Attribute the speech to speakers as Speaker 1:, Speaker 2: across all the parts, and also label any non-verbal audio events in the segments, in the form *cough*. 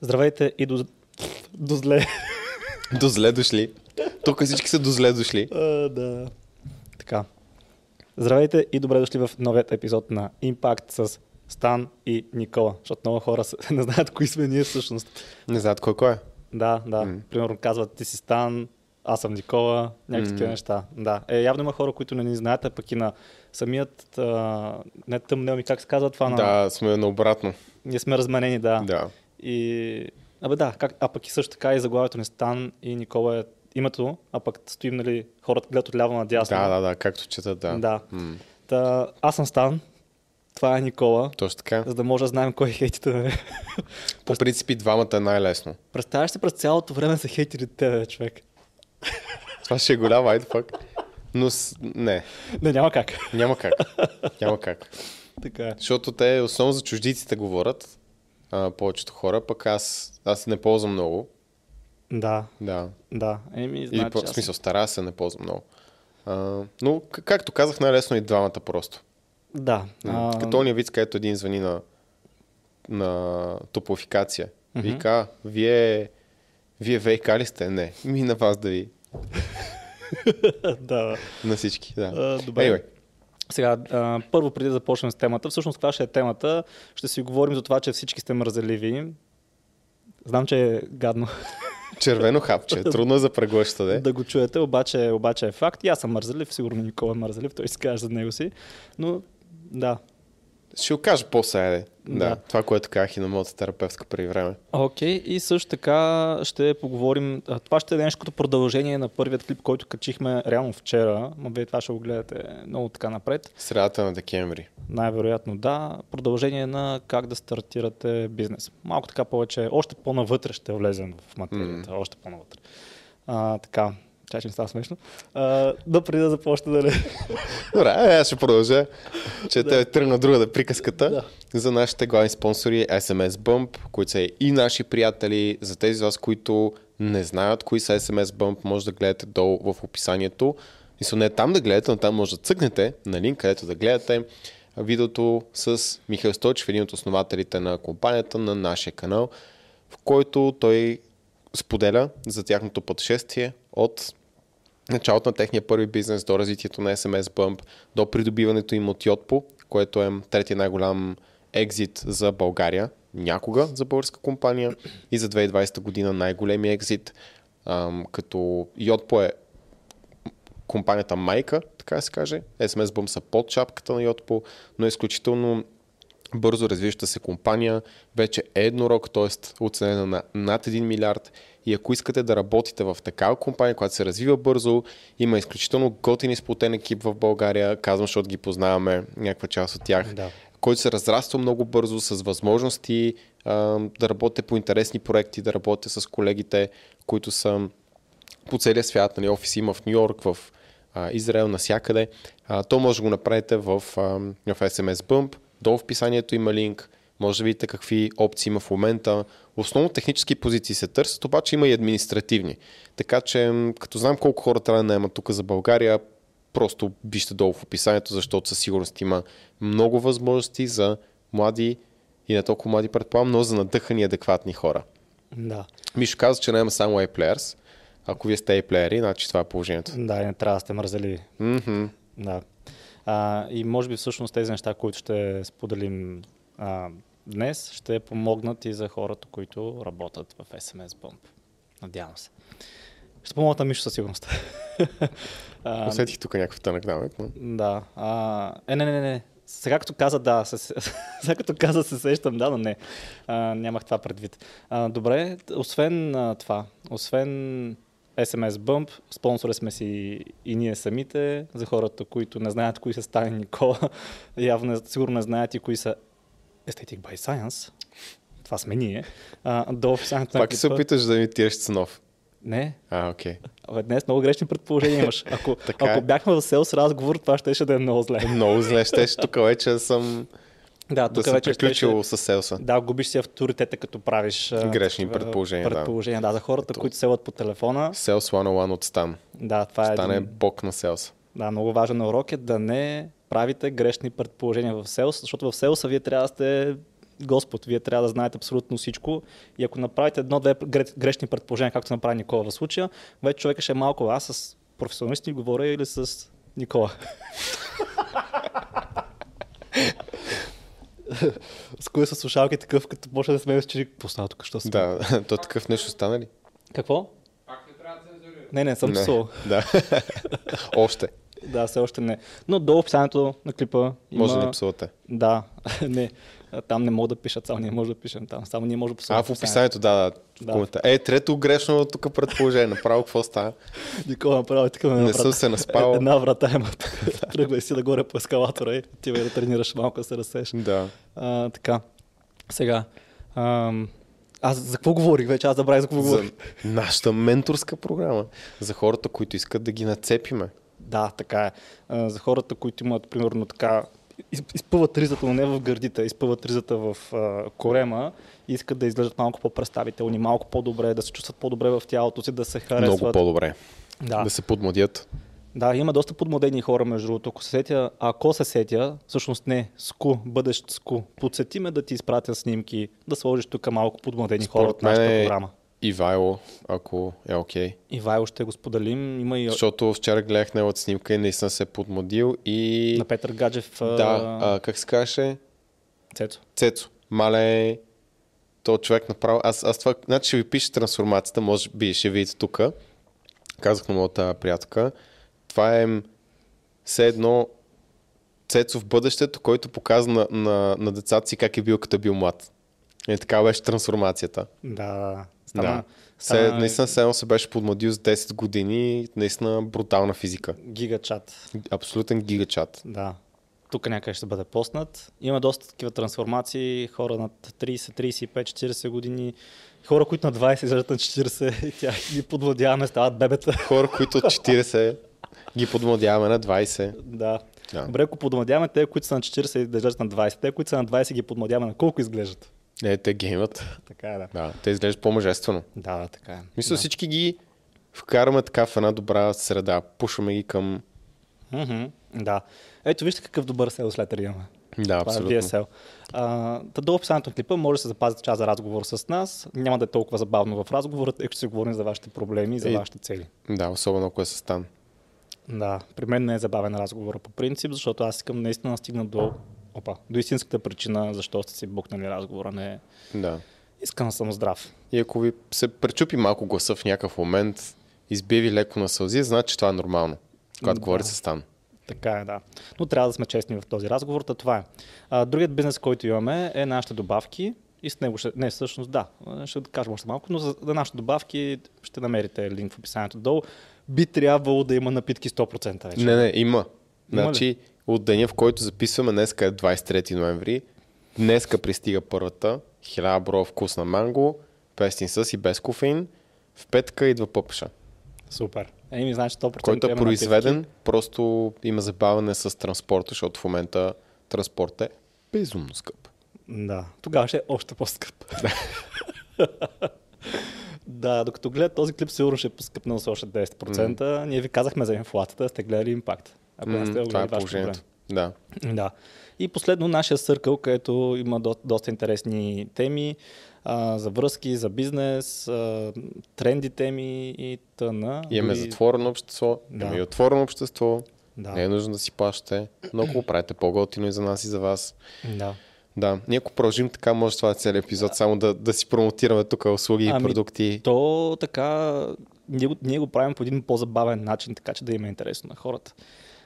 Speaker 1: Здравейте и до, до зле.
Speaker 2: До зле дошли. Тук всички са до зле дошли.
Speaker 1: А, да. Така. Здравейте и добре дошли в новият епизод на Impact с Стан и Никола, защото много хора *laughs* не знаят кои сме ние всъщност.
Speaker 2: Не знаят кой кой е.
Speaker 1: Да, да.
Speaker 2: М.
Speaker 1: Примерно казват ти си Стан, аз съм Никола, някакви такива
Speaker 2: М.
Speaker 1: неща. Да. Е, явно има хора, които не ни знаят, а пък и на самият, а, не тъмнел ми, как се казва това? На...
Speaker 2: Да, сме наобратно.
Speaker 1: Ние сме разменени, да.
Speaker 2: Да.
Speaker 1: И... Абе да, как... а пък и също така и заглавието ни Стан и Никола е името, а пък стоим, нали, хората гледат от ляво надясно.
Speaker 2: Да, да, да, както четат, да.
Speaker 1: Да.
Speaker 2: М,
Speaker 1: Та, аз съм Стан, това е Никола,
Speaker 2: Точно така.
Speaker 1: за да може да знаем кой хейтите да е. *laughs*
Speaker 2: По принцип и двамата е най-лесно.
Speaker 1: Представяш се през цялото време са хейтили тебе, човек. *laughs*
Speaker 2: Това ще е голям айде пак. Но с... не,
Speaker 1: Не, няма как.
Speaker 2: няма как. *laughs* Няма как.
Speaker 1: така е.
Speaker 2: Защото те основно за чуждиците говорят, а, повечето хора, пък аз, аз не ползвам много.
Speaker 1: Да,
Speaker 2: Да.
Speaker 1: да. Еми, значи,
Speaker 2: по, в смисъл, стара се, не ползвам много. А, но, к- както казах, най-лесно и двамата просто.
Speaker 1: Да.
Speaker 2: А, Като ония вид, където един звъни на, на топлофикация.
Speaker 1: Мгм.
Speaker 2: Вика, вие, вие ВК ли сте? Не. Ми на вас да ви. *laughs*
Speaker 1: да.
Speaker 2: На всички, да.
Speaker 1: А, добре.
Speaker 2: Anyway,
Speaker 1: Сега, а, първо преди да започнем с темата, всъщност каква ще е темата, ще си говорим за това, че всички сте мързеливи. Знам, че е гадно
Speaker 2: червено хапче. *laughs* Трудно е за преглъща, да.
Speaker 1: да го чуете, обаче, обаче е факт. И аз съм мързелив, сигурно Никола е мързелив, той си каже за него си. Но да.
Speaker 2: Ще го кажа после, айде. Да.
Speaker 1: Да.
Speaker 2: Това, което казах и на моята терапевтка преди време.
Speaker 1: Окей, и също така ще поговорим. Това ще е нещо като продължение на първият клип, който качихме реално вчера. Но вие това ще го гледате много така напред.
Speaker 2: Средата на декември.
Speaker 1: Най-вероятно да. Продължение на как да стартирате бизнес. Малко така повече, още по-навътре ще влезем в материята. Още по-навътре. А, така, чай, че ми става смешно. А, да, преди да започне да
Speaker 2: Добре, е, аз ще продължа. Че те тръгна друга да приказката
Speaker 1: Да.
Speaker 2: за нашите главни спонсори SMS Bump, които са и наши приятели. За тези от вас, които не знаят кои са SMS Bump, може да гледате долу в описанието. Мисля, не е там да гледате, но там може да цъкнете на линк, където да гледате видеото с Михаил Стойчев, един от основателите на компанията на нашия канал, в който той споделя за тяхното пътешествие от началото на техния първи бизнес до развитието на SMS Bump, до придобиването им от Yotpo, което е третия най-голям екзит за България, някога за българска компания и за 2020 година най-големи екзит, като Yotpo е компанията майка, така да се каже. SMS Bump са под шапката на Yotpo, но е изключително бързо развиваща се компания, вече е еднорог, т.е. оценена на над 1 милиард. И ако искате да работите в такава компания, която се развива бързо, има изключително готин и сплотен екип в България, казвам, защото ги познаваме, някаква част от тях,
Speaker 1: Да.
Speaker 2: който се разраства много бързо, с възможности а, да работите по интересни проекти, да работите с колегите, които са по целия свят, нали, офиси има в Нью Йорк, в а, Израел, насякъде. А, то може да го направите в, а, в SMS Bump. Долу в описанието има линк. Може да видите какви опции има в момента. Основно технически позиции се търсят, обаче има и административни. Така че, като знам колко хора трябва да наемат тук за България, просто вижте долу в описанието, защото със сигурност има много възможности за млади и не толкова млади предполагам, но за надъхани адекватни хора.
Speaker 1: Да.
Speaker 2: Мишо каза, че няма само A-players. Ако вие сте A-плеери, значи това е положението.
Speaker 1: Да, не трябва да сте мързеливи.
Speaker 2: Мгм.
Speaker 1: Да. А, и може би всъщност тези неща, които ще споделим а, днес, ще помогнат и за хората, които работят в SMS Bump. Надявам се. Ще помогнат на Мишо със сигурност. *laughs*
Speaker 2: Усетих тук някакъв тънък намек. Но...
Speaker 1: да. А, е, не, не, не, не. Сега като каза да, се, *laughs* сега като каза се сещам, да, но не. А, нямах това предвид. А, добре, освен а, това, освен SMS Bump, спонсори сме си и ние самите, за хората, които не знаят кои са Стани Никола, *laughs* явно сигурно не знаят и кои са Aesthetic by Science. Това сме ние. А, до описанието на
Speaker 2: Пак се
Speaker 1: клипа-
Speaker 2: опиташ да ми тиеш ценов.
Speaker 1: Не,
Speaker 2: А, окей.
Speaker 1: Абе, днес много грешни предположения имаш. Ако, *laughs*
Speaker 2: Така е.
Speaker 1: ако бяхме в селс разговор, това ще да е много зле.
Speaker 2: Много зле щеше тук вече съм
Speaker 1: Да,
Speaker 2: да
Speaker 1: тук
Speaker 2: съм
Speaker 1: вече
Speaker 2: приключил
Speaker 1: щеше-
Speaker 2: с селса.
Speaker 1: Да, губиш си авторитета, като правиш
Speaker 2: Грешни
Speaker 1: такива
Speaker 2: предположения, да.
Speaker 1: предположения. Да. за хората, които селят по телефона.
Speaker 2: Селс 101 от Стан.
Speaker 1: Да, това е
Speaker 2: Стан е
Speaker 1: един,
Speaker 2: бог на селс.
Speaker 1: да, много важен урок е да не правите грешни предположения в селс, защото в селса вие трябва да сте Господ. Вие трябва да знаете абсолютно всичко. И ако направите едно-две гре- грешни предположения, както направи Никола в случая, вече човека ще е малко. Аз с професионалисти говоря или с Никола. *laughs* с кой са слушалки такъв, като почне да сме че става тук, що се
Speaker 2: Да, *laughs* то такъв нещо стана ли?
Speaker 1: Какво?
Speaker 3: Пак не трябва да цензурира.
Speaker 1: Не, не, съм псувал. *laughs*
Speaker 2: Да. *laughs* Още.
Speaker 1: Да, все още не. Но долу в описанието на клипа има...
Speaker 2: Може да ни псувате.
Speaker 1: Да, не. Там не мога да пишат, само ние може да пишем там. Само ние може да писаме.
Speaker 2: А, в описанието, да, да.
Speaker 1: Да.
Speaker 2: да. Е, трето грешно тук предположение. Направо какво става?
Speaker 1: Никога направо е такава
Speaker 2: Не съм се наспал.
Speaker 1: Една врата има. *laughs* Тръгвай си да горе по ескалатора и ти да тренираш малко да се разсеш.
Speaker 2: Да.
Speaker 1: А, така. Сега. Ам, аз за какво говорих вече? Аз забравих за какво
Speaker 2: За
Speaker 1: говорих.
Speaker 2: нашата менторска програма. За хората, които искат да ги нацепиме.
Speaker 1: Да, така е. За хората, които имат, примерно, така, изпъват ризата, но не в гърдите, изпъват ризата в а, корема и искат да изглеждат малко по-представителни, малко по-добре, да се чувстват по-добре в тялото си, да се харесват.
Speaker 2: Много по-добре.
Speaker 1: Да.
Speaker 2: Да се подмодят.
Speaker 1: да, има доста подмодени хора, между другото. Ако се сетя, ако се сетя, всъщност не, ску, бъдещ ску, подсети ме да ти изпратя снимки, да сложиш тук малко подмодени хора от
Speaker 2: Според
Speaker 1: нашата
Speaker 2: е
Speaker 1: програма.
Speaker 2: Ивайло, ако е окей.
Speaker 1: Ивайло ще го споделим. Има и
Speaker 2: Защото вчера гледах неговата снимка и наистина се е подмодил и...
Speaker 1: на Петър Гаджев.
Speaker 2: Да, а, как се казваше?
Speaker 1: Цецо.
Speaker 2: Цецо. Мале, то човек направо... Аз, аз това... Значи ще ви пише трансформацията, може би ще видите тук. Казах на моята приятелка. Това е все едно Цецо в бъдещето, който показва на, на, на децата си как е бил като е бил млад. Е, така беше трансформацията.
Speaker 1: Да.
Speaker 2: Да.
Speaker 1: Стана,
Speaker 2: Се, наистина все едно се беше подмладил с 10 години, наистина брутална физика.
Speaker 1: Гигачат.
Speaker 2: Абсолютен гигачат.
Speaker 1: Да. Тук някъде ще бъде поснат. Има доста такива трансформации. Хора над 30, 35, 40 години. Хора, които на 20 изглеждат на 40 и тя ги подвладяваме, стават бебета.
Speaker 2: Хора, които от 40 ги подмладяваме на 20.
Speaker 1: да.
Speaker 2: Да.
Speaker 1: Добре, ако подмладяваме те, които са на 40 и изглеждат на 20, те, които са на 20 ги подмладяваме на колко изглеждат?
Speaker 2: Не, те геймат.
Speaker 1: Така е, да.
Speaker 2: Да, те изглеждат по-мъжествено.
Speaker 1: Да, така е.
Speaker 2: Мисля,
Speaker 1: да.
Speaker 2: всички ги вкараме така в една добра среда. Пушваме ги към...
Speaker 1: Мгм, Да. Ето, вижте какъв добър селс летър имаме.
Speaker 2: Да,
Speaker 1: Това е
Speaker 2: абсолютно.
Speaker 1: VSL. А, Та до описанието на клипа може да се запазите част за разговор с нас. Няма да е толкова забавно в разговора, тъй като си говорим за вашите проблеми и за вашите цели.
Speaker 2: Да, особено ако е със Стан.
Speaker 1: Да, при мен не е забавен разговор по принцип, защото аз искам наистина да стигна до, опа, до истинската причина, защо сте си букнали разговора. Не,
Speaker 2: Да.
Speaker 1: искам да съм здрав.
Speaker 2: И ако ви се пречупи малко гласа в някакъв момент, избие ви леко на сълзи, значи това е нормално. Когато
Speaker 1: Да.
Speaker 2: говорите с Стан.
Speaker 1: Така е, да. Но трябва да сме честни в този разговор, та това е. А, другият бизнес, който имаме е нашите добавки. И с него ще... Не, всъщност да. Ще кажем още малко, но за, за нашите добавки ще намерите линк в описанието долу. Би трябвало да има напитки 100% вече.
Speaker 2: Не, не, има.
Speaker 1: Има ли?
Speaker 2: От деня, в който записваме, днеска е 23 ноември, днеска пристига първата, 1000 броя вкусна манго, пестин с и без кофеин, в петъка идва пъпша,
Speaker 1: Супер. Еми, значи 100%
Speaker 2: който е произведен,
Speaker 1: напитки.
Speaker 2: просто има забавяне с транспорта, защото в момента транспорт е безумно скъп.
Speaker 1: Да, тогава ще е още по-скъп. *laughs* да, докато гледат този клип, сигурно ще е поскъпнал с още 10%. Ние ви казахме за инфлацията, сте гледали импакт. Ако не сте
Speaker 2: това е положението. Да.
Speaker 1: Да. И последно нашия съркъл, където има до, доста интересни теми а, за връзки, за бизнес, а, тренди теми и т.н.
Speaker 2: Имаме
Speaker 1: Дори-
Speaker 2: затворено общество,
Speaker 1: Да.
Speaker 2: имаме и отворено общество,
Speaker 1: Да.
Speaker 2: не е нужно да си плащате, но ако го правите по-готино и за нас и за вас.
Speaker 1: да.
Speaker 2: Да, ние ако продължим така, може това е целият епизод, само да, да си промотираме тук услуги и
Speaker 1: Ами,
Speaker 2: продукти.
Speaker 1: То така, ние ние го правим по един по-забавен начин, така че да има интересно на хората.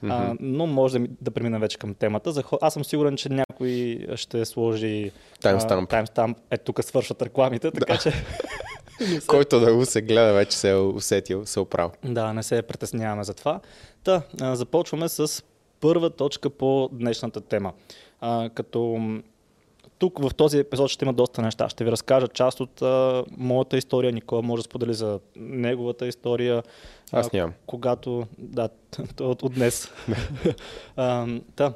Speaker 1: А, но може да, да премина вече към темата. За, аз съм сигурен, че някой ще сложи а, таймстамп. Е, тук свършват рекламите, така че *laughs*
Speaker 2: Който да го се гледа, вече се е усетил, се е оправил.
Speaker 1: да, не се притесняваме за това. Та, започваме с първа точка по днешната тема. А, като тук в този епизод ще има доста неща. Ще ви разкажа част от а, моята история. Никога може да сподели за неговата история.
Speaker 2: Аз нямам.
Speaker 1: Когато, да, *laughs* от, от днес. *laughs* а, та,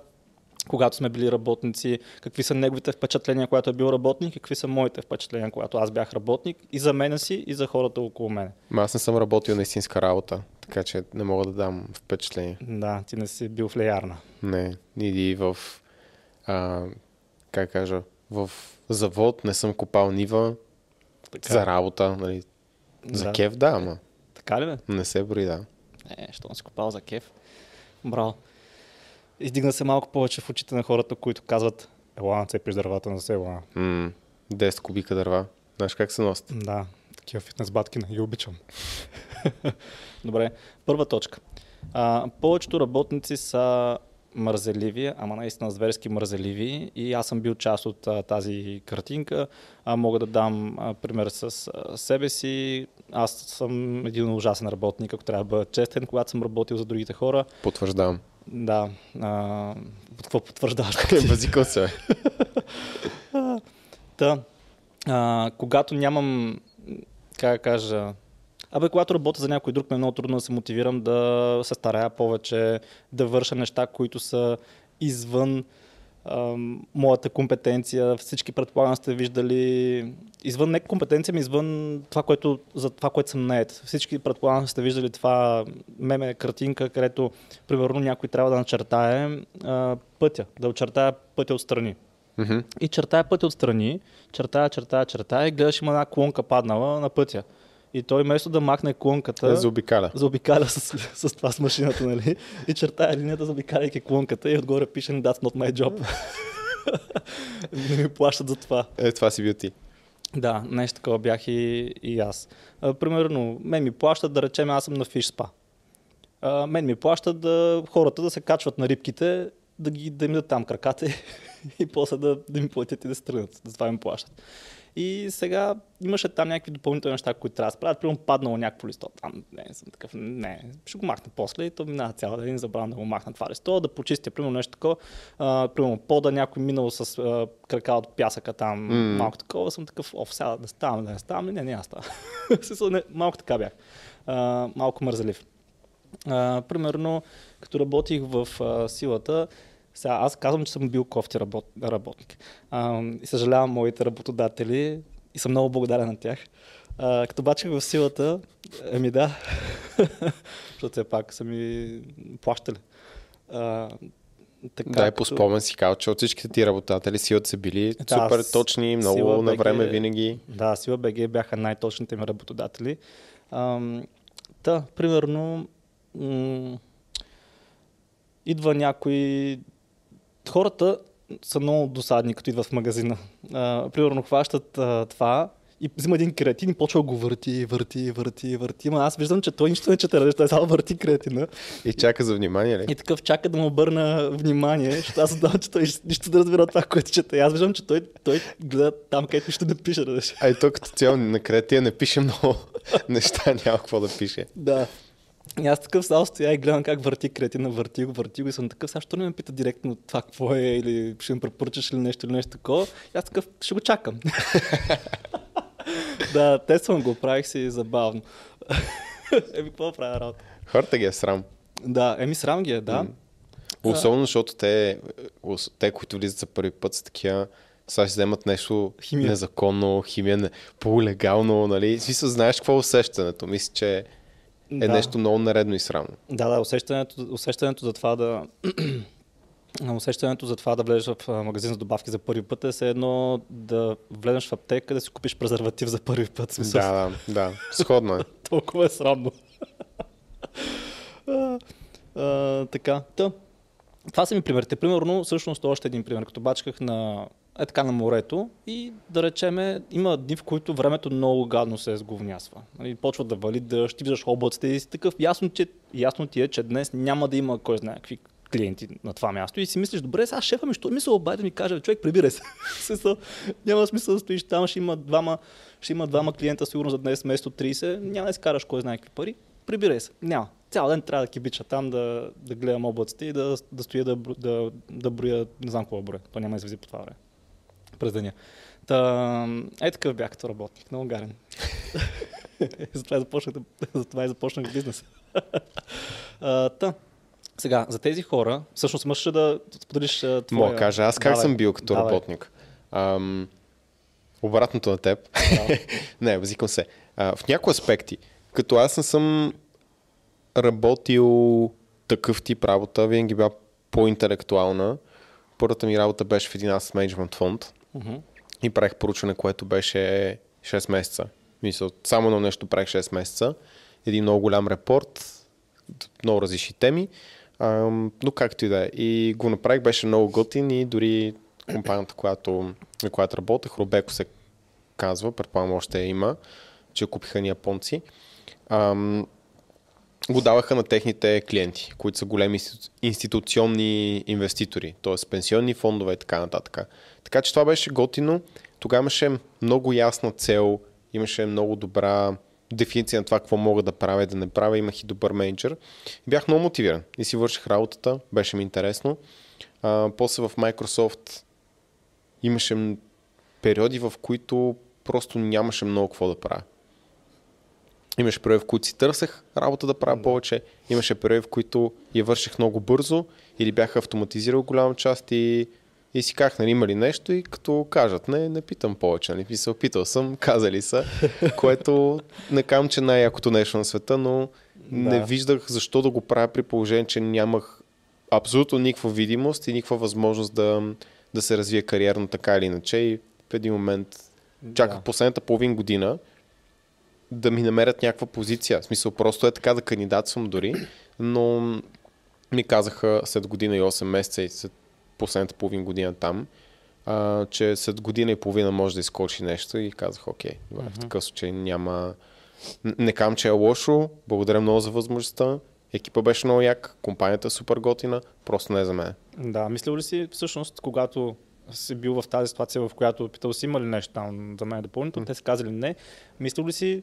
Speaker 1: когато сме били работници, какви са неговите впечатления, когато е бил работник, какви са моите впечатления, когато аз бях работник и за мене си, и за хората около мене.
Speaker 2: Ма аз не съм работил на истинска работа, така че не мога да дам впечатление.
Speaker 1: Да, ти не си бил в леярна.
Speaker 2: Не, иди в, а, как кажа, в завод, не съм копал нива
Speaker 1: Така,
Speaker 2: за работа. Нали. За
Speaker 1: да.
Speaker 2: кеф, да, ама
Speaker 1: Така ли бе?
Speaker 2: не се брои, да.
Speaker 1: Е, що си копал за кеф? Браво. Издигна се малко повече в очите на хората, които казват Ела, цепиш дървата на село.
Speaker 2: М- 10 кубика дърва. Знаеш как се носят?
Speaker 1: Да, такива фитнес батки не ги обичам. *laughs* Добре, първа точка. А, повечето работници са мързеливи, ама наистина зверски мързеливи и аз съм бил част от а, тази картинка. А, мога да дам а, пример с а, себе си. Аз съм един ужасен работник, ако трябва да бъда честен, когато съм работил за другите хора.
Speaker 2: Потвърждавам.
Speaker 1: Да, а, какво потвърждаваш? *laughs*
Speaker 2: Базикал се. бе. *laughs*
Speaker 1: Та, а, когато нямам, как да кажа, Абе, когато работя за някой друг, ми е много трудно да се мотивирам да се старая повече, да върша неща, които са извън ам, моята компетенция. Всички предполагам сте виждали, извън не компетенция, ми извън това, което, за това, което съм нает. Всички предполагам сте виждали това меме картинка, където примерно някой трябва да начертае а, пътя, да очертая пътя отстрани.
Speaker 2: Мгм.
Speaker 1: И чертая пътя отстрани, чертая, чертая, чертая и гледаш има една клонка паднала на пътя. И той вместо да махне клонката,
Speaker 2: Заобикаля.
Speaker 1: заобикаля с, с това с машината, нали? И чертая линията, заобикаляйки клонката и отгоре пише That's not my job. не *laughs* ми плащат за това.
Speaker 2: Е, това си бил ти.
Speaker 1: Да, нещо такова бях и, и аз. А, примерно, мен ми плащат, да речем, аз съм на фиш спа. А, мен ми плащат да, хората да се качват на рибките, да, ги, да им дадат там краката *laughs* и после да, да ми платят и да се тръгнат. За това ми плащат. И сега имаше там някакви допълнителни неща, които трябва да се правят. Примерно паднало някакво листо. Там не съм такъв, не, ще го махна после и то минава цял ден, забравям да го махна това листо, да почистя, примерно нещо такова. А, примерно пода някой минал с а, крака от пясъка там, mm. малко такова, съм такъв, оф, сега да ставам, да не ставам, не, *laughs* не, аз ставам. Малко така бях. А, малко мързелив. А, примерно, като работих в а, силата, сега аз казвам, че съм бил кофти работ, работник. А, и съжалявам моите работодатели и съм много благодарен на тях. А, като бачах в силата, еми да, *laughs* защото все пак са ми плащали. А, така,
Speaker 2: Дай по
Speaker 1: като-
Speaker 2: спомен си казал, че от всичките ти работатели силата са били
Speaker 1: Да,
Speaker 2: супер точни, много
Speaker 1: Сила
Speaker 2: на
Speaker 1: БГ
Speaker 2: време винаги.
Speaker 1: Да, Сила БГ бяха най-точните ми работодатели. Ам, та, примерно, м- идва някой... Хората са много досадни, като идват в магазина. А, примерно, хващат а, това и взима един креатин и почва го върти, върти, върти, върти. Ама аз виждам, че той нищо не чете, той само върти креатина.
Speaker 2: И чака за внимание, ли?
Speaker 1: И такъв чака да му обърна внимание, защото аз знам, че той нищо да разбира това, което чете. Аз виждам, че той, той гледа там, където нищо не пише. Да
Speaker 2: А и то като цяло на креатия не пише много *laughs* неща, няма какво да пише.
Speaker 1: Да. И аз такъв само стоя и гледам как върти кретина, върти го, върти го и съм такъв, сега що не ме пита директно това какво е или ще ми препоръчаш ли нещо или нещо такова. И аз такъв, ще го чакам. *laughs* да, тествам го, правих си забавно. *laughs* Еми, какво правя работа?
Speaker 2: Хората ги е срам.
Speaker 1: Да, еми срам ги е, да.
Speaker 2: Особено, защото те, те, които влизат за първи път, са такива, сега ще вземат нещо
Speaker 1: Химия.
Speaker 2: незаконно, химия не, полулегално, нали? Смисъл, знаеш какво е усещането? Мисля, че е
Speaker 1: да.
Speaker 2: нещо много наредно и срамно.
Speaker 1: Да, да, усещането, усещането за това да *clears throat* усещането за това да влезеш в магазин за добавки за първи път е все едно да влезеш в аптека да си купиш презерватив за първи път. Смисъл,
Speaker 2: Да, да, да. Сходно е. *laughs*
Speaker 1: Толкова е срамно. *laughs* а, а, така, та. Това са ми примерите. Примерно, всъщност още един пример. Като бачках на, е така на морето и да речеме, има дни, в които времето много гадно се сговнясва. Нали, почва да вали дъжд, ти виждаш облаците и си такъв. Ясно, че, ясно ти е, че днес няма да има кой знае какви клиенти на това място и си мислиш, добре, сега шефа ми, що ми се обади да ми каже, човек, прибирай се. *laughs* Няма смисъл да стоиш там, ще има двама, ще има двама клиента сигурно за днес вместо 30, няма да изкараш кой знае какви пари, прибирай се. Няма. Цял ден трябва да кибича там, да, да гледам облаците и да, да стоя да, да, да броя, не знам какво броя. То няма извези по това време. През деня. Та, е такъв бях като работник, много гарен. *laughs* затова, и започнах, затова и започнах бизнес. *laughs* а, та, сега, за тези хора, всъщност можеш да споделиш твоя...
Speaker 2: Мога кажа, аз как
Speaker 1: Давай,
Speaker 2: съм бил като
Speaker 1: давай.
Speaker 2: работник? Ам, обратното на теб.
Speaker 1: Да. *laughs*
Speaker 2: не, възикам се. А, в някои аспекти, като аз не съм работил такъв тип работа, винаги била по-интелектуална. Първата ми работа беше в един asset management фонд.
Speaker 1: Мгм.
Speaker 2: и правих проучване, което беше 6 месеца. Мисля, само на нещо правих 6 месеца. Един много голям репорт, много различни теми, ам, но както и да е. И го направих, беше много готин и дори компанията, която, на която работех, Робеко се казва, предполагам още я има, че купиха ни японци. Ам, го даваха на техните клиенти, които са големи институ- институционни инвеститори, т.е. пенсионни фондове и така нататък. Така че това беше готино. Тогава имаше много ясна цел, имаше много добра дефиниция на това какво мога да правя да не правя. Имах и добър менеджер. И бях много мотивиран и си върших работата, беше ми интересно. А, после в Microsoft имаше периоди, в които просто нямаше много какво да правя. Имаше периоди, в които си търсех работа да правя повече, имаше периоди, в които я върших много бързо или бях автоматизирал голяма част и, и си казах, нали, има ли нещо? И като кажат, не, не питам повече, нали, се опитал съм, *laughs* казали са, което не казвам, че най-якото нещо на света, но не
Speaker 1: Да.
Speaker 2: виждах защо да го правя при положение, че нямах абсолютно никаква видимост и никаква възможност да, да се развие кариерно така или иначе. И в един момент чаках
Speaker 1: Да.
Speaker 2: последната половин година да ми намерят някаква позиция. В смисъл, просто е така да кандидатствам дори, но ми казаха след година и 8 месеца и след последната половин година там, а, че след година и половина може да изкочи нещо и казах, окей, добре, в такъв случай няма... Не казвам, че е лошо, благодаря много за възможността, екипа беше много як, компанията е супер готина, просто не е за мен.
Speaker 1: Да, мислил ли си всъщност, когато си бил в тази ситуация, в която питал си има ли нещо там за мен допълнително, те са казали не. Мислил ли си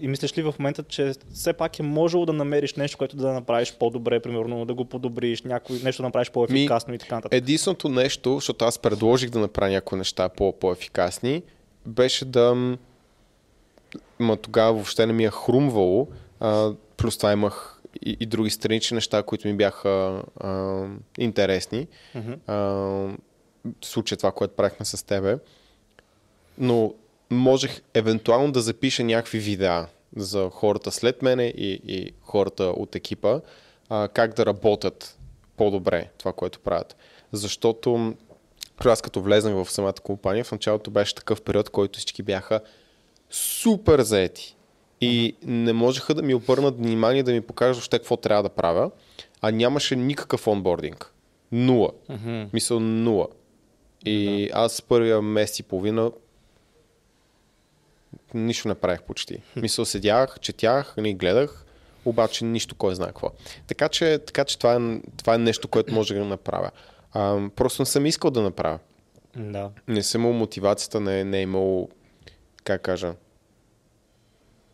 Speaker 1: и мислиш ли в момента, че все пак е можело да намериш нещо, което да направиш по-добре, примерно да го подобриш, някой, нещо да направиш по-ефикасно и така нататък?
Speaker 2: Единственото нещо, защото аз предложих да направя някои неща по- по-ефикасни, беше да... Ма тогава въобще не ми е хрумвало. А, плюс това имах и, и други странични неща, които ми бяха а, интересни.
Speaker 1: Мгм.
Speaker 2: А, случая това, което правихме с тебе. Но можех евентуално да запиша някакви видеа за хората след мене и, и хората от екипа, а, как да работят по-добре това, което правят. Защото аз като влезнах в самата компания, в началото беше такъв период, който всички бяха супер заети. И не можеха да ми обърнат внимание да ми покажат още какво трябва да правя, а нямаше никакъв онбординг. Нула. Мисъл нула. И аз първия месец и половина нищо не правих почти. Мисъл седях, четях, не гледах, обаче нищо кой знае какво. Така че, така че това, е, това е нещо, което може да направя. А, просто не съм искал да направя.
Speaker 1: Да.
Speaker 2: Не съм имал мотивацията, не, не е имал, как кажа,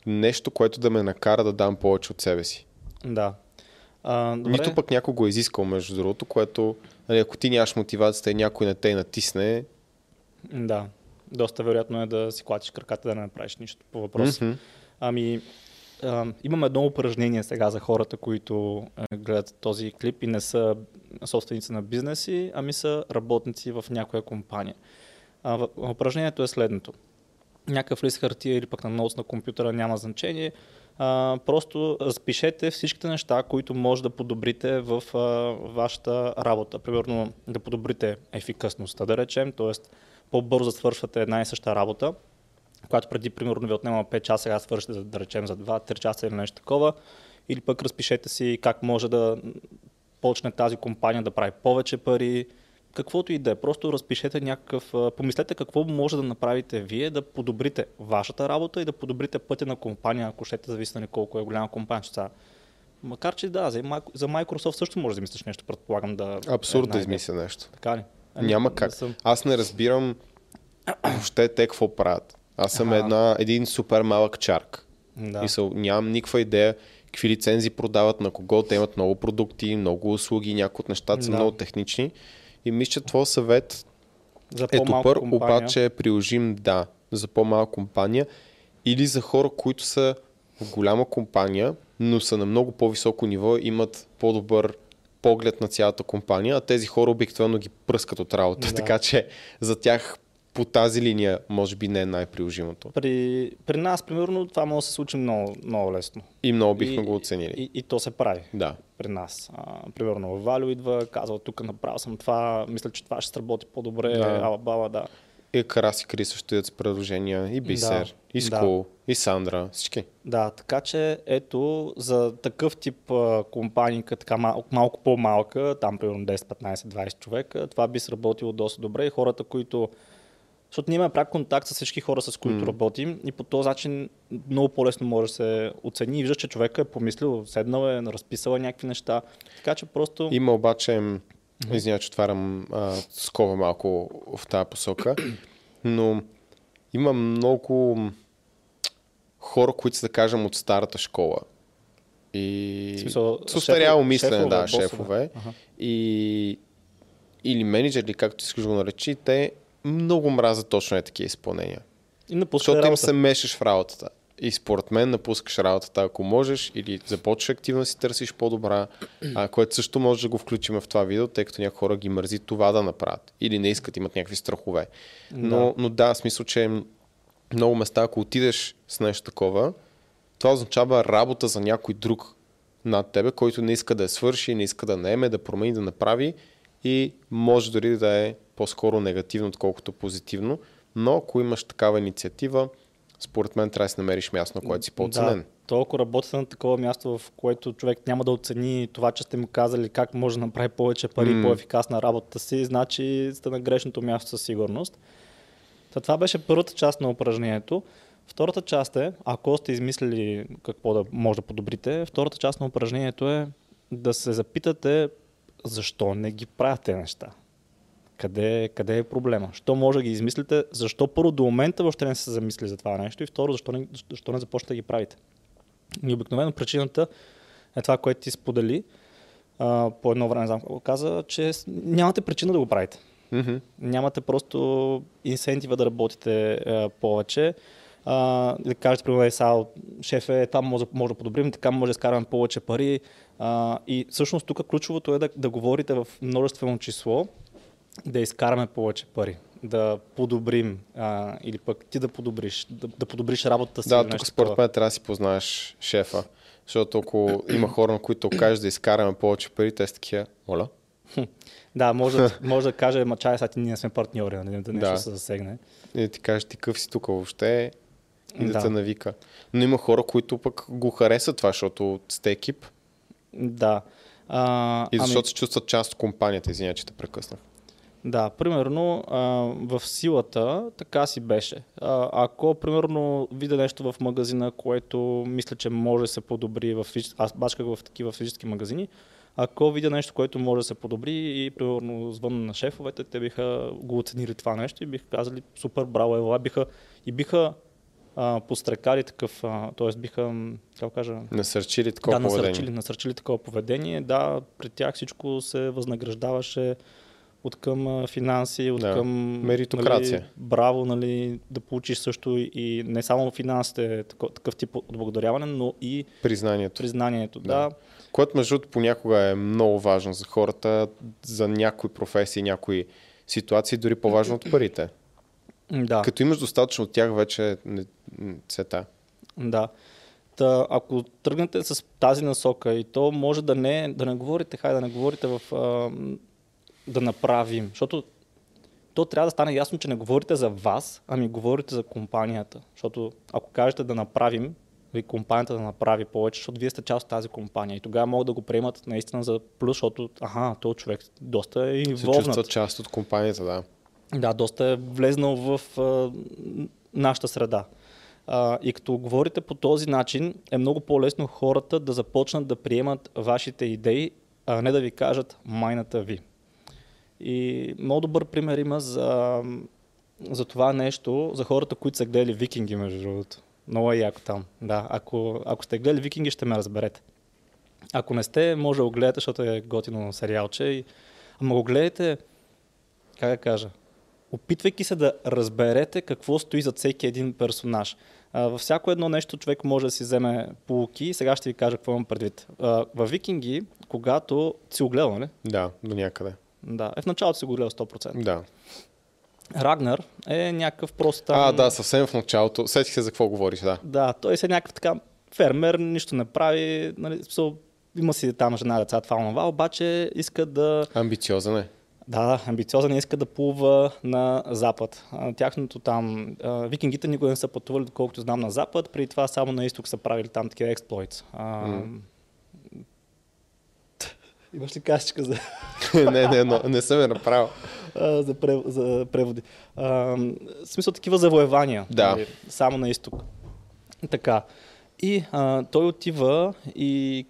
Speaker 2: нещо, което да ме накара да дам повече от себе си.
Speaker 1: Да. А, добре.
Speaker 2: Нито пък някой го е изискал, между другото, което, нали, ако ти нямаш мотивацията и някой не те натисне,
Speaker 1: Да. Доста вероятно е да си клатиш краката да не направиш нищо по въпроса.
Speaker 2: Мгм.
Speaker 1: Ами, а, имам едно упражнение сега за хората, които е, гледат този клип и не са собственици на бизнеси, ами са работници в някоя компания. В- упражнението е следното. Някакъв лист хартия или пък на ноут на компютъра няма значение. А, просто разпишете всичките неща, които може да подобрите в а, вашата работа. Примерно да подобрите ефикасността, да речем, т.е. по-бързо да свършвате една и съща работа, която преди примерно ви отнема 5 часа, сега свършите да речем за 2-3 часа или нещо такова. Или пък разпишете си как може да почне тази компания да прави повече пари, каквото и да е. Просто разпишете някакъв, помислете какво може да направите вие да подобрите вашата работа и да подобрите пътя на компания, ако щете, зависи на колко е голяма компания. Макар че да, за, Microsoft също може да измислиш нещо, предполагам да...
Speaker 2: абсурд
Speaker 1: е
Speaker 2: да измисля нещо.
Speaker 1: Така ли?
Speaker 2: Няма
Speaker 1: не
Speaker 2: как.
Speaker 1: съм.
Speaker 2: Аз не разбирам *clears throat* въобще те какво правят. Аз съм
Speaker 1: Аха.
Speaker 2: една, един супер малък чарк.
Speaker 1: Да.
Speaker 2: Мисъл, нямам никаква идея какви лицензии продават, на кого те имат много продукти, много услуги, някои от нещата са
Speaker 1: Да.
Speaker 2: много технични. И мисля, че твой съвет
Speaker 1: За
Speaker 2: е добър,
Speaker 1: компания.
Speaker 2: обаче е приложим да, за по-малка компания или за хора, които са в голяма компания, но са на много по-високо ниво, имат по-добър поглед на цялата компания, а тези хора обикновено ги пръскат от работа.
Speaker 1: Да.
Speaker 2: Така че за тях по тази линия може би не е най-приложимото.
Speaker 1: При, при нас, примерно, това може да се случи много, много лесно.
Speaker 2: И много бихме го оценили.
Speaker 1: И, и то се прави
Speaker 2: Да.
Speaker 1: при нас. А, примерно, Валю идва, казва, тук направил съм това, мисля, че това ще сработи по-добре,
Speaker 2: Да.
Speaker 1: ала баба, да.
Speaker 2: И Карас и Крис също идват с предложения, и Бисер,
Speaker 1: Да,
Speaker 2: и Скул, и Сандра, всички.
Speaker 1: Да, така че ето за такъв тип а, компании, като така мал, малко по-малка, там примерно 10, 15, 20 човека, това би сработило доста добре и хората, които защото ние имаме пряк контакт с всички хора, с които
Speaker 2: М.
Speaker 1: работим и по този начин много по-лесно може да се оцени и виждаш, че човека е помислил, седнал е, разписал е някакви неща. Така че просто...
Speaker 2: Има обаче, м, извиня, че отварям а, скоба малко в тази посока, но има много хора, които са, да кажем, от старата школа. И
Speaker 1: смисъл,
Speaker 2: с устаряло мислене,
Speaker 1: шефове,
Speaker 2: да,
Speaker 1: босове.
Speaker 2: шефове.
Speaker 1: Аха.
Speaker 2: И, или менеджери, както искаш го наречи, те много мразят точно е такива изпълнения.
Speaker 1: И
Speaker 2: Защото им се мешаш в работата. И според мен напускаш работата, ако можеш, или започваш активно да си търсиш по-добра, а, което също може да го включим в това видео, тъй като някои хора ги мързи това да направят. Или не искат, имат някакви страхове. Но
Speaker 1: Да.
Speaker 2: но да смисъл, че много места, ако отидеш с нещо такова, това означава работа за някой друг над тебе, който не иска да я свърши, не иска да наеме, да промени, да направи и може дори да е по-скоро негативно, отколкото позитивно. Но ако имаш такава инициатива, според мен трябва да си намериш място, на което си по-оценен.
Speaker 1: Да, то ако работите на такова място, в което човек няма да оцени това, че сте му казали как може да направи повече пари,
Speaker 2: М.
Speaker 1: по-ефикасна работата си, значи сте на грешното място със сигурност. Та това беше първата част на упражнението. Втората част е, ако сте измислили какво да може да подобрите, втората част на упражнението е да се запитате защо не ги правите неща. Къде, къде е проблема? Що може да ги измислите? Защо първо до момента въобще не се замисли за това нещо? И второ, защо не, защо не започнете да ги правите? И обикновено причината е това, което ти сподели. А, по едно време, знам какво каза, че нямате причина да го правите.
Speaker 2: Мгм.
Speaker 1: Нямате просто инсентива да работите а, повече. А, да кажете, примерно, е, сега, шеф е, там може, може да подобрим, така може да изкараме повече пари. А, и всъщност тук ключовото е да, да говорите в множествено число, да изкараме повече пари, да подобрим а, или пък ти да подобриш, да, да подобриш работата си.
Speaker 2: Да, тук според мен трябва да си познаеш шефа. Защото ако има хора, на които кажеш да изкараме повече пари, те са такива, моля.
Speaker 1: Да, може, да- може да каже, ма чай, сега ти ние сме партньори, нали, да нещо
Speaker 2: Да.
Speaker 1: се засегне.
Speaker 2: И ти кажеш, ти къв си тук въобще и да,
Speaker 1: Да.
Speaker 2: те навика. Но има хора, които пък го харесат това, защото сте екип
Speaker 1: Да. А,
Speaker 2: и
Speaker 1: ами-
Speaker 2: защото се чувстват част от компанията. Извиня, че те прекъснах.
Speaker 1: Да, примерно а, в силата така си беше. А, ако примерно видя нещо в магазина, което мисля, че може да се подобри в аз бачках в такива физически магазини, ако видя нещо, което може да се подобри и примерно звън на шефовете, те биха го оценили това нещо и биха казали супер, браво, ела, биха и биха а, пострекали такъв, т.е. биха, как кажа,
Speaker 2: Насърчили такова
Speaker 1: да,
Speaker 2: поведение.
Speaker 1: насърчили, насърчили такова поведение. Да, при тях всичко се възнаграждаваше от към финанси, от
Speaker 2: Да,
Speaker 1: към
Speaker 2: меритокрация.
Speaker 1: Нали, браво, нали, да получиш също и не само финансите, такъв тип отблагодаряване, но и
Speaker 2: Признанието.
Speaker 1: признанието.
Speaker 2: Да.
Speaker 1: Да.
Speaker 2: Което между другото понякога е много важно за хората, за някои професии, някои ситуации, дори по-важно от парите.
Speaker 1: Да.
Speaker 2: Като имаш достатъчно от тях, вече не, не се та.
Speaker 1: Да. Та, ако тръгнете с тази насока и то може да не, да не говорите, хай да не говорите в а, да направим, защото то трябва да стане ясно, че не говорите за вас, ами говорите за компанията. Защото ако кажете да направим, и компанията да направи повече, защото вие сте част от тази компания и тогава могат да го приемат наистина за плюс, защото аха, този човек доста е
Speaker 2: Се
Speaker 1: инволвнат.
Speaker 2: чувстват част от компанията, да.
Speaker 1: Да, доста е влезнал в а, нашата среда. А, и като говорите по този начин, е много по-лесно хората да започнат да приемат вашите идеи, а не да ви кажат майната ви. И много добър пример има за, за това нещо, за хората, които са гледали викинги, между другото. Много е яко там. Да, ако, ако сте гледали викинги, ще ме разберете. Ако не сте, може да го гледате, защото е готино сериалче. И... Ама го гледайте, как да кажа, опитвайки се да разберете какво стои за всеки един персонаж. А, във всяко едно нещо човек може да си вземе полуки сега ще ви кажа какво имам предвид. А, във Викинги, когато си го гледал, нали?
Speaker 2: Да, до някъде.
Speaker 1: Да, е в началото си го гледал 100%.
Speaker 2: Да.
Speaker 1: Рагнар е някакъв просто там...
Speaker 2: А, да, съвсем в началото. Сетих се за какво говориш, да.
Speaker 1: Да, той е някакъв така фермер, нищо не прави, нали, смисъл, има си там жена, деца, това, онова, обаче иска да...
Speaker 2: Амбициозен е.
Speaker 1: Да, амбициозен иска да плува на запад. Тяхното там, викингите никога не са пътували, доколкото знам, на запад, преди това само на изток са правили там такива експлойт.
Speaker 2: М.
Speaker 1: Имаш ли кашичка за, *laughs*
Speaker 2: не, не, но, не съм я направил.
Speaker 1: а, за, прев, за преводи? А, в смисъл такива завоевания.
Speaker 2: Да.
Speaker 1: нали, Само на изток. Така. И а, той отива и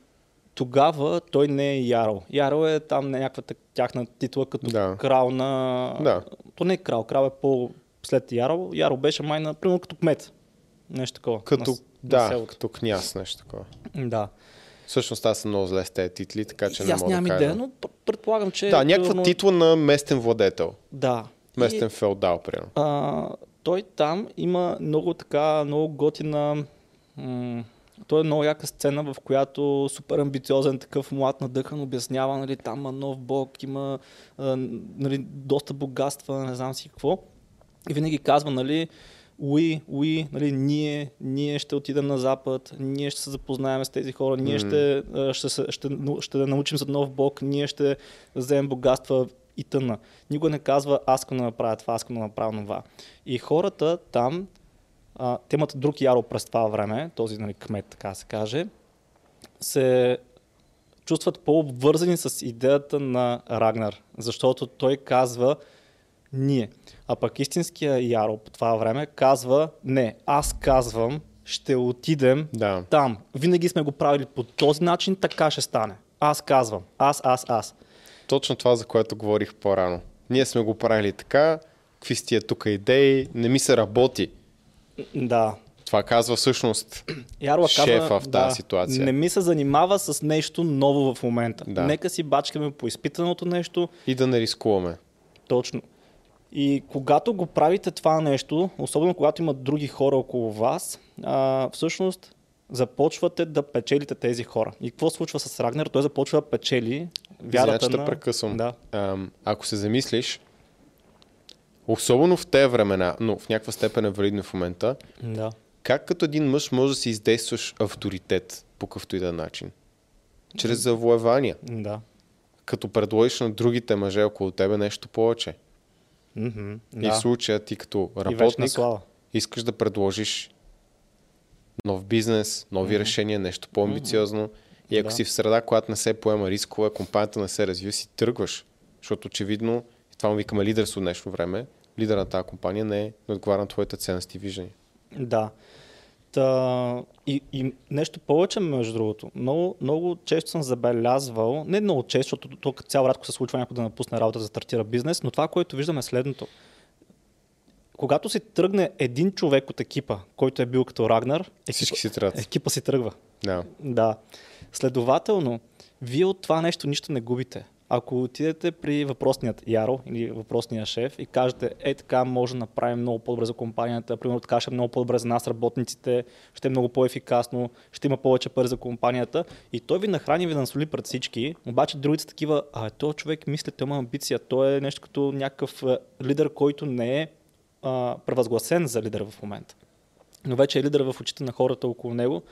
Speaker 1: тогава той не е Ярл. Ярл е там някаква тяхна титла като
Speaker 2: Да.
Speaker 1: крал на...
Speaker 2: Да.
Speaker 1: То не е крал, крал е по след Ярл. Ярл беше май на, примерно като кмет. Нещо такова.
Speaker 2: Като,
Speaker 1: на, на
Speaker 2: да,
Speaker 1: селото.
Speaker 2: като княз, нещо такова.
Speaker 1: Да.
Speaker 2: Всъщност аз съм много зле с тези титли, така че
Speaker 1: И
Speaker 2: не
Speaker 1: аз
Speaker 2: мога да кажа.
Speaker 1: идея, но предполагам, че...
Speaker 2: Да, някаква
Speaker 1: примерно-
Speaker 2: титла на местен владетел.
Speaker 1: Да.
Speaker 2: Местен
Speaker 1: И,
Speaker 2: феодал, примерно.
Speaker 1: а, той там има много така, много готина... М- той е много яка сцена, в която супер амбициозен такъв млад надъхан обяснява, нали, там има нов бог, има а, нали, доста богатства, не знам си какво. И винаги казва, нали, уи, уи, нали, ние, ние ще отидем на запад, ние ще се запознаем с тези хора, ние
Speaker 2: М.
Speaker 1: ще, ще, ще, ще, научим за нов бог, ние ще вземем богатства и тъна. Никой не казва, аз искам да направя това, аз искам да направя това. И хората там, а, те имат друг яро през това време, този нали, кмет, така се каже, се чувстват по-обвързани с идеята на Рагнар, защото той казва ние. А пък истинския Яро по това време казва не, аз казвам, ще отидем
Speaker 2: Да.
Speaker 1: там. Винаги сме го правили по този начин, така ще стане. Аз казвам. Аз, аз, аз.
Speaker 2: Точно това, за което говорих по-рано. Ние сме го правили така, какви са тия тук идеи, не ми се работи.
Speaker 1: Да.
Speaker 2: Това казва всъщност *clears throat*
Speaker 1: Яро
Speaker 2: шефа
Speaker 1: казва,
Speaker 2: в тази
Speaker 1: да,
Speaker 2: ситуация.
Speaker 1: Не ми се занимава с нещо ново в момента.
Speaker 2: Да.
Speaker 1: Нека си бачкаме по изпитаното нещо.
Speaker 2: и да не рискуваме.
Speaker 1: Точно. И когато го правите това нещо, особено когато има други хора около вас, а, всъщност започвате да печелите тези хора. И какво случва с Рагнер? Той започва да печели вярата
Speaker 2: те
Speaker 1: на...
Speaker 2: прекъсвам.
Speaker 1: Да.
Speaker 2: Ам, ако се замислиш, особено в тези времена, но в някаква степен е валидно в момента,
Speaker 1: да.
Speaker 2: как като един мъж може да си издействаш авторитет по какъвто и да е начин? Чрез завоевания.
Speaker 1: Да.
Speaker 2: Като предложиш на другите мъже около тебе нещо повече. И
Speaker 1: да.
Speaker 2: в случая ти като
Speaker 1: И
Speaker 2: работник искаш да предложиш нов бизнес, нови
Speaker 1: Мгм.
Speaker 2: решения, нещо по-амбициозно. И ако
Speaker 1: Да.
Speaker 2: си в среда, която не се поема рискове, компанията не се развива, си тръгваш. Защото очевидно, и това му викаме лидерство днешно време, лидер на тази компания не е не отговаря на твоите ценности и виждания.
Speaker 1: Да. Та, и, и нещо повече, между другото. Много, много често съм забелязвал, не много често, защото тук цял рядко се случва някой да напусне работа, да стартира бизнес, но това, което виждаме е следното. Когато си тръгне един човек от екипа, който е бил като Рагнар,
Speaker 2: Всички
Speaker 1: екипа,
Speaker 2: си
Speaker 1: екипа си тръгва.
Speaker 2: Да.
Speaker 1: Да. Следователно, вие от това нещо нищо не губите. Ако отидете при въпросният Яро или въпросния шеф и кажете, е така може да направим много по-добре за компанията, примерно така ще е много по-добре за нас, работниците, ще е много по-ефикасно, ще има повече пари за компанията и той ви нахрани ви насоли пред всички, обаче другите са такива, а този човек мисли, той има амбиция, той е нещо като някакъв е, лидер, който не е а, превъзгласен за лидер в момента но вече е лидер в очите на хората около него,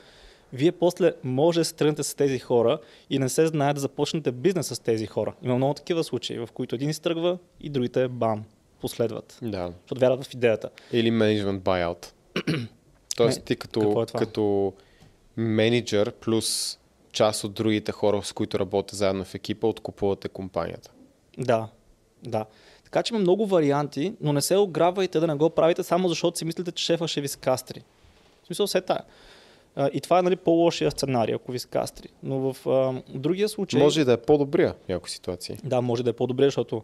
Speaker 1: вие после може да се тръгнете с тези хора и не се знае да започнете бизнес с тези хора. Има много такива случаи, в които един изтръгва и другите бам, последват.
Speaker 2: Да.
Speaker 1: Защото вярват в идеята.
Speaker 2: Или менеджмент buyout. *clears throat* Тоест ти като,
Speaker 1: е
Speaker 2: като менеджер плюс част от другите хора, с които работя заедно в екипа, откупувате компанията.
Speaker 1: Да, да. Така че има много варианти, но не се ограбвайте да не го правите само защото си мислите, че шефа ще ви скастри. В смисъл все тая. А, И това е нали, по-лошия сценарий, ако ви скастри. Но в а, другия случай...
Speaker 2: Може да е по-добрия в някои ситуации.
Speaker 1: Да, може да е по-добре, защото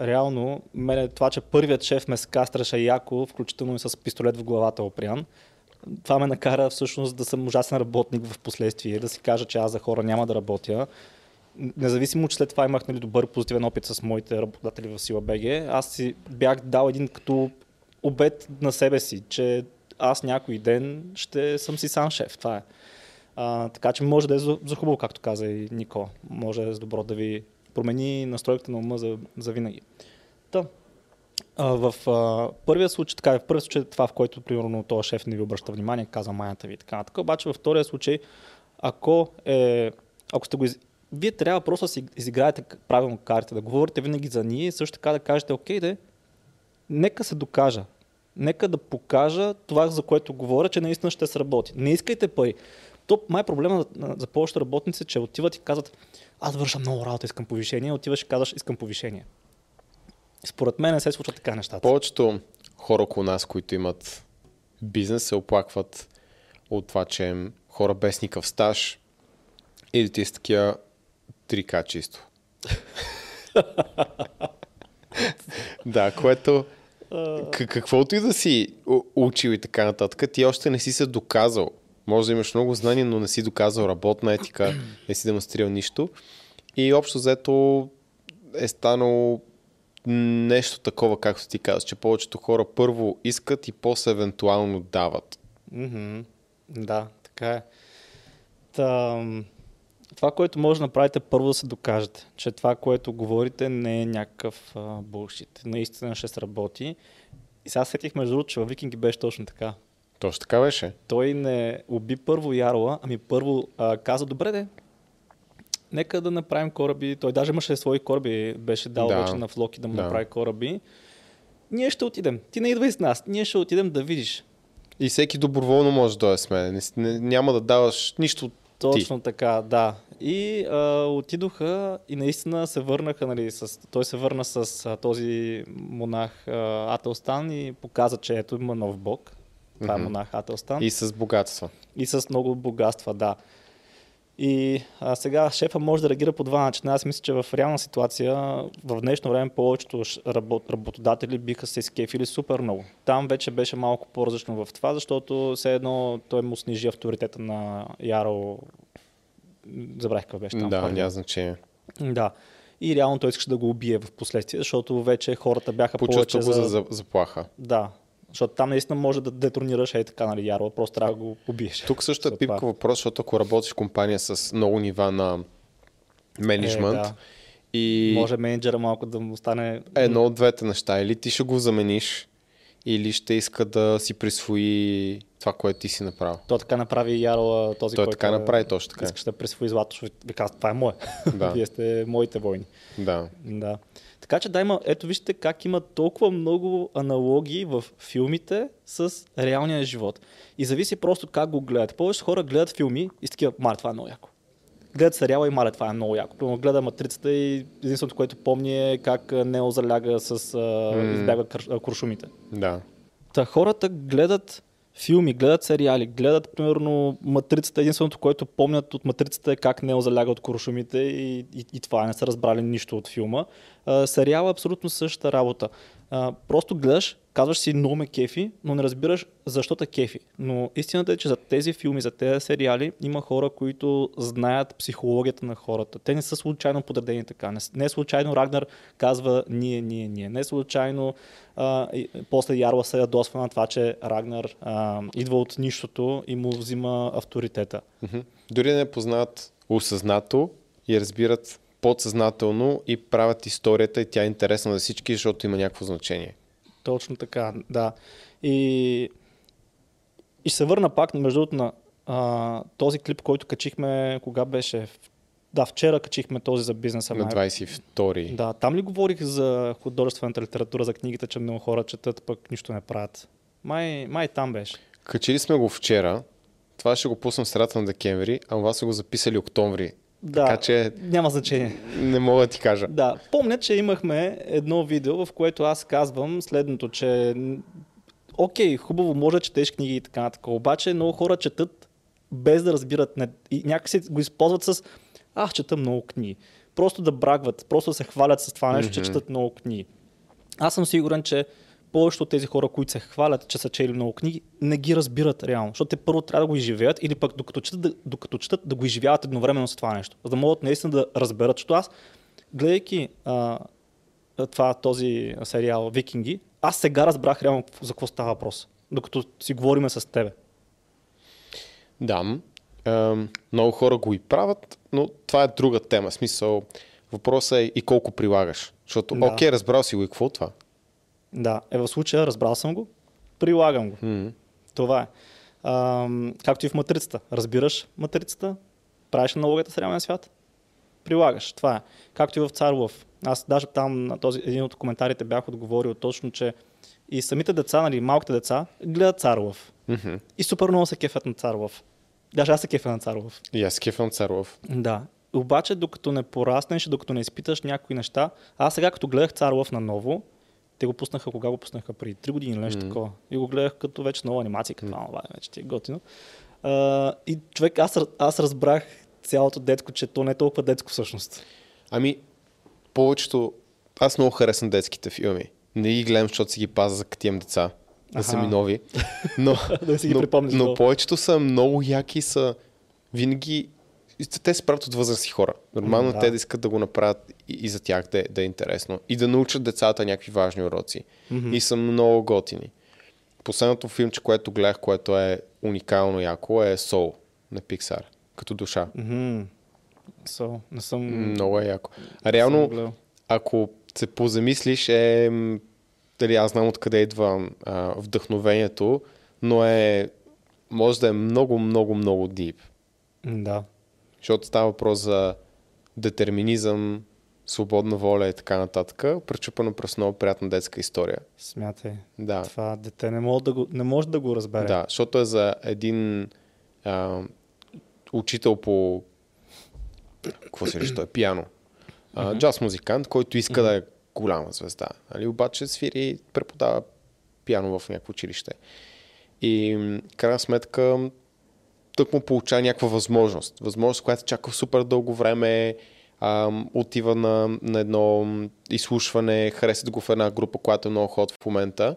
Speaker 1: реално мене това, че първият шеф ме скастраше яко, включително и с пистолет в главата опрян, това ме накара всъщност да съм ужасен работник в последствие, да си кажа, че аз за хора няма да работя. Независимо, че след това имах нали, добър позитивен опит с моите работодатели в Сила БГ, аз си бях дал един като обед на себе си, че аз някой ден ще съм си сам шеф. Това е. А, така че може да е за, за хубаво, както каза и Никола. Може да е с добро да ви промени настройката на ума за, за винаги. Та, А, в а, първия случай, така, в първия случай това, в който примерно този шеф не ви обръща внимание, каза майната ви и така нататък. Обаче във втория случай, ако, е, ако сте го из... Вие трябва просто да си изиграете правилно картите, да говорите винаги за ние и също така да кажете, окей, де, нека се докажа. Нека да покажа това, за което говоря, че наистина ще сработи. Не искайте пари. То май проблема за, за повечето работници, че отиват и казват, аз върша много работа, искам повишение, отиваш и казваш, искам повишение. Според мен не се случват така нещата.
Speaker 2: Повечето хора около нас, които имат бизнес, се оплакват от това, че хора без никакъв стаж или ти с такива 3К чисто. *laughs* да, което каквото и да си учил и така нататък, ти още не си се доказал. Може да имаш много знания, но не си доказал работна етика, не си демонстрирал нищо. И общо взето е станало нещо такова, както ти казваш, че повечето хора първо искат и после евентуално дават.
Speaker 1: Мгм. Да, така е. Та, м, това, което може да направите, първо да се докажете, че това, което говорите, не е някакъв булшит. Наистина ще сработи. И сега сетих, между другото, че във Викинги беше точно така.
Speaker 2: Точно така беше.
Speaker 1: Той не уби първо Ярла, ами първо а, каза, добре де, нека да направим кораби. Той даже имаше свои кораби, беше дал
Speaker 2: Да.
Speaker 1: вече на Флоки да му
Speaker 2: Да.
Speaker 1: направи кораби. Ние ще отидем. Ти не идвай с нас. Ние ще отидем да видиш.
Speaker 2: И всеки доброволно може да дойде с мен. Няма да даваш нищо
Speaker 1: Точно така, да. И а, отидоха и наистина се върнаха, нали, с, той се върна с а, този монах а, Ателстан и показа, че ето има нов бог. Това е монах Ателстан.
Speaker 2: и
Speaker 1: И...
Speaker 2: с богатства.
Speaker 1: и с много богатства, да. И а, сега шефа може да реагира по два начина. Аз мисля, че в реална ситуация, в днешно време, повечето работ, работодатели биха се скефили супер много. Там вече беше малко по-различно в това, защото все едно той му снижи авторитета на Яро. Забравих какъв беше там.
Speaker 2: да, няма значение.
Speaker 1: Да. И реално той искаше да го убие в последствие, защото вече хората бяха
Speaker 2: Почувства
Speaker 1: повече за,
Speaker 2: за заплаха.
Speaker 1: Да. Защото там наистина може да детронираш ей така, нали, Яро, просто трябва да го убиеш.
Speaker 2: Тук също е пипка въпрос, защото ако работиш в компания с много нива на менеджмент
Speaker 1: Е, да.
Speaker 2: и
Speaker 1: Може менеджера малко да му стане...
Speaker 2: едно от двете неща, или ти ще го замениш, или ще иска да си присвои това, което ти си направил.
Speaker 1: То така направи Яро този,
Speaker 2: Той
Speaker 1: който
Speaker 2: така направи, точно така.
Speaker 1: искаш да присвои злато, защото ви казва, това е мое.
Speaker 2: Да. *laughs*
Speaker 1: Вие сте моите войни.
Speaker 2: Да.
Speaker 1: Да. Така че да има, ето вижте как има толкова много аналогии в филмите с реалния живот. И зависи просто как го гледат. Повече хора гледат филми и са такива, мале, това е много яко. Гледат сериала и мале, това е много яко. Примерно гледа Матрицата и единственото, което помни е как Нео заляга с...
Speaker 2: М.
Speaker 1: избяга куршумите.
Speaker 2: Да.
Speaker 1: Та хората гледат филми, гледат сериали, гледат примерно Матрицата. Единственото, което помнят от Матрицата е как Нео заляга от куршумите и, и, и това не са разбрали нищо от филма. А, сериал е абсолютно същата работа. А, просто гледаш, казваш си много ме кефи, но не разбираш защо те кефи. Но истината е, че за тези филми, за тези сериали има хора, които знаят психологията на хората. Те не са случайно подредени така. Не, не е случайно Рагнар казва ние, ние, ние. Не е случайно а, и, после Ярла се ядосва на това, че Рагнар а, идва от нищото и му взима авторитета.
Speaker 2: Дори не познават осъзнато и разбират подсъзнателно и правят историята и тя е интересна за всички, защото има някакво значение.
Speaker 1: Точно така, да. И, и се върна пак, между другото, на а, този клип, който качихме, кога беше? Да, вчера качихме този за бизнеса.
Speaker 2: На
Speaker 1: май.
Speaker 2: 22-ри.
Speaker 1: Да, там ли говорих за художествената литература, за книгите, че много хора четат, пък нищо не правят? Май, май там беше.
Speaker 2: Качили сме го вчера. Това ще го пуснем в средата на декември, а това са го записали октомври.
Speaker 1: Да,
Speaker 2: Така че
Speaker 1: няма значение.
Speaker 2: не мога да ти кажа.
Speaker 1: Да, помня, че имахме едно видео, в което аз казвам следното, че окей, хубаво, може да четеш книги и така нататък, обаче много хора четат без да разбират не, и някакси го използват с аз чета много книги. Просто да брагват, просто да се хвалят с това нещо, че
Speaker 2: Мгм.
Speaker 1: четат много книги. Аз съм сигурен, че повечето от тези хора, които се хвалят, че са чели много книги, не ги разбират реално. Защото те първо трябва да го изживеят или пък докато четат, да, докато четат да го изживяват едновременно с това нещо. За да могат наистина да разберат. Защото аз, гледайки а, това, този сериал Викинги, аз сега разбрах реално за какво става въпрос. Докато си говориме с тебе.
Speaker 2: Да, много хора го и правят, но това е друга тема. Смисъл, въпросът е и колко прилагаш. Защото,
Speaker 1: Да.
Speaker 2: окей, разбрал си го и какво е това?
Speaker 1: Да, е в случая разбрал съм го, прилагам го.
Speaker 2: М.
Speaker 1: Това е. Ам, както и в матрицата. Разбираш матрицата, правиш аналогията с реалния свят, прилагаш. Това е. Както и в Цар Лъв. Аз даже там на този един от коментарите бях отговорил точно, че и самите деца, нали, малките деца, гледат Цар Лъв.
Speaker 2: Мгм.
Speaker 1: И супер много се кефят на Цар Лъв. Даже аз се кефя на Цар Лъв.
Speaker 2: И аз кефам Царлов.
Speaker 1: Да. Обаче, докато не пораснеш, докато не изпиташ някои неща, аз сега като гледах Цар Лъв наново, те го пуснаха, кога го пуснаха? Преди 3 години или нещо
Speaker 2: Мгм.
Speaker 1: такова. И го гледах като вече нова анимация, като това, това вече ти е готино. А, и човек, аз, аз разбрах цялото детско, че то не е толкова детско всъщност.
Speaker 2: Ами, повечето... Аз много харесвам детските филми. Не ги гледам, защото си ги пазя за като имам деца. Да са ми нови. *laughs* Но,
Speaker 1: Да си ги
Speaker 2: но, но
Speaker 1: много.
Speaker 2: повечето са много яки са винаги... Те се правят от възрастни хора. Нормално да. те да искат да го направят и, и за тях да е, да е интересно. И да научат децата някакви важни уроци.
Speaker 1: Мгм.
Speaker 2: И са много готини. Последното филмче, което гледах, което е уникално яко, е Soul на Pixar. Като душа.
Speaker 1: Мгм. So, не съм...
Speaker 2: Много е яко. А реално, ако се позамислиш, е, дали аз знам откъде идва а, вдъхновението, но е, може да е много, много, много дип.
Speaker 1: Да.
Speaker 2: Защото става въпрос за детерминизъм, свободна воля и така нататък. Пречупано през много приятна детска история.
Speaker 1: Смятай.
Speaker 2: Да,
Speaker 1: Това дете не може да го, не може да го разбере.
Speaker 2: да защото е за един а, учител по какво се рече, той е пиано. А, джаз музикант, който иска да е голяма звезда. Нали? Обаче свири, преподава пиано в някакво училище. И крайна сметка тък му получава някаква възможност. Възможност, която чака супер дълго време, а, отива на, на едно изслушване, харесат го в една група, която е много ход в момента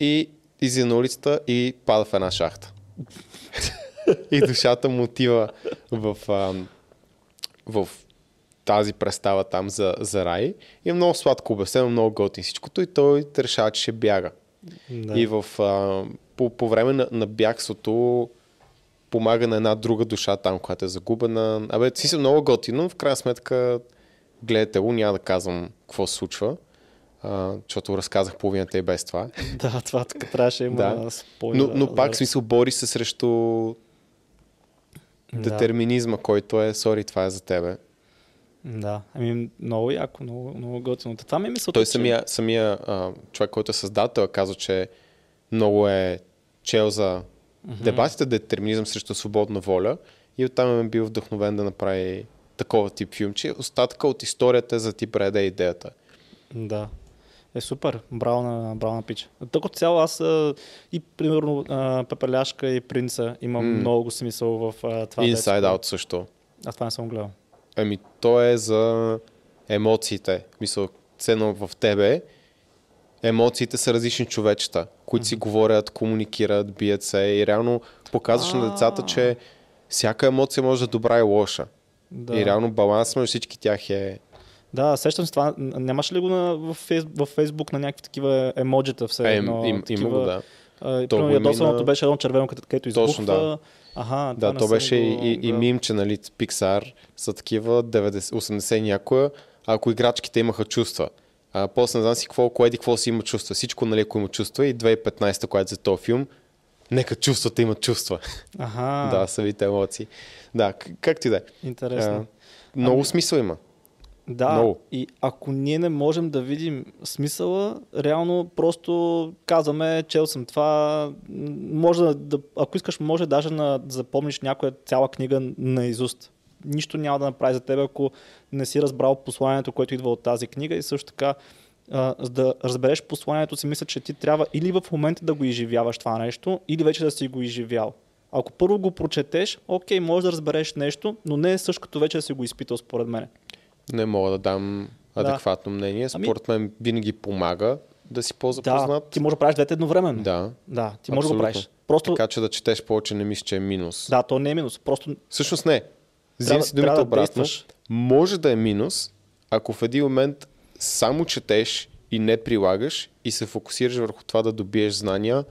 Speaker 2: и излиза на улицата и пада в една шахта. *laughs* и душата му отива в, а, в тази представа там за, за рай. И е много сладко обяснено, много готин всичкото и той решава, че ще бяга.
Speaker 1: Да.
Speaker 2: И в, а, по, по време на, на бягството помага на една друга душа там, която е загубена. Абе, си се много готино, в крайна сметка гледате го, няма да казвам какво се случва, а, защото разказах половината и без това. *laughs*
Speaker 1: да, това тук трябваше има
Speaker 2: Да.
Speaker 1: спойлер.
Speaker 2: Но, но пак в смисъл бори се срещу
Speaker 1: Да.
Speaker 2: детерминизма, който е, сори, това е за тебе.
Speaker 1: Да, ами много яко, много, много готино. Това ми е мисълта,
Speaker 2: Той
Speaker 1: че-
Speaker 2: самия, самия а, човек, който е създател, казва, че много е чел за дебатите детерминизъм срещу свободна воля и оттам е бил вдъхновен да направи такова тип филмче. Остатъка от историята е за ти преде идеята.
Speaker 1: Да. Е супер, браво на, браво на пич. Тук от цяло аз а, и примерно а, Пепеляшка и Принца имам
Speaker 2: М.
Speaker 1: много смисъл в а, това.
Speaker 2: Inside
Speaker 1: детско.
Speaker 2: Out също.
Speaker 1: Аз това не съм гледал.
Speaker 2: Ами, то е за емоциите. Мисъл, ценно в тебе. Емоциите са различни човечета, които си говорят, комуникират, бият се и реално показваш на децата, че всяка емоция може да е добра и лоша.
Speaker 1: Да.
Speaker 2: И реално баланс между всички тях е...
Speaker 1: Да, сещам се това. Н- Нямаше ли го на, в, фейс, в Фейсбук на някакви такива емоджита все
Speaker 2: Е,
Speaker 1: едно?
Speaker 2: им,
Speaker 1: такива,
Speaker 2: има го, да.
Speaker 1: И
Speaker 2: То
Speaker 1: примерно ядосаното
Speaker 2: на-
Speaker 1: беше едно червено, където, избухва.
Speaker 2: Точно, да.
Speaker 1: Аха,
Speaker 2: Да, то беше
Speaker 1: го
Speaker 2: и, и, и мимче, нали, Pixar са такива 90, 80 някоя, ако играчките имаха чувства. А, после не знам си какво, кое какво си има чувства. Всичко, нали, ако има чувства и 2015, която за този филм, нека чувствата имат чувства.
Speaker 1: Аха, *laughs*
Speaker 2: да, самите емоции. Да, к- както и да е.
Speaker 1: интересно.
Speaker 2: А, Много смисъл има.
Speaker 1: Да,
Speaker 2: Много.
Speaker 1: и ако ние не можем да видим смисъла, реално просто казваме, чел съм това, може да, ако искаш, може даже на, да запомниш някоя цяла книга на изуст. Нищо няма да направи за теб, ако не си разбрал посланието, което идва от тази книга и също така, а, за да разбереш посланието си, мисля, че ти трябва или в момента да го изживяваш това нещо, или вече да си го изживял. Ако първо го прочетеш, окей, може да разбереш нещо, но не е също като вече да си го изпитал, според мен.
Speaker 2: Не мога да дам
Speaker 1: Да.
Speaker 2: адекватно мнение.
Speaker 1: Ами-
Speaker 2: Според мен винаги помага да си
Speaker 1: Да,
Speaker 2: по-запознат.
Speaker 1: ти можеш да правиш двете едновременно.
Speaker 2: Да.
Speaker 1: Да, ти можеш да го правиш. Просто,
Speaker 2: Така че да четеш повече не мисля, че е минус.
Speaker 1: да, то не е минус. Просто
Speaker 2: Всъщност не. Взимам си думите
Speaker 1: да
Speaker 2: обратно. Може да е минус, ако в един момент само четеш и не прилагаш и се фокусираш върху това да добиеш знания,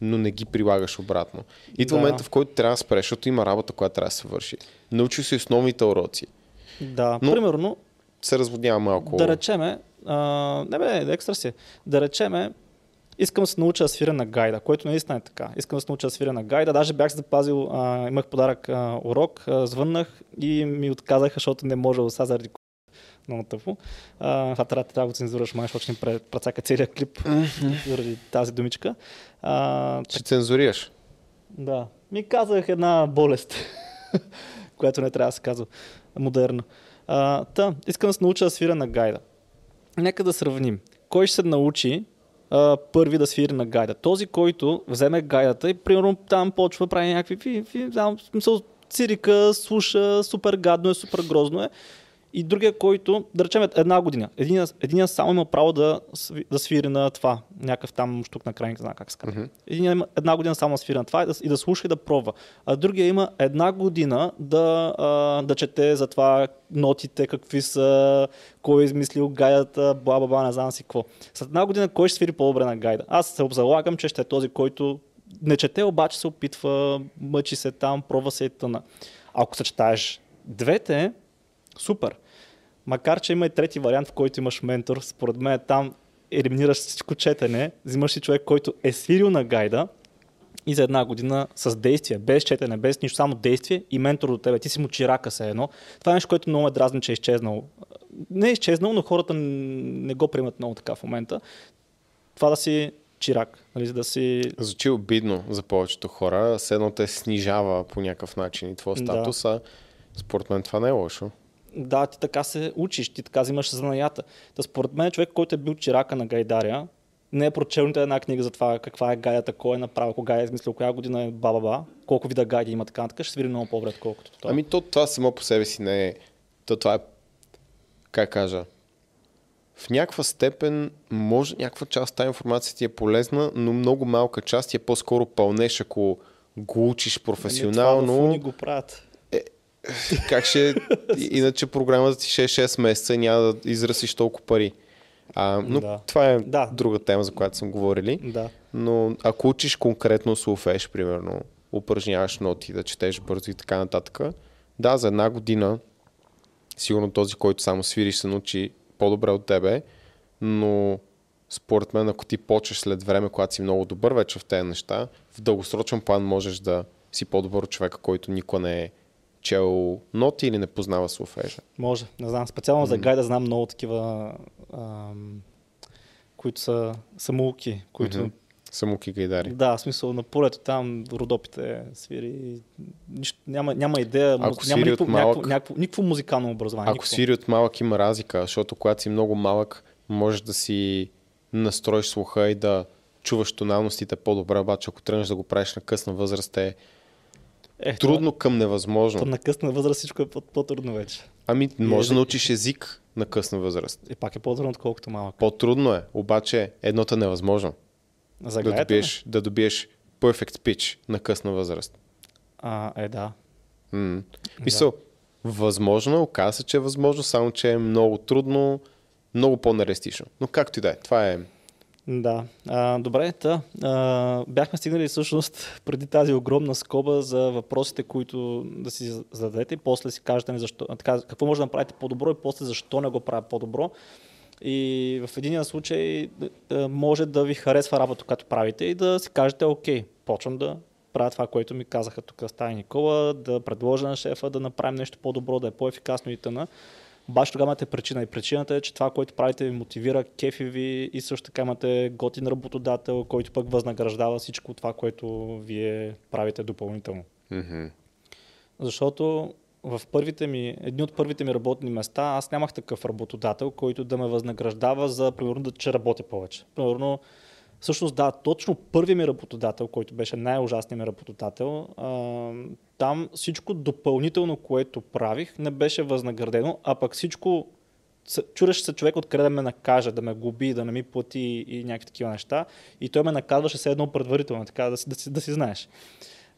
Speaker 2: но не ги прилагаш обратно. Идва
Speaker 1: Да.
Speaker 2: момента, в който трябва да спреш, защото има работа, която трябва да се върши. Научи си основните уроци.
Speaker 1: Да,
Speaker 2: Но-
Speaker 1: примерно,
Speaker 2: се разводнява малко.
Speaker 1: Да речеме, а, не бе, екстра си. Да речеме, искам да се науча да свиря на гайда, което наистина е така. Искам да се науча да свиря на гайда. Даже бях запазил, а, имах подарък а, урок, а, звъннах и ми отказаха, защото не може сега заради много тъпо. А, това трябва, трябва да го цензураш, май, защото ще прецака целият клип заради тази думичка. А,
Speaker 2: Ще цензурираш.
Speaker 1: да. Ми казах една болест, *laughs* която не трябва да се казва модерна. А, та, искам да се науча да свиря на гайда. Нека да сравним. Кой ще се научи а, първи да свири на гайда? Този, който вземе гайдата и примерно там почва прави някакви смисъл, цирика, слуша, супер гадно е, супер грозно е. И другия, който, да речем, една година. Единия, единия само има право да, да свири на това. Някакъв там штук на край, не знам как се казва. Един има една година само да свири на това и да, и да слуша и да пробва. А другия има една година да, а, да чете за това нотите, какви са, кой е измислил гайдата, бла бла бла, не знам си какво. След една година кой ще свири по-добре на гайда? Аз се залагам, че ще е този, който не чете, обаче се опитва, мъчи се там, пробва се и тъна. Ако съчетаеш двете, супер. Макар, че има и трети вариант, в който имаш ментор, според мен там елиминираш всичко четене, взимаш си човек, който е свирил на гайда и за една година с действие, без четене, без нищо, само действие и ментор до тебе. Ти си му чирака се едно. Това е нещо, което много ме дразни, че е изчезнал. Не е изчезнал, но хората не го приемат много така в момента. Това да си чирак, нали, да си...
Speaker 2: Звучи обидно за повечето хора. Все едно те снижава по някакъв начин и твоя
Speaker 1: Да.
Speaker 2: статус, а според мен това не е лошо.
Speaker 1: Да, ти така се учиш, ти така взимаш занаята. Та според мен човек, който е бил чирака на Гайдаря, не е прочел нито една книга за това каква е гайдата, кой е направил, кога е измислил, коя година е ба-ба-ба, колко вида гайди има така, така ще свири много по-добре, отколкото това.
Speaker 2: Ами то това само по себе си не е. То това е, как кажа, в някаква степен може някаква част тази информация ти е полезна, но много малка част ти е по-скоро пълнеш, ако го учиш
Speaker 1: Ами, това
Speaker 2: професионално.
Speaker 1: го правят.
Speaker 2: Как ще... Иначе програмата ти ще е 6 месеца и няма да израсиш толкова пари. А, но
Speaker 1: Да.
Speaker 2: това е
Speaker 1: Да.
Speaker 2: друга тема, за която съм говорили.
Speaker 1: Да.
Speaker 2: Но ако учиш конкретно солфеж, примерно, упражняваш ноти, да четеш бързо и така нататък, да, за една година сигурно този, който само свириш, се научи по-добре от тебе, но според мен, ако ти почеш след време, когато си много добър вече в тези неща, в дългосрочен план можеш да си по-добър от човека, който никога не е чел ноти или не познава солфежа.
Speaker 1: Може, не знам. Специално за гайда знам много такива, ам, които са самоуки, които.
Speaker 2: Самуки Гайдари.
Speaker 1: Да, в смисъл на полето там родопите свири. Нищо, няма, няма идея,
Speaker 2: Ако
Speaker 1: няма никакво,
Speaker 2: малък-
Speaker 1: някакво, някакво, никакво музикално образование.
Speaker 2: Ако
Speaker 1: никакво.
Speaker 2: свири от малък има разлика, защото когато си много малък, можеш да си настроиш слуха и да чуваш тоналностите по-добре, обаче ако тръгнеш да го правиш на късна възраст е
Speaker 1: е,
Speaker 2: трудно към невъзможно.
Speaker 1: То, на късна възраст всичко е по- по-трудно вече.
Speaker 2: Ами може да научиш език на късна възраст.
Speaker 1: И пак е по-трудно, отколкото малък.
Speaker 2: По-трудно е, обаче едното е невъзможно.
Speaker 1: За
Speaker 2: Да добиеш, да добиеш perfect pitch на късна възраст.
Speaker 1: А, е, да.
Speaker 2: М. Мисъл, възможно, е, оказа се, че е възможно, само че е много трудно, много по-нереалистично. Но както и да е, това е
Speaker 1: Да. А, добре, та, а, бяхме стигнали всъщност *laughs* преди тази огромна скоба за въпросите, които да си зададете после си кажете защо, така, какво може да направите по-добро и после защо не го правя по-добро. И в един случай може да ви харесва работа, която правите и да си кажете, окей, почвам да правя това, което ми казаха тук Стая Никола, да предложа на шефа да направим нещо по-добро, да е по-ефикасно и т.н. Обаче тогава имате причина. И причината е, че това, което правите, ви мотивира, кефи ви и също така имате готин работодател, който пък възнаграждава всичко това, което вие правите допълнително.
Speaker 2: Мгм.
Speaker 1: Защото в първите ми, едни от първите ми работни места, аз нямах такъв работодател, който да ме възнаграждава за, примерно, да, че работя повече. Примерно, всъщност да, точно първият ми работодател, който беше най-ужасният ми работодател, а, там всичко допълнително, което правих, не беше възнаградено, а пък всичко чудеше се човек откъде да ме накаже, да ме губи, да не ми плати и някакви такива неща. И той ме наказваше все едно предварително, така да си, да си, да си знаеш.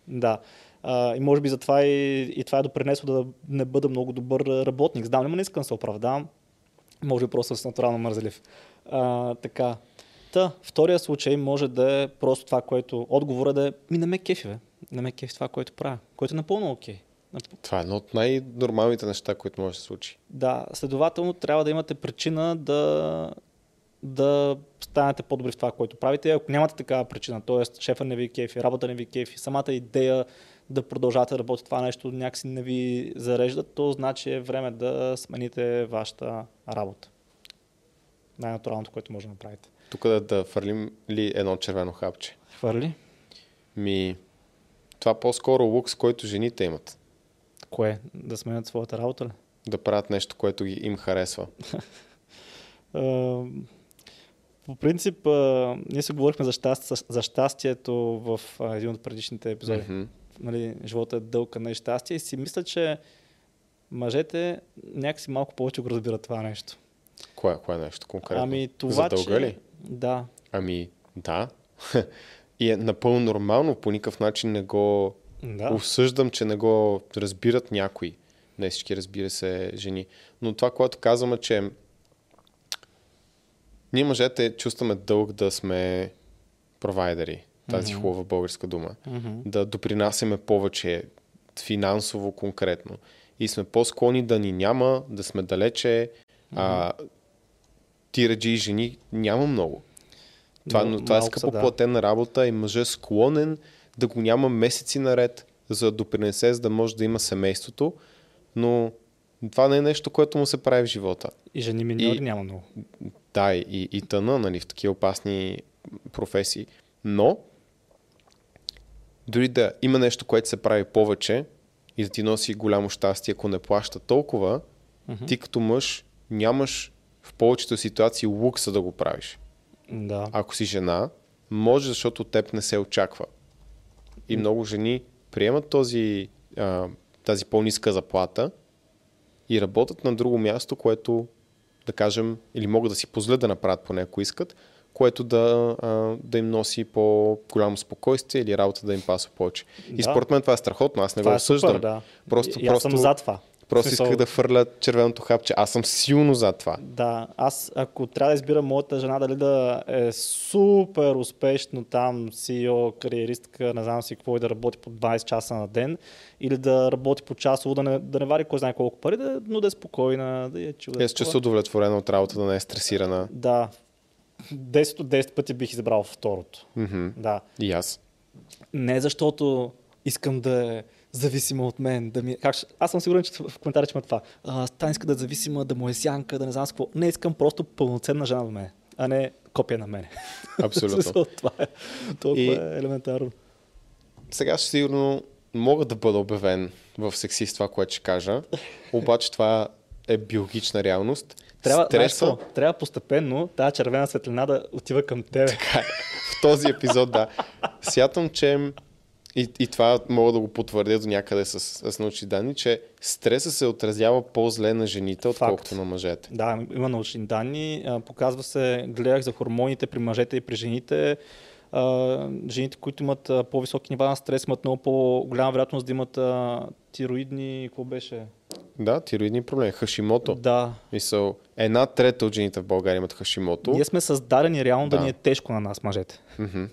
Speaker 1: Да. А, и може би затова и, и това е допринесло да не бъда много добър работник. Знам, но не искам да се оправдавам. Може би просто съм натурално мързелив. А, така. Та, втория случай може да е просто това, което отговора да е ми не ме кефи, бе. Не ме кефи това, което правя. Което е напълно окей.
Speaker 2: Това е едно от най-нормалните неща, които може да се случи.
Speaker 1: Да, следователно трябва да имате причина да, да станете по-добри в това, което правите. Ако нямате такава причина, т.е. шефа не ви кефи, работа не ви кефи, самата идея да продължавате да работите това нещо някакси не ви зарежда, то значи е време да смените вашата работа. Най-натуралното, което може да направите.
Speaker 2: Тук да, да фърлим ли едно червено хапче?
Speaker 1: Хвърли?
Speaker 2: Ми, това по-скоро лукс, който жените имат.
Speaker 1: Кое? Да сменят своята работа ли?
Speaker 2: Да правят нещо, което ги им харесва. *laughs*
Speaker 1: Uh, по принцип, uh, ние се говорихме за, щастие, за щастието в uh, един от предишните епизоди.
Speaker 2: Мгм.
Speaker 1: Нали, живота е дълг, не е щастие. И си мисля, че мъжете някакси малко повече го разбират това нещо.
Speaker 2: Кое, кое нещо конкретно?
Speaker 1: Ами това,
Speaker 2: За дълга
Speaker 1: че...
Speaker 2: ли?
Speaker 1: Да.
Speaker 2: Ами, да. *laughs* И е напълно нормално, по никакъв начин не го
Speaker 1: Да.
Speaker 2: осъждам, че не го разбират някои. Не всички, разбира се, жени. Но това, което казваме, че ние мъжете чувстваме дълг да сме провайдери. Тази
Speaker 1: Мгм.
Speaker 2: хубава българска дума.
Speaker 1: Мгм.
Speaker 2: Да допринасяме повече финансово конкретно. И сме по-склонни да ни няма, да сме далече. А, тираджи и жени няма много. Това,
Speaker 1: Но
Speaker 2: това е скъпо
Speaker 1: да.
Speaker 2: платена работа и мъжът е склонен да го няма месеци наред, за да допринесе, за да може да има семейството, но това не е нещо, което му се прави в живота.
Speaker 1: И жени миньори
Speaker 2: И-
Speaker 1: няма много.
Speaker 2: Да, и, и тъна, нали, в такива опасни професии. Но, дори да има нещо, което се прави повече и да ти носи голямо щастие, ако не плаща толкова,
Speaker 1: Мгм.
Speaker 2: ти като мъж нямаш в повечето ситуации лукса да го правиш.
Speaker 1: Да.
Speaker 2: Ако си жена, може, защото от теб не се очаква. И много жени приемат този, а, тази по-ниска заплата и работят на друго място, което, да кажем, или могат да си позволят да направят поне ако искат, което да, а, да им носи по-голямо спокойствие или работа да им пасва повече. И
Speaker 1: Да.
Speaker 2: според мен това е страхотно, аз не
Speaker 1: това
Speaker 2: го
Speaker 1: е
Speaker 2: осъждам.
Speaker 1: супер, да.
Speaker 2: Просто,
Speaker 1: и, и аз съм
Speaker 2: просто,
Speaker 1: за това.
Speaker 2: Просто
Speaker 1: смисъл-
Speaker 2: исках да фърля червеното хапче. Аз съм силно за това.
Speaker 1: Да, аз ако трябва да избирам моята жена дали да е супер успешно там, CEO, кариеристка, не знам си какво и да работи по 20 часа на ден, или да работи по часово, да не, да не вари кой знае колко пари, да, но да е спокойна, да е чува.
Speaker 2: Е, се чувства удовлетворена от работа, да не е стресирана.
Speaker 1: Да. 10 от 10 пъти бих избрал второто.
Speaker 2: Мгм.
Speaker 1: Да.
Speaker 2: И аз.
Speaker 1: Не защото искам да е зависима от мен. Да ми... как ще... Аз съм сигурен, че в коментарите има това. А, Стан иска да е зависима, да му е сянка, да не знам какво. Не искам просто пълноценна жена до мен, а не копия на мен.
Speaker 2: Абсолютно. *laughs*
Speaker 1: това е толкова
Speaker 2: И-
Speaker 1: е елементарно.
Speaker 2: Сега сигурно мога да бъда обявен в сексист това, което ще кажа, обаче това е биологична реалност.
Speaker 1: Трябва,
Speaker 2: Стреса,
Speaker 1: трябва постепенно тази червена светлина да отива към тебе.
Speaker 2: в този епизод, да. Смятам, че и, и това мога да го потвърдя до някъде с, с научни данни, че стреса се отразява по-зле на жените, отколкото на мъжете.
Speaker 1: Да, има научни данни. Показва се, гледах за хормоните при мъжете и при жените. Жените, които имат по-високи нива на стрес, имат много по-голяма вероятност да имат тироидни... Какво беше?
Speaker 2: Да, тироидни проблеми. Хашимото.
Speaker 1: Да.
Speaker 2: Мисъл, една трета от жените в България имат хашимото.
Speaker 1: Ние сме създадени реално да.
Speaker 2: Да.
Speaker 1: ни е тежко на нас, мъжете.
Speaker 2: Мгм.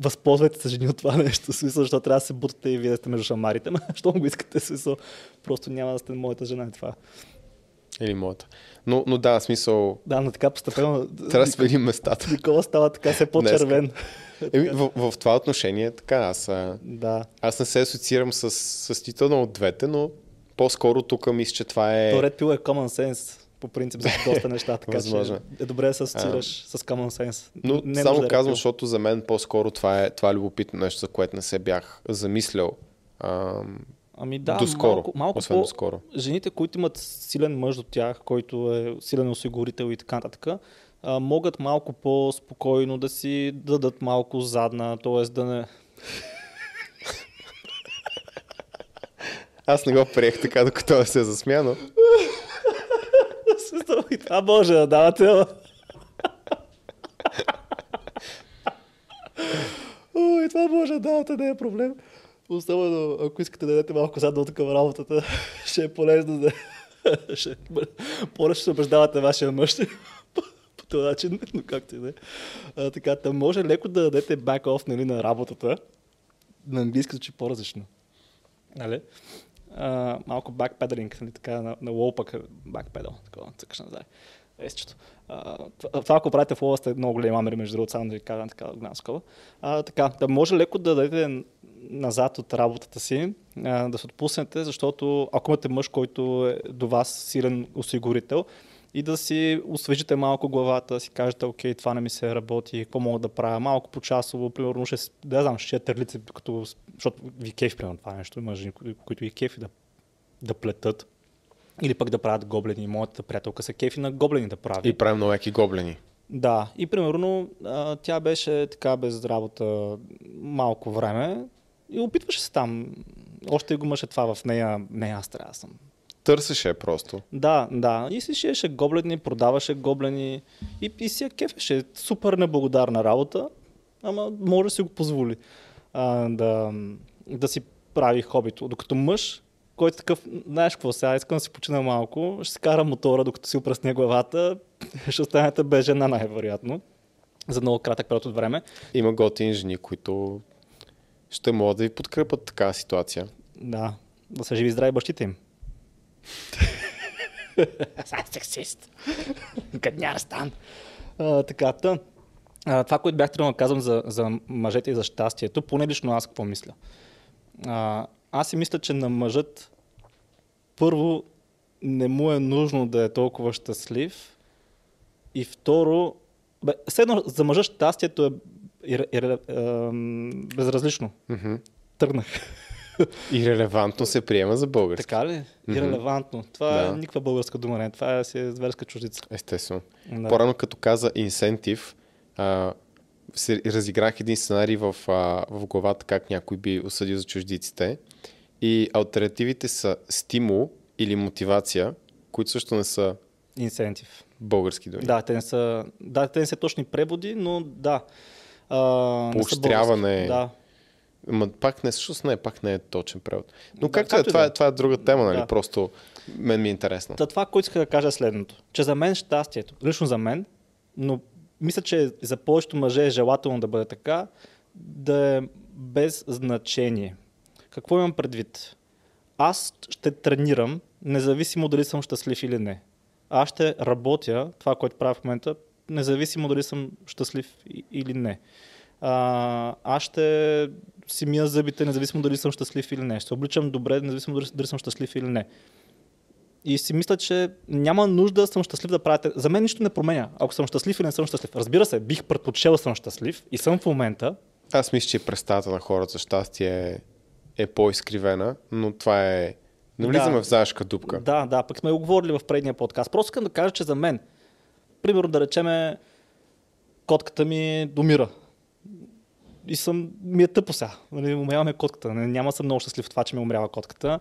Speaker 1: Възползвайте се жени от това нещо, смисъл, защото трябва да се бутате и вие да сте между шамарите, *laughs* ма, що го искате, смисъл, просто няма да сте моята жена и това.
Speaker 2: Или моята. Но, но да, смисъл,
Speaker 1: Да, но така постепенно
Speaker 2: трябва да сменим местата.
Speaker 1: Никола става така все по-червен.
Speaker 2: Еми, в, в това отношение така, аз,
Speaker 1: Да.
Speaker 2: аз не се асоциирам с, с едно от двете, но по-скоро тук мисля, че това е...
Speaker 1: То Red Pill е common sense, по принцип, за доста неща, така
Speaker 2: Възможно.
Speaker 1: че е добре да се асоциираш с common sense.
Speaker 2: Но
Speaker 1: Не
Speaker 2: само
Speaker 1: нужда да е
Speaker 2: казвам, защото за мен по-скоро това е, това е любопитно нещо, за което не се бях замислял. Ам,
Speaker 1: Ами да,
Speaker 2: доскоро,
Speaker 1: малко, малко
Speaker 2: освен
Speaker 1: по...
Speaker 2: доскоро.
Speaker 1: Жените, които имат силен мъж до тях, който е силен осигурител и така нататък, а, могат малко по-спокойно да си дадат малко задна, т.е. да не...
Speaker 2: Аз не го приех така, докато се засмя, но
Speaker 1: И това може да давате. Ой, това може да давате, не е проблем. Особено, ако искате да дадете малко задно към работата, *laughs* ще е полезно да... *laughs* ще... По-лесно ще убеждавате вашия мъж *laughs* по, този начин, но както и да е. Така, та може леко да дадете off нали, на работата. На английски звучи по-различно. Нали? Малко бакпедалинг, нали, така на, на лоу пък бакпедал, такова, цъкаш назад. Есчето. Това, ако правите в лоу, сте много големи амери, между другото, само да ви кажа така голяма така, да може леко да дадете назад от работата си, а, да се отпуснете, защото ако имате мъж, който е до вас силен осигурител, и да си освежите малко главата, да си кажете, окей, това не ми се работи, какво мога да правя, малко по-часово, примерно, ще, да знам, ще търлици, като, защото ви кеф, примерно, това нещо, има жени, които ви кефи да, да плетат, или пък да правят гоблени. Моята приятелка се кефи на гоблени да прави.
Speaker 2: И прави много яки гоблени.
Speaker 1: Да, и примерно тя беше така без работа малко време и опитваше се там. Още го имаше това в нея. Не, аз трябва да съм
Speaker 2: Търсеше просто.
Speaker 1: Да, да. И си шиеше гоблени, продаваше гоблени и, и си я кефеше. Супер неблагодарна работа, ама може да си го позволи а, да, да си прави хобито. Докато мъж, който такъв, знаеш какво сега, искам да си почина малко, ще си кара мотора, докато си опръсне главата, *laughs* ще останете без жена най-вероятно за много кратък период от време.
Speaker 2: Има готини жени, които ще могат да ви подкрепят така ситуация.
Speaker 1: Да, да са живи здрави бащите им. Сега сексист. Гадняр стан. А, така, та, а, това, което бях трябвало да казвам за, за мъжете и за щастието, поне лично аз какво мисля. А, аз си мисля, че на мъжът първо не му е нужно да е толкова щастлив и второ, бе, седно за мъжа щастието е, е, е, е, е безразлично.
Speaker 2: Mm-hmm.
Speaker 1: Тръгнах.
Speaker 2: Ирелевантно се приема за български.
Speaker 1: Така ли? Ирелевантно. Това да. е никаква българска дума, не. Това е си е зверска чуждица.
Speaker 2: Естествено. Да. По-рано като каза инсентив, а, се разиграх един сценарий в, а, в главата как някой би осъдил за чуждиците. И альтернативите са стимул или мотивация, които също не са
Speaker 1: инсентив.
Speaker 2: Български думи.
Speaker 1: Да, те не са, да, те не са точни преводи, но да.
Speaker 2: А, Поощряване. Да, Ма пак не, всъщност не, пак не е точен превод. Но да, както, е, е, това, да. е, това е друга тема, нали? Да. Просто мен ми е интересно.
Speaker 1: Та, това, което иска да кажа е следното. Че за мен щастието, лично за мен, но мисля, че за повечето мъже е желателно да бъде така, да е без значение. Какво имам предвид? Аз ще тренирам, независимо дали съм щастлив или не. Аз ще работя това, което правя в момента, независимо дали съм щастлив или не. А, аз ще си мия зъбите, независимо дали съм щастлив или не. Ще обличам добре, независимо дали, дали съм щастлив или не. И си мисля, че няма нужда да съм щастлив да правя. За мен нищо не променя. Ако съм щастлив или не съм щастлив. Разбира се, бих предпочел да съм щастлив и съм в момента.
Speaker 2: Аз мисля, че представата на хората за щастие е, е по-изкривена, но това е. Не влизаме да, в заешка дупка.
Speaker 1: Да, да, пък сме го говорили в предния подкаст. Просто искам да кажа, че за мен, примерно да речеме, котката ми домира и съм, ми е тъпо сега. Нали, умрява ме котката. Не, няма съм много щастлив в това, че ми умрява котката.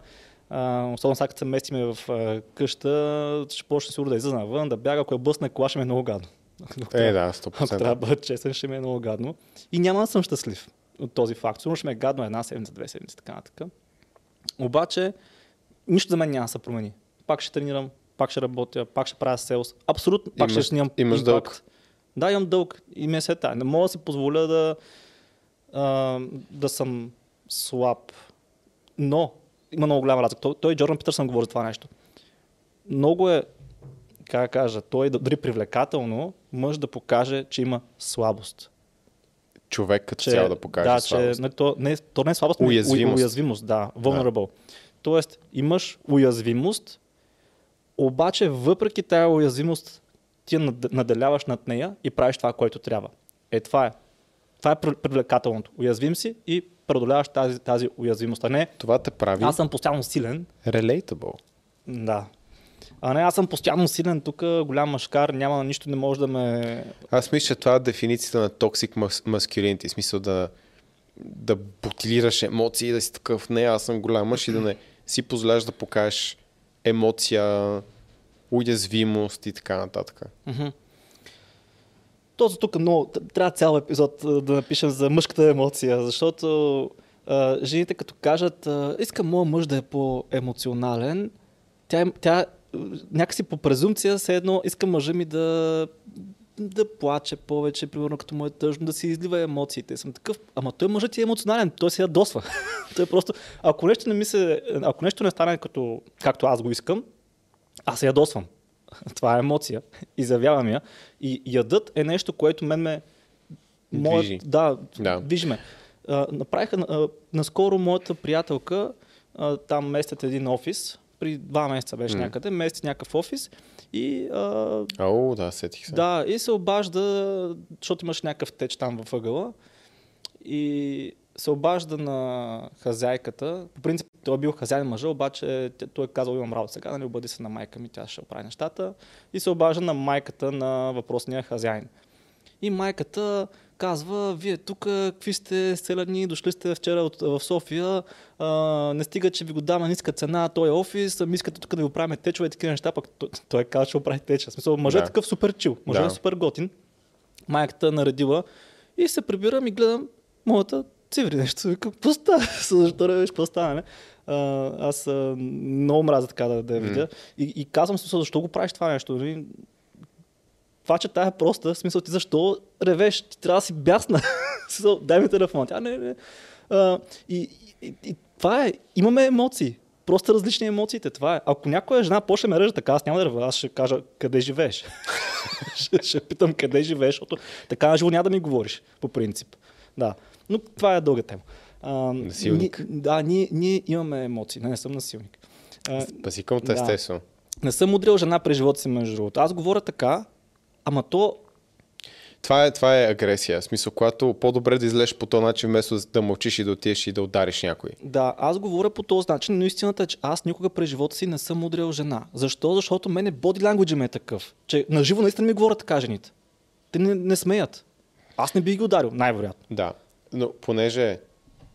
Speaker 1: А, особено сега, като се местиме в а, къща, ще почне сигурно да излиза навън, да бяга, ако я бъсне кола, ще ми е много гадно.
Speaker 2: Е, да, 100%. Ако
Speaker 1: трябва да бъда честен, ще ми е много гадно. И няма да съм щастлив от този факт. Сигурно ще ми е гадно една седмица, две седмици, така нататък. Обаче, нищо за мен няма да се промени. Пак ще тренирам, пак ще работя, пак ще правя селс. Абсолютно, пак имаш, ще снимам
Speaker 2: Имаш импакт. дълг.
Speaker 1: Да, имам дълг и ми е сета. Не мога да си позволя да, а, да съм слаб. Но има много голяма разлика. Той, той Джордан Питърсън говори за това нещо. Много е, как кажа, той дори привлекателно мъж да покаже, че има слабост.
Speaker 2: Човек като цяло да покаже да, слабост.
Speaker 1: Че, не, то, не, то не е слабост,
Speaker 2: уязвимост.
Speaker 1: уязвимост, да, vulnerable. Да. Тоест, имаш уязвимост, обаче въпреки тази уязвимост ти наделяваш над нея и правиш това, което трябва. Е, това е. Това е привлекателното. Уязвим си и преодоляваш тази, тази уязвимост. А не,
Speaker 2: това те прави.
Speaker 1: Аз съм постоянно силен.
Speaker 2: Relatable.
Speaker 1: Да. А не, аз съм постоянно силен, тук голям мъжкар, няма нищо, не може да ме...
Speaker 2: Аз мисля, че това е дефиницията на masculinity, в смисъл да, да бутилираш емоции, да си такъв, не, аз съм голям мъж и да не си позволяш да покажеш емоция, уязвимост и така нататък.
Speaker 1: Mm-hmm. Този тук много, трябва цял епизод да напишем за мъжката емоция, защото а, жените като кажат, а, искам моят мъж да е по-емоционален, тя, тя някакси по презумпция все едно иска мъжа ми да да плаче повече, примерно като му е тъжно, да си излива емоциите. Съм такъв, ама той мъжът е емоционален, той се ядосва. *laughs* той просто, ако нещо не ми се, ако нещо не стане като, както аз го искам, аз се ядосвам. *laughs* Това е емоция. *laughs* Изявявам я. И ядът е нещо, което мен ме...
Speaker 2: Движи.
Speaker 1: да,
Speaker 2: Да.
Speaker 1: движи ме. А, направиха, а, наскоро моята приятелка, а, там местят един офис, при два месеца беше
Speaker 2: М.
Speaker 1: някъде, мести някакъв офис и а,
Speaker 2: О, да, сетих се.
Speaker 1: да, и се обажда, защото имаш някакъв теч там във ъгъла. И се обажда на хазяйката. По принцип той е бил хазяин мъжа, обаче той е казал имам работа сега, нали, обади се на майка ми, тя ще оправи нещата. И се обажда на майката на въпросния хазяин. И майката казва, вие тук какви сте селяни, дошли сте вчера от, в София, а, не стига, че ви го дава ниска цена, той е офис, ами искате тук да ви оправим течове и такива неща, пък той, той казва, че оправи теча. В смисъл, мъжът
Speaker 2: Да.
Speaker 1: е такъв супер чил, мъжът
Speaker 2: Да.
Speaker 1: е супер готин. Майката наредила и се прибирам и гледам моята циври нещо. Какво става? *laughs* Защо виж, какво става, не? А, аз а, много мразя така да, да я видя. И, и казвам се, защо го правиш това нещо? Нали? Това, че тая е проста, в смисъл ти защо ревеш? Ти трябва да си бясна. *laughs* Дай ми телефон. Тя не, не. А, и, и, и, това е. Имаме емоции. Просто различни емоциите. Това е. Ако някоя жена почне ме режа така, аз няма да ревя, аз ще кажа къде живееш. *laughs* ще, ще питам къде живееш, защото така на живо няма да ми говориш, по принцип. Да. Но това е дълга тема. А,
Speaker 2: Насилник.
Speaker 1: Ни, да, ние, ние имаме емоции. Не, не съм насилник. А,
Speaker 2: Пасикълта,
Speaker 1: Да.
Speaker 2: естествено.
Speaker 1: не съм удрял жена през живота си, между другото. Аз говоря така, ама то
Speaker 2: Това е, това е агресия. В смисъл, когато по-добре да излезеш по този начин, вместо да мълчиш и да отидеш и да удариш някой.
Speaker 1: Да, аз говоря по този начин, но истината е, че аз никога през живота си не съм удрял жена. Защо? Защото мене body language ми е такъв, че на живо наистина ми говорят така жените. Те не, не смеят. Аз не бих ги ударил, най-вероятно.
Speaker 2: Да. Но понеже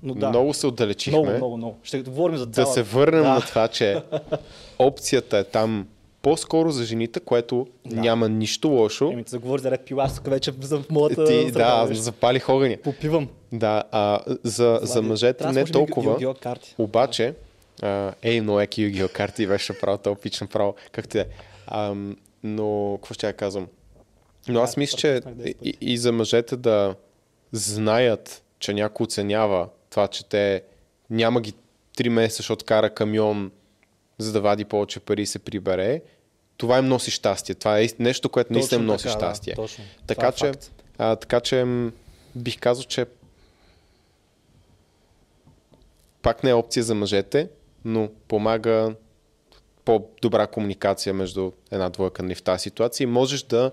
Speaker 1: Но да,
Speaker 2: много се отдалечихме,
Speaker 1: много, много, много. Ще говорим за
Speaker 2: да
Speaker 1: цяла...
Speaker 2: се върнем
Speaker 1: Да.
Speaker 2: на това, че *laughs* опцията е там по-скоро за жените, което
Speaker 1: Да.
Speaker 2: няма нищо лошо.
Speaker 1: Еми, ти заговори за ред пила, аз тук вече в моята
Speaker 2: Ти,
Speaker 1: среда,
Speaker 2: да, запалих огъня.
Speaker 1: Попивам.
Speaker 2: Да, а, за, за мъжете
Speaker 1: трябва да
Speaker 2: не толкова.
Speaker 1: Yu-Gi-Oh карти.
Speaker 2: Обаче, а, ей, но еки Yu-Gi-Oh карти беше направо топично право, както е. Ам, но, какво ще я казвам? Но аз
Speaker 1: Да,
Speaker 2: мисля, че
Speaker 1: да
Speaker 2: и, и за мъжете да знаят, че някой оценява това, че те няма ги три месеца, защото кара камион, за да вади повече пари и се прибере, това им носи щастие. Това е нещо, което наистина им носи
Speaker 1: така,
Speaker 2: щастие.
Speaker 1: Да, точно.
Speaker 2: Така
Speaker 1: Това е
Speaker 2: че,
Speaker 1: факт.
Speaker 2: а, така че бих казал, че пак не е опция за мъжете, но помага по-добра комуникация между една двойка в тази ситуация и можеш да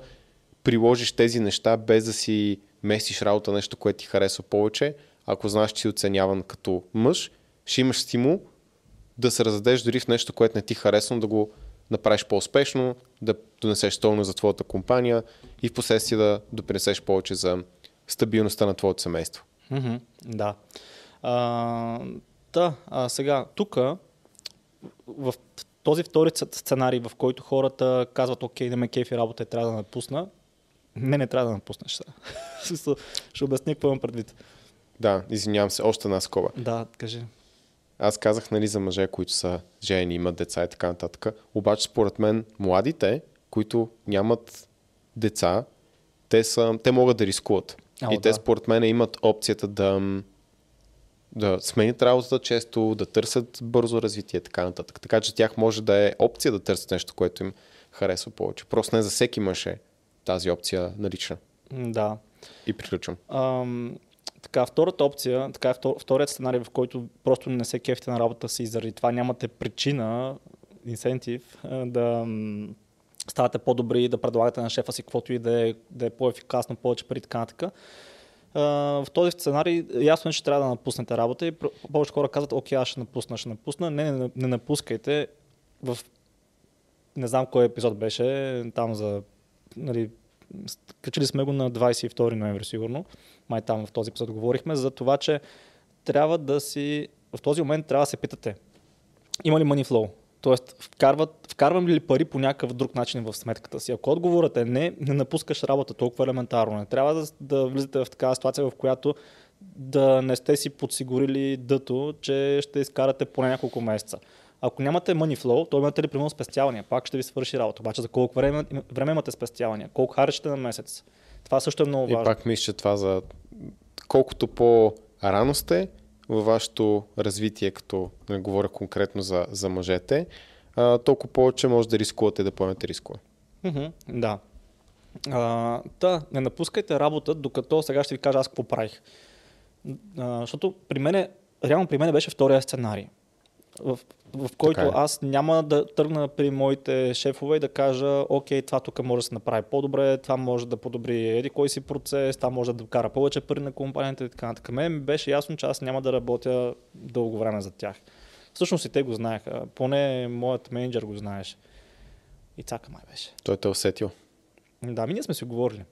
Speaker 2: приложиш тези неща без да си местиш работа нещо, което ти харесва повече. Ако знаеш, че си оценяван като мъж, ще имаш стимул да се раздадеш дори в нещо, което не ти харесва, но да го направиш по-успешно, да донесеш стойност за твоята компания и в последствие да допринесеш повече за стабилността на твоето семейство.
Speaker 1: Мгм, Да. А, да, а сега, тук, в този втори сценарий, в който хората казват, окей, не ме кефи работа и трябва да напусна, не, не трябва да напуснеш сега. *laughs* Ще обясня какво имам предвид.
Speaker 2: Да, извинявам се, още една скоба.
Speaker 1: Да, кажи.
Speaker 2: Аз казах, нали, за мъже, които са жени, имат деца и така нататък. Обаче, според мен, младите, които нямат деца, те, са, те могат да рискуват.
Speaker 1: О,
Speaker 2: и те,
Speaker 1: да.
Speaker 2: според мен, имат опцията да, да сменят работата често, да търсят бързо развитие и така нататък. Така че тях може да е опция да търсят нещо, което им харесва повече. Просто не за всеки мъж е тази опция налична.
Speaker 1: Да.
Speaker 2: И приключвам.
Speaker 1: Ам, така, втората опция, така, втор, вторият сценарий, в който просто не се кефите на работа си и заради това нямате причина, инсентив, а, да ставате по-добри, да предлагате на шефа си каквото и да е, да е по-ефикасно, повече пари така нататък. А, в този сценарий ясно е, че трябва да напуснете работа и повече хора казват, окей, аз ще напусна, ще напусна. Не, не, не напускайте. В не знам кой епизод беше, там за нали, качили сме го на 22 ноември сигурно, май там в този епизод говорихме, за това, че трябва да си, в този момент трябва да се питате, има ли money flow? Тоест, вкарват, вкарвам ли пари по някакъв друг начин в сметката си? Ако отговорът е не, не напускаш работа толкова елементарно. Не трябва да, да влизате в такава ситуация, в която да не сте си подсигурили дъто, че ще изкарате поне няколко месеца. Ако нямате money flow, то имате ли примерно спестявания, пак ще ви свърши работа. Обаче за колко време, време имате спестявания, колко харчите на месец. Това също е много
Speaker 2: И
Speaker 1: важно.
Speaker 2: пак мисля, че това за колкото по-рано сте във вашето развитие, като не говоря конкретно за, за мъжете, а, толкова повече може да рискувате да поемете рискове.
Speaker 1: Да. А, та, не напускайте работа, докато сега ще ви кажа аз какво правих. А, защото при мен, реално при мен беше втория сценарий, в, в който
Speaker 2: Така е.
Speaker 1: аз няма да тръгна при моите шефове и да кажа, окей, това тук може да се направи по-добре, това може да подобри еди кой си процес, това може да докара повече пари на компанията и така нататък. Мен беше ясно, че аз няма да работя дълго време за тях. Всъщност и те го знаеха, поне моят менеджер го знаеше. И цака май беше.
Speaker 2: Той те е усетил.
Speaker 1: Да, ми ние сме си говорили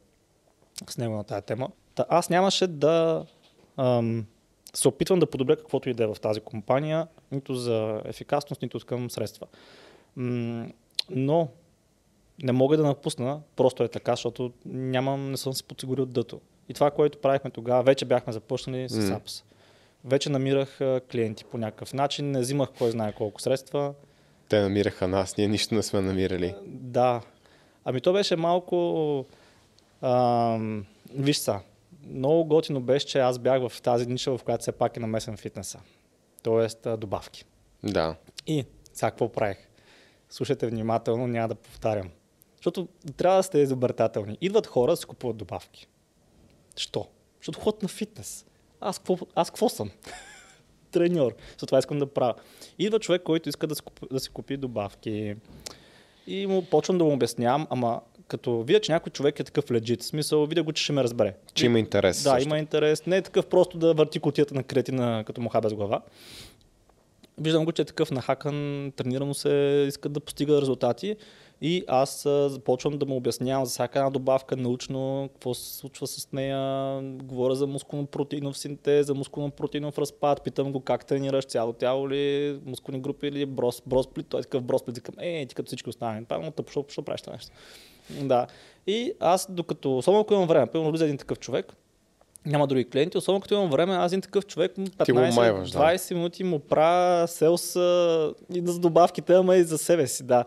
Speaker 1: с него на тази тема. Та аз нямаше да ам, се опитвам да подобря каквото и да е в тази компания, нито за ефикасност, нито към средства. Но не мога да напусна, просто е така, защото нямам, не съм се подсигурил дъто. И това, което правихме тогава, вече бяхме започнали с
Speaker 2: М.
Speaker 1: Апс. Вече намирах клиенти по някакъв начин, не взимах кой знае колко средства.
Speaker 2: Те намираха нас, ние нищо не сме намирали.
Speaker 1: Да. Ами то беше малко... Ам, виж са, много готино беше, че аз бях в тази ниша, в която все пак е намесен фитнеса. Тоест добавки.
Speaker 2: Да.
Speaker 1: И сега какво правих? Слушайте внимателно, няма да повтарям. Защото трябва да сте изобретателни. Идват хора да си купуват добавки. Що? Защото ходят на фитнес. Аз какво, аз какво съм? *laughs* Треньор. За това искам да правя. Идва човек, който иска да си купи, да си купи добавки. И му почвам да му обяснявам, ама като видя, че някой човек е такъв легит, смисъл, видя го, че ще ме разбере.
Speaker 2: Че има интерес.
Speaker 1: Да,
Speaker 2: също.
Speaker 1: има интерес. Не е такъв просто да върти котията на кретина като муха без глава. Виждам го, че е такъв нахакан, тренирано се, иска да постига резултати. И аз започвам да му обяснявам за всяка една добавка научно, какво се случва с нея. Говоря за мускулно-протеинов синтез, за мускулно-протеинов разпад. Питам го как тренираш, цяло тяло ли, мускулни групи или брос, бросплит. Той е такъв бросплит. Викам, е, ти като всички останали. Много тъпо, защо правиш това нещо? Да. И аз, докато, особено ако имам време, примерно влиза един такъв човек, няма други клиенти, особено като имам време, аз един такъв човек му
Speaker 2: Ти го майваш, да.
Speaker 1: 15-20 минути му правя селс и за добавките, ама и за себе си, да.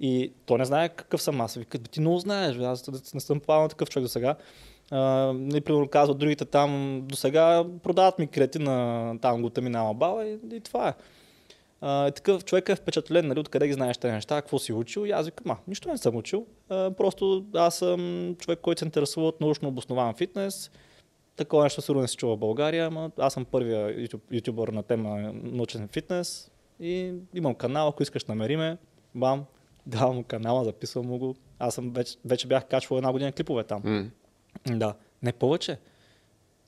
Speaker 1: И то не знае какъв съм аз. Вика, «Бе, ти много знаеш, бе, аз не съм плавал такъв човек до сега. И примерно казват другите там, до сега продават ми крети на там глутаминала бала и, и това е. Uh, такъв човек е впечатлен, нали, откъде ги знаеш тези неща, какво си учил и аз викам, а, нищо не съм учил, uh, просто аз съм човек, който се интересува от научно обоснован фитнес, Такова нещо сигурно не се чува в България, ама аз съм първия ютуб, ютубър на тема научен фитнес и имам канал, ако искаш намери ме, бам, *laughs* давам му канала, записвам му го. Аз съм вече, вече бях качвал една година клипове там.
Speaker 2: М.
Speaker 1: Да, не повече.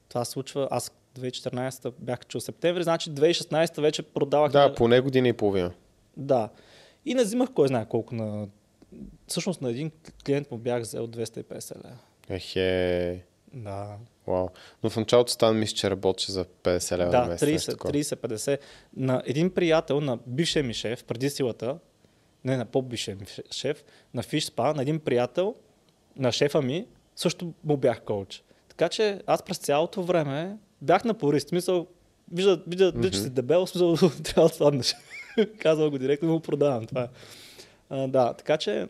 Speaker 1: Това се случва, аз 2014 бях чул септември, значи 2016 вече продавах.
Speaker 2: Да,
Speaker 1: на-
Speaker 2: поне година и половина.
Speaker 1: да. И не взимах кой знае колко на... Всъщност на един клиент му бях взел 250 лева.
Speaker 2: Ехе.
Speaker 1: Да,
Speaker 2: Вау. Но в началото стана мисля, че работеше за 50 лева
Speaker 1: Да,
Speaker 2: месец. нещо
Speaker 1: 30,
Speaker 2: такова.
Speaker 1: 30-50. На един приятел на бившия ми шеф, преди силата, не на по-бившия ми ше- шеф, на Spa, на един приятел, на шефа ми, също му бях коуч. Така че аз през цялото време бях на порист. Смисъл, вижда, вижда, вижда че си дебел, смисъл, *laughs* трябва да сладнеш. *laughs* Казвам го директно, му продавам. Това. А, да, така че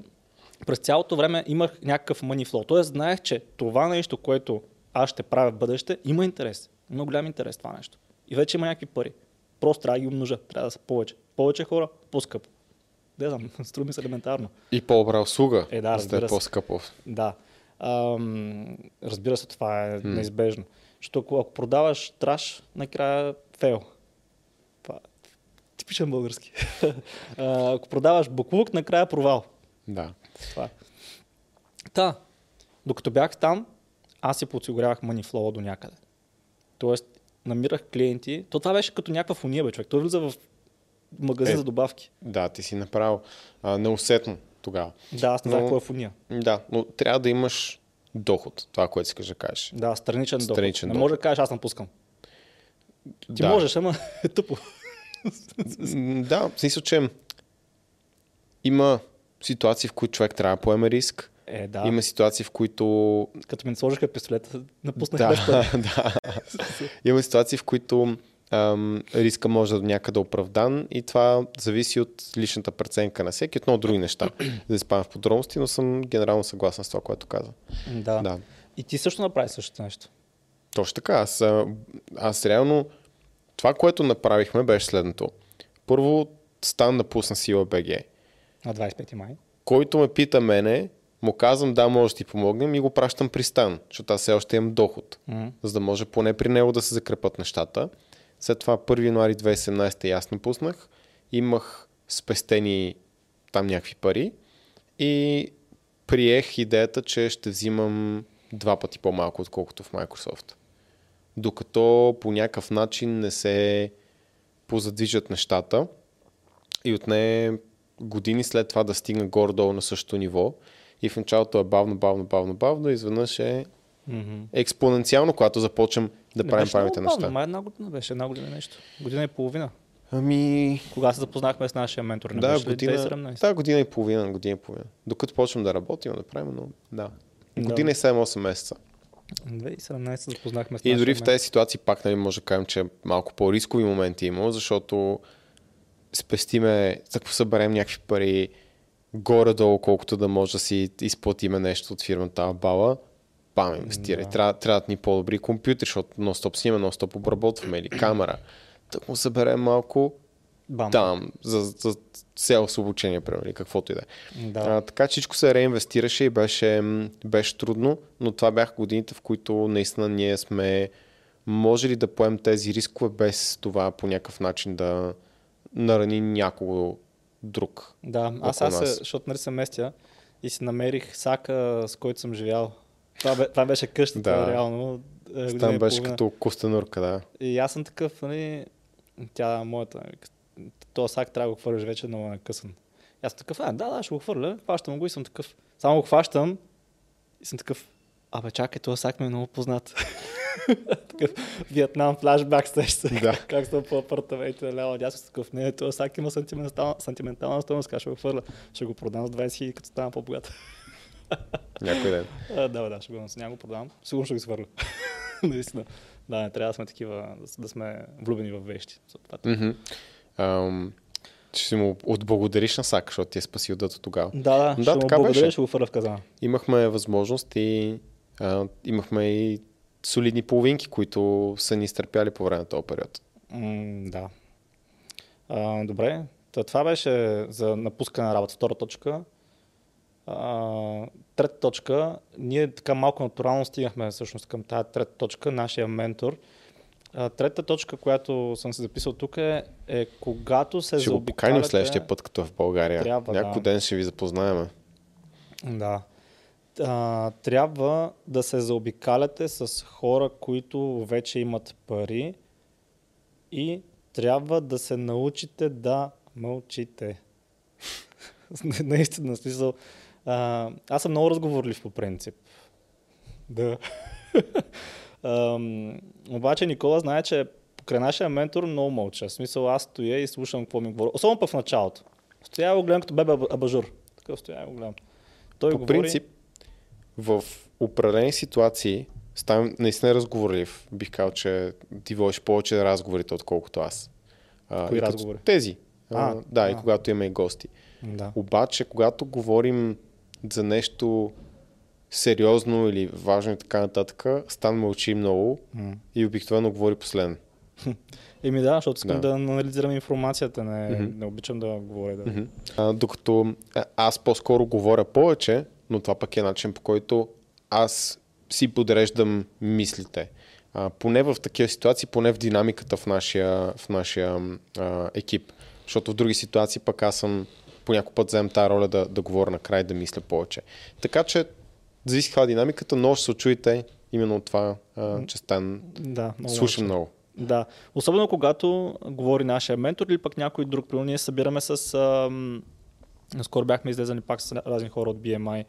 Speaker 1: през цялото време имах някакъв money flow. Тоест знаех, че това нещо, което аз ще правя в бъдеще, има интерес. Има голям интерес това нещо. И вече има някакви пари. Просто трябва да ги умножа. Трябва да са повече. Повече хора, по-скъпо. Не знам, *laughs* струва ми се елементарно.
Speaker 2: И по-добра услуга,
Speaker 1: Е, да, разбира се.
Speaker 2: по-скъпо.
Speaker 1: Да. Ам, разбира се, това е неизбежно. Защото ако, ако продаваш траш, накрая фейл. Това типичен български. *laughs* А, ако продаваш буклук, накрая провал.
Speaker 2: Да.
Speaker 1: Това. Та, докато бях там, аз си подсигурявах flow до някъде. Тоест, намирах клиенти. То това беше като някаква фуния, бе, човек. Той влиза в магазин
Speaker 2: Е.
Speaker 1: за добавки.
Speaker 2: Да, ти си направил а, неусетно тогава.
Speaker 1: Да, аз не
Speaker 2: Но-
Speaker 1: какво е фуния.
Speaker 2: Да, но трябва да имаш доход, това, което си да кажеш.
Speaker 1: Да, страничен, доход.
Speaker 2: Страничен
Speaker 1: не
Speaker 2: доход.
Speaker 1: може да кажеш, аз напускам. Ти
Speaker 2: да.
Speaker 1: можеш, ама е *laughs* тъпо.
Speaker 2: Да, в смисъл, че има ситуации, в които човек трябва да поеме риск.
Speaker 1: Е, да.
Speaker 2: Има ситуации, в които
Speaker 1: Като ми сложиха пистолета, напуснах
Speaker 2: да, *laughs* да. *laughs* Има ситуации, в които ам, риска може да някъде оправдан и това зависи от личната преценка на всеки, от много други неща. *clears throat* да изпадам в подробности, но съм генерално съгласен с това, което каза.
Speaker 1: Да.
Speaker 2: Да.
Speaker 1: И ти също направи същото нещо.
Speaker 2: Точно така. Аз, аз реално това, което направихме, беше следното. Първо, стан напусна сила БГ.
Speaker 1: На 25 май.
Speaker 2: Който ме пита мене, му казвам да, може да ти помогнем и го пращам при стан, защото аз все още имам доход,
Speaker 1: М.
Speaker 2: за да може поне при него да се закрепат нещата. След това 1 януари 2017 и аз напуснах, имах спестени там някакви пари и приех идеята, че ще взимам два пъти по-малко, отколкото в Microsoft. Докато по някакъв начин не се позадвижат нещата и отне години след това да стигна горе-долу на същото ниво. И в началото е бавно, бавно, бавно, бавно, изведнъж е
Speaker 1: Мгм.
Speaker 2: експоненциално, когато започнем да
Speaker 1: Не
Speaker 2: правим правилните неща.
Speaker 1: Май една година беше, една година нещо. Година и половина.
Speaker 2: Ами,
Speaker 1: Кога се запознахме с нашия ментор? Не
Speaker 2: да,
Speaker 1: беше
Speaker 2: година,
Speaker 1: 2017?
Speaker 2: да, година и половина, година и половина. Докато почвам да работим, да правим, но да.
Speaker 1: Да.
Speaker 2: Година и 7-8 месеца.
Speaker 1: 2017 се запознахме с
Speaker 2: И дори в тези ситуации пак нали, може да кажем, че малко по-рискови моменти има, защото спестиме, ако съберем някакви пари горе-долу, колкото да може да си изплатиме нещо от фирмата Бала, бам, инвестирай.
Speaker 1: Да.
Speaker 2: Трябва, трябват ни по-добри компютри, защото нон-стоп снимаме, нон-стоп обработваме или камера. Так му съберем малко
Speaker 1: Бам.
Speaker 2: там, за, за селс обучение, примерно, или каквото и да е.
Speaker 1: Да.
Speaker 2: А, така че всичко се реинвестираше и беше, беше трудно, но това бяха годините, в които наистина ние сме можели да поем тези рискове без това по някакъв начин да нарани някого друг.
Speaker 1: Да, аз аз, защото нали се местя и си намерих сака, с който съм живял. Това, това беше къщата,
Speaker 2: Да.
Speaker 1: реално. е,
Speaker 2: Там беше като костенурка, да.
Speaker 1: И аз съм такъв, нали, тя моята, този сак трябва да го хвърляш вече много накъсан. И аз съм такъв, а, да, да, ще го хвърля, хващам го и съм такъв. Само го хващам и съм такъв, абе чакай, този сак ми е много познат. *laughs* такъв Виетнам флашбак сеща се.
Speaker 2: Да. *laughs*
Speaker 1: как съм по апартаментите ляво дясно такъв. Не, този сак има сантиментална, сантиментална стойност, как ще го хвърля. Ще го продам с 20 хиляди, като стана по-богат.
Speaker 2: Някой ден. *laughs*
Speaker 1: А, да, да, ще го нося. Няма го продавам. Сигурно ще го свърля. *laughs* Наистина. Да, не трябва да сме такива, да, с- да сме влюбени в вещи.
Speaker 2: Ще си му отблагодариш на Сак, защото ти е спасил дъто тогава.
Speaker 1: Да, да,
Speaker 2: Да,
Speaker 1: ще му благодаря,
Speaker 2: беше.
Speaker 1: ще го фърля в казана.
Speaker 2: Имахме възможност и а, имахме и солидни половинки, които са ни изтърпяли по време на този период.
Speaker 1: М, да. А, добре, Та, това беше за напускане на работа. Втора точка. А, трета точка. Ние така малко натурално стигнахме всъщност към тази трета точка, нашия ментор. А, трета точка, която съм се записал тук е, е когато се
Speaker 2: Ще го поканим
Speaker 1: заобикаляте...
Speaker 2: следващия път, като е в България.
Speaker 1: Трябва,
Speaker 2: Някой
Speaker 1: да.
Speaker 2: ден ще ви запознаем.
Speaker 1: Да. А, трябва да се заобикаляте с хора, които вече имат пари и трябва да се научите да мълчите. *laughs* Наистина, смисъл. А, аз съм много разговорлив по принцип. Да. *laughs* Ам, обаче Никола знае, че покрай нашия ментор много мълча. В смисъл аз стоя и слушам какво ми говори. Особено пък в началото. Стоя го гледам като бебе аб- абажур. Такъв стоя го гледам. Той
Speaker 2: По
Speaker 1: говори...
Speaker 2: принцип, в определени ситуации ставам наистина разговорлив. Бих казал, че ти водиш повече разговорите, отколкото аз. А,
Speaker 1: Кои разговори?
Speaker 2: Тези. А,
Speaker 1: А,
Speaker 2: да,
Speaker 1: а.
Speaker 2: и когато имаме и гости.
Speaker 1: Да.
Speaker 2: Обаче, когато говорим за нещо сериозно или важно и така нататък, Стан мълчи много
Speaker 1: М.
Speaker 2: и обикновено говори последно. *laughs*
Speaker 1: Еми да, защото искам
Speaker 2: Да.
Speaker 1: да, анализирам информацията. Не,
Speaker 2: Мгм.
Speaker 1: не обичам да говоря. Да.
Speaker 2: Мгм. А, докато аз по-скоро говоря повече, но това пък е начин по който аз си подреждам мислите. А, поне в такива ситуации, поне в динамиката в нашия, в нашия а, екип. Защото в други ситуации пък аз съм по някой път вземам тази роля да, да говоря накрая и да мисля повече. Така че, зависи каква е динамиката, но ще се очуете именно от това, а, че Стан
Speaker 1: Да, много
Speaker 2: слуша
Speaker 1: мълча.
Speaker 2: много.
Speaker 1: Да, особено когато говори нашия ментор или пък някой друг. Примерно ние събираме с... Ам... Скоро бяхме излезали пак с разни хора от BMI.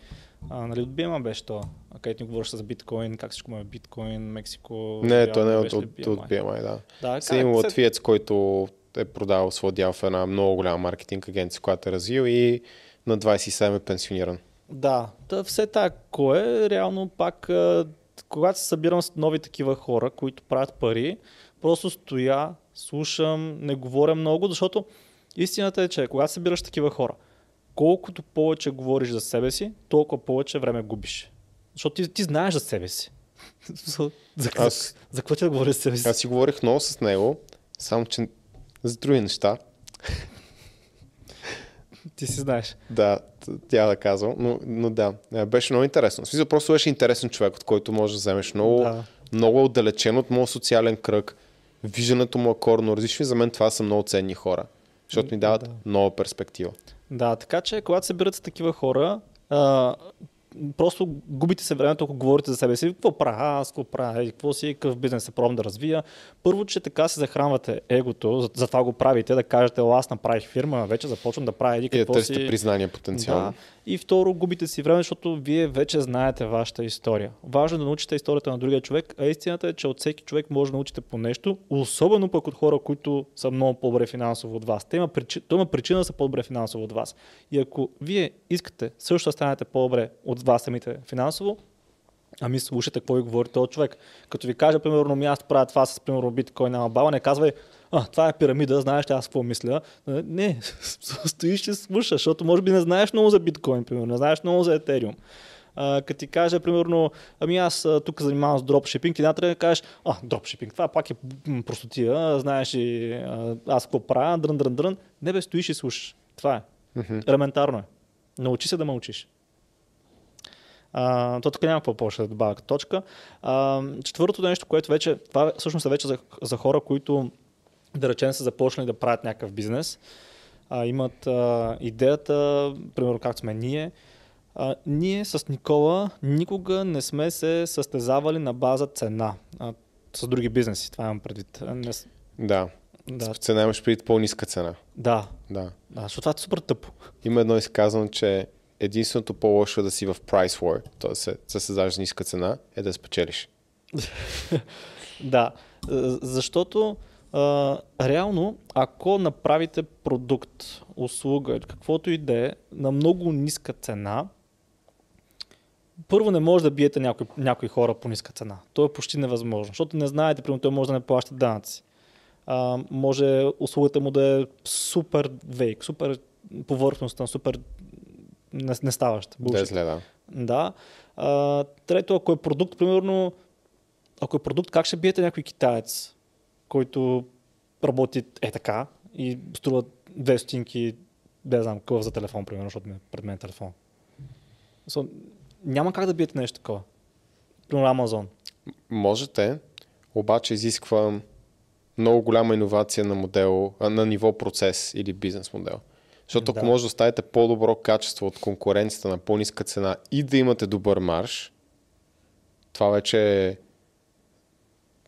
Speaker 1: А, нали от BMI беше то? Където ни говореше за биткоин, как всичко му е биткоин, Мексико...
Speaker 2: Не, то не е от, от, от BMI, да.
Speaker 1: Да,
Speaker 2: Сега има латвиец, който е продал своя дял в една много голяма маркетинг агенция, която е развил и на 27 е пенсиониран.
Speaker 1: Да, да все тако е. Реално пак, когато се събирам с нови такива хора, които правят пари, просто стоя слушам, не говоря много, защото истината е, че когато събираш такива хора, колкото повече говориш за себе си, толкова повече време губиш. Защото ти, ти знаеш за себе си. *laughs* за, за,
Speaker 2: Аз-
Speaker 1: за какво ти да говориш за себе си?
Speaker 2: Аз си говорих много с него, само че за други неща.
Speaker 1: Ти си знаеш.
Speaker 2: Да, тя да казвам, но, но да, е, беше много интересно. Смисъл, просто беше интересен човек, от който можеш да вземеш много,
Speaker 1: Да.
Speaker 2: много отдалечен от моят социален кръг. Виждането му е корно различно и за мен това са много ценни хора, защото ми дават
Speaker 1: Да.
Speaker 2: нова перспектива.
Speaker 1: Да, така че когато се такива хора, а, просто губите се времето, ако говорите за себе си. Какво правя аз, какво правя, какво си, какъв бизнес се пробвам да развия. Първо, че така се захранвате егото, за- затова го правите, да кажете, «О, аз направих фирма, вече започвам да правя еди
Speaker 2: И да
Speaker 1: какво
Speaker 2: търсите
Speaker 1: си.
Speaker 2: признание потенциално.
Speaker 1: Да. И второ, губите си време, защото вие вече знаете вашата история. Важно е да научите историята на другия човек, а истината е, че от всеки човек може да научите по нещо, особено пък от хора, които са много по-добре финансово от вас. Те има, причина, той има причина да са по-добре финансово от вас. И ако вие искате също да станете по-добре от вас самите финансово, Ами слушайте какво ви говори този човек. Като ви каже, примерно, ми аз правя това с, примерно, биткоин на баба, не казвай, а, това е пирамида, знаеш ли аз какво мисля. А, Не, *laughs* стоиш и слушаш, защото може би не знаеш много за биткоин, примерно, не знаеш много за етериум. А, като ти каже, примерно, ами аз тук занимавам с дропшипинг, ти трябва да кажеш, а, дропшипинг, това пак е простотия, знаеш и аз какво правя, дрън, дрън, дрън. Не бе, стоиш и слушаш. Това е. Елементарно е. Научи се да мълчиш. А, то тук няма какво повече да добавя като точка. А, четвъртото нещо, което вече, това всъщност е вече за, за хора, които да речем са започнали да правят някакъв бизнес, а, имат а, идеята, примерно както сме ние, а, ние с Никола никога не сме се състезавали на база цена. А, с други бизнеси, това имам предвид. Не,
Speaker 2: Да.
Speaker 1: да,
Speaker 2: С цена имаш преди по-ниска цена.
Speaker 1: да,
Speaker 2: Да.
Speaker 1: да, защото това е супер тъпо.
Speaker 2: Има едно изказване, че единственото по-лошо е да си в price war, т.е. се състезаваш с ниска цена, е да спечелиш. *laughs*
Speaker 1: Да, защото а, реално, ако направите продукт, услуга, или каквото и да е, на много ниска цена, първо не може да биете някои, някои хора по ниска цена. То е почти невъзможно, защото не знаете, примерно той може да не плаща данъци. А, може услугата му да е супер вейк, супер повърхностна, супер не, не ставаща.
Speaker 2: Да е зле, да.
Speaker 1: Да. А, трето, ако е продукт, примерно, ако е продукт, как ще биете някой китаец, който работи е така и струва две стотинки, не знам, къв за телефон, примерно, защото ми е пред мен телефон. So, няма как да биете нещо такова. Примерно Амазон.
Speaker 2: Можете, обаче изисква много голяма иновация на модел, на ниво процес или бизнес модел. Защото ако
Speaker 1: Да.
Speaker 2: може да оставите по-добро качество от конкуренцията на по-ниска цена и да имате добър марш, това вече е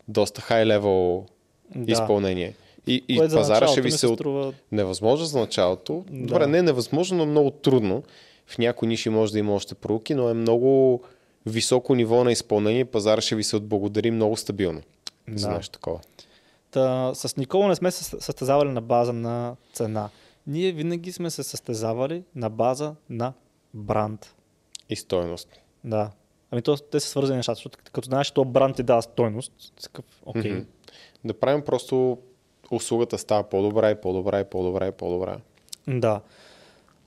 Speaker 2: доста хай левел
Speaker 1: Да.
Speaker 2: изпълнение. И, и
Speaker 1: Което за
Speaker 2: пазара ще ви се
Speaker 1: се
Speaker 2: от...
Speaker 1: струва...
Speaker 2: невъзможно за началото.
Speaker 1: Да.
Speaker 2: Добре, не е невъзможно, но много трудно. В някои ниши може да има още проуки, но е много високо ниво на изпълнение. Пазара ще ви се отблагодари много стабилно за
Speaker 1: Да.
Speaker 2: нещо такова.
Speaker 1: Та, с Никола не сме се състезавали на база на цена. Ние винаги сме се състезавали на база на бранд.
Speaker 2: И стойност.
Speaker 1: Да. Ами то, те са свързани нещата, защото като знаеш, то бранд ти дава стойност, такъв, окей.
Speaker 2: Мгм. Да правим просто услугата става по-добра и по-добра и по-добра и по-добра.
Speaker 1: Да.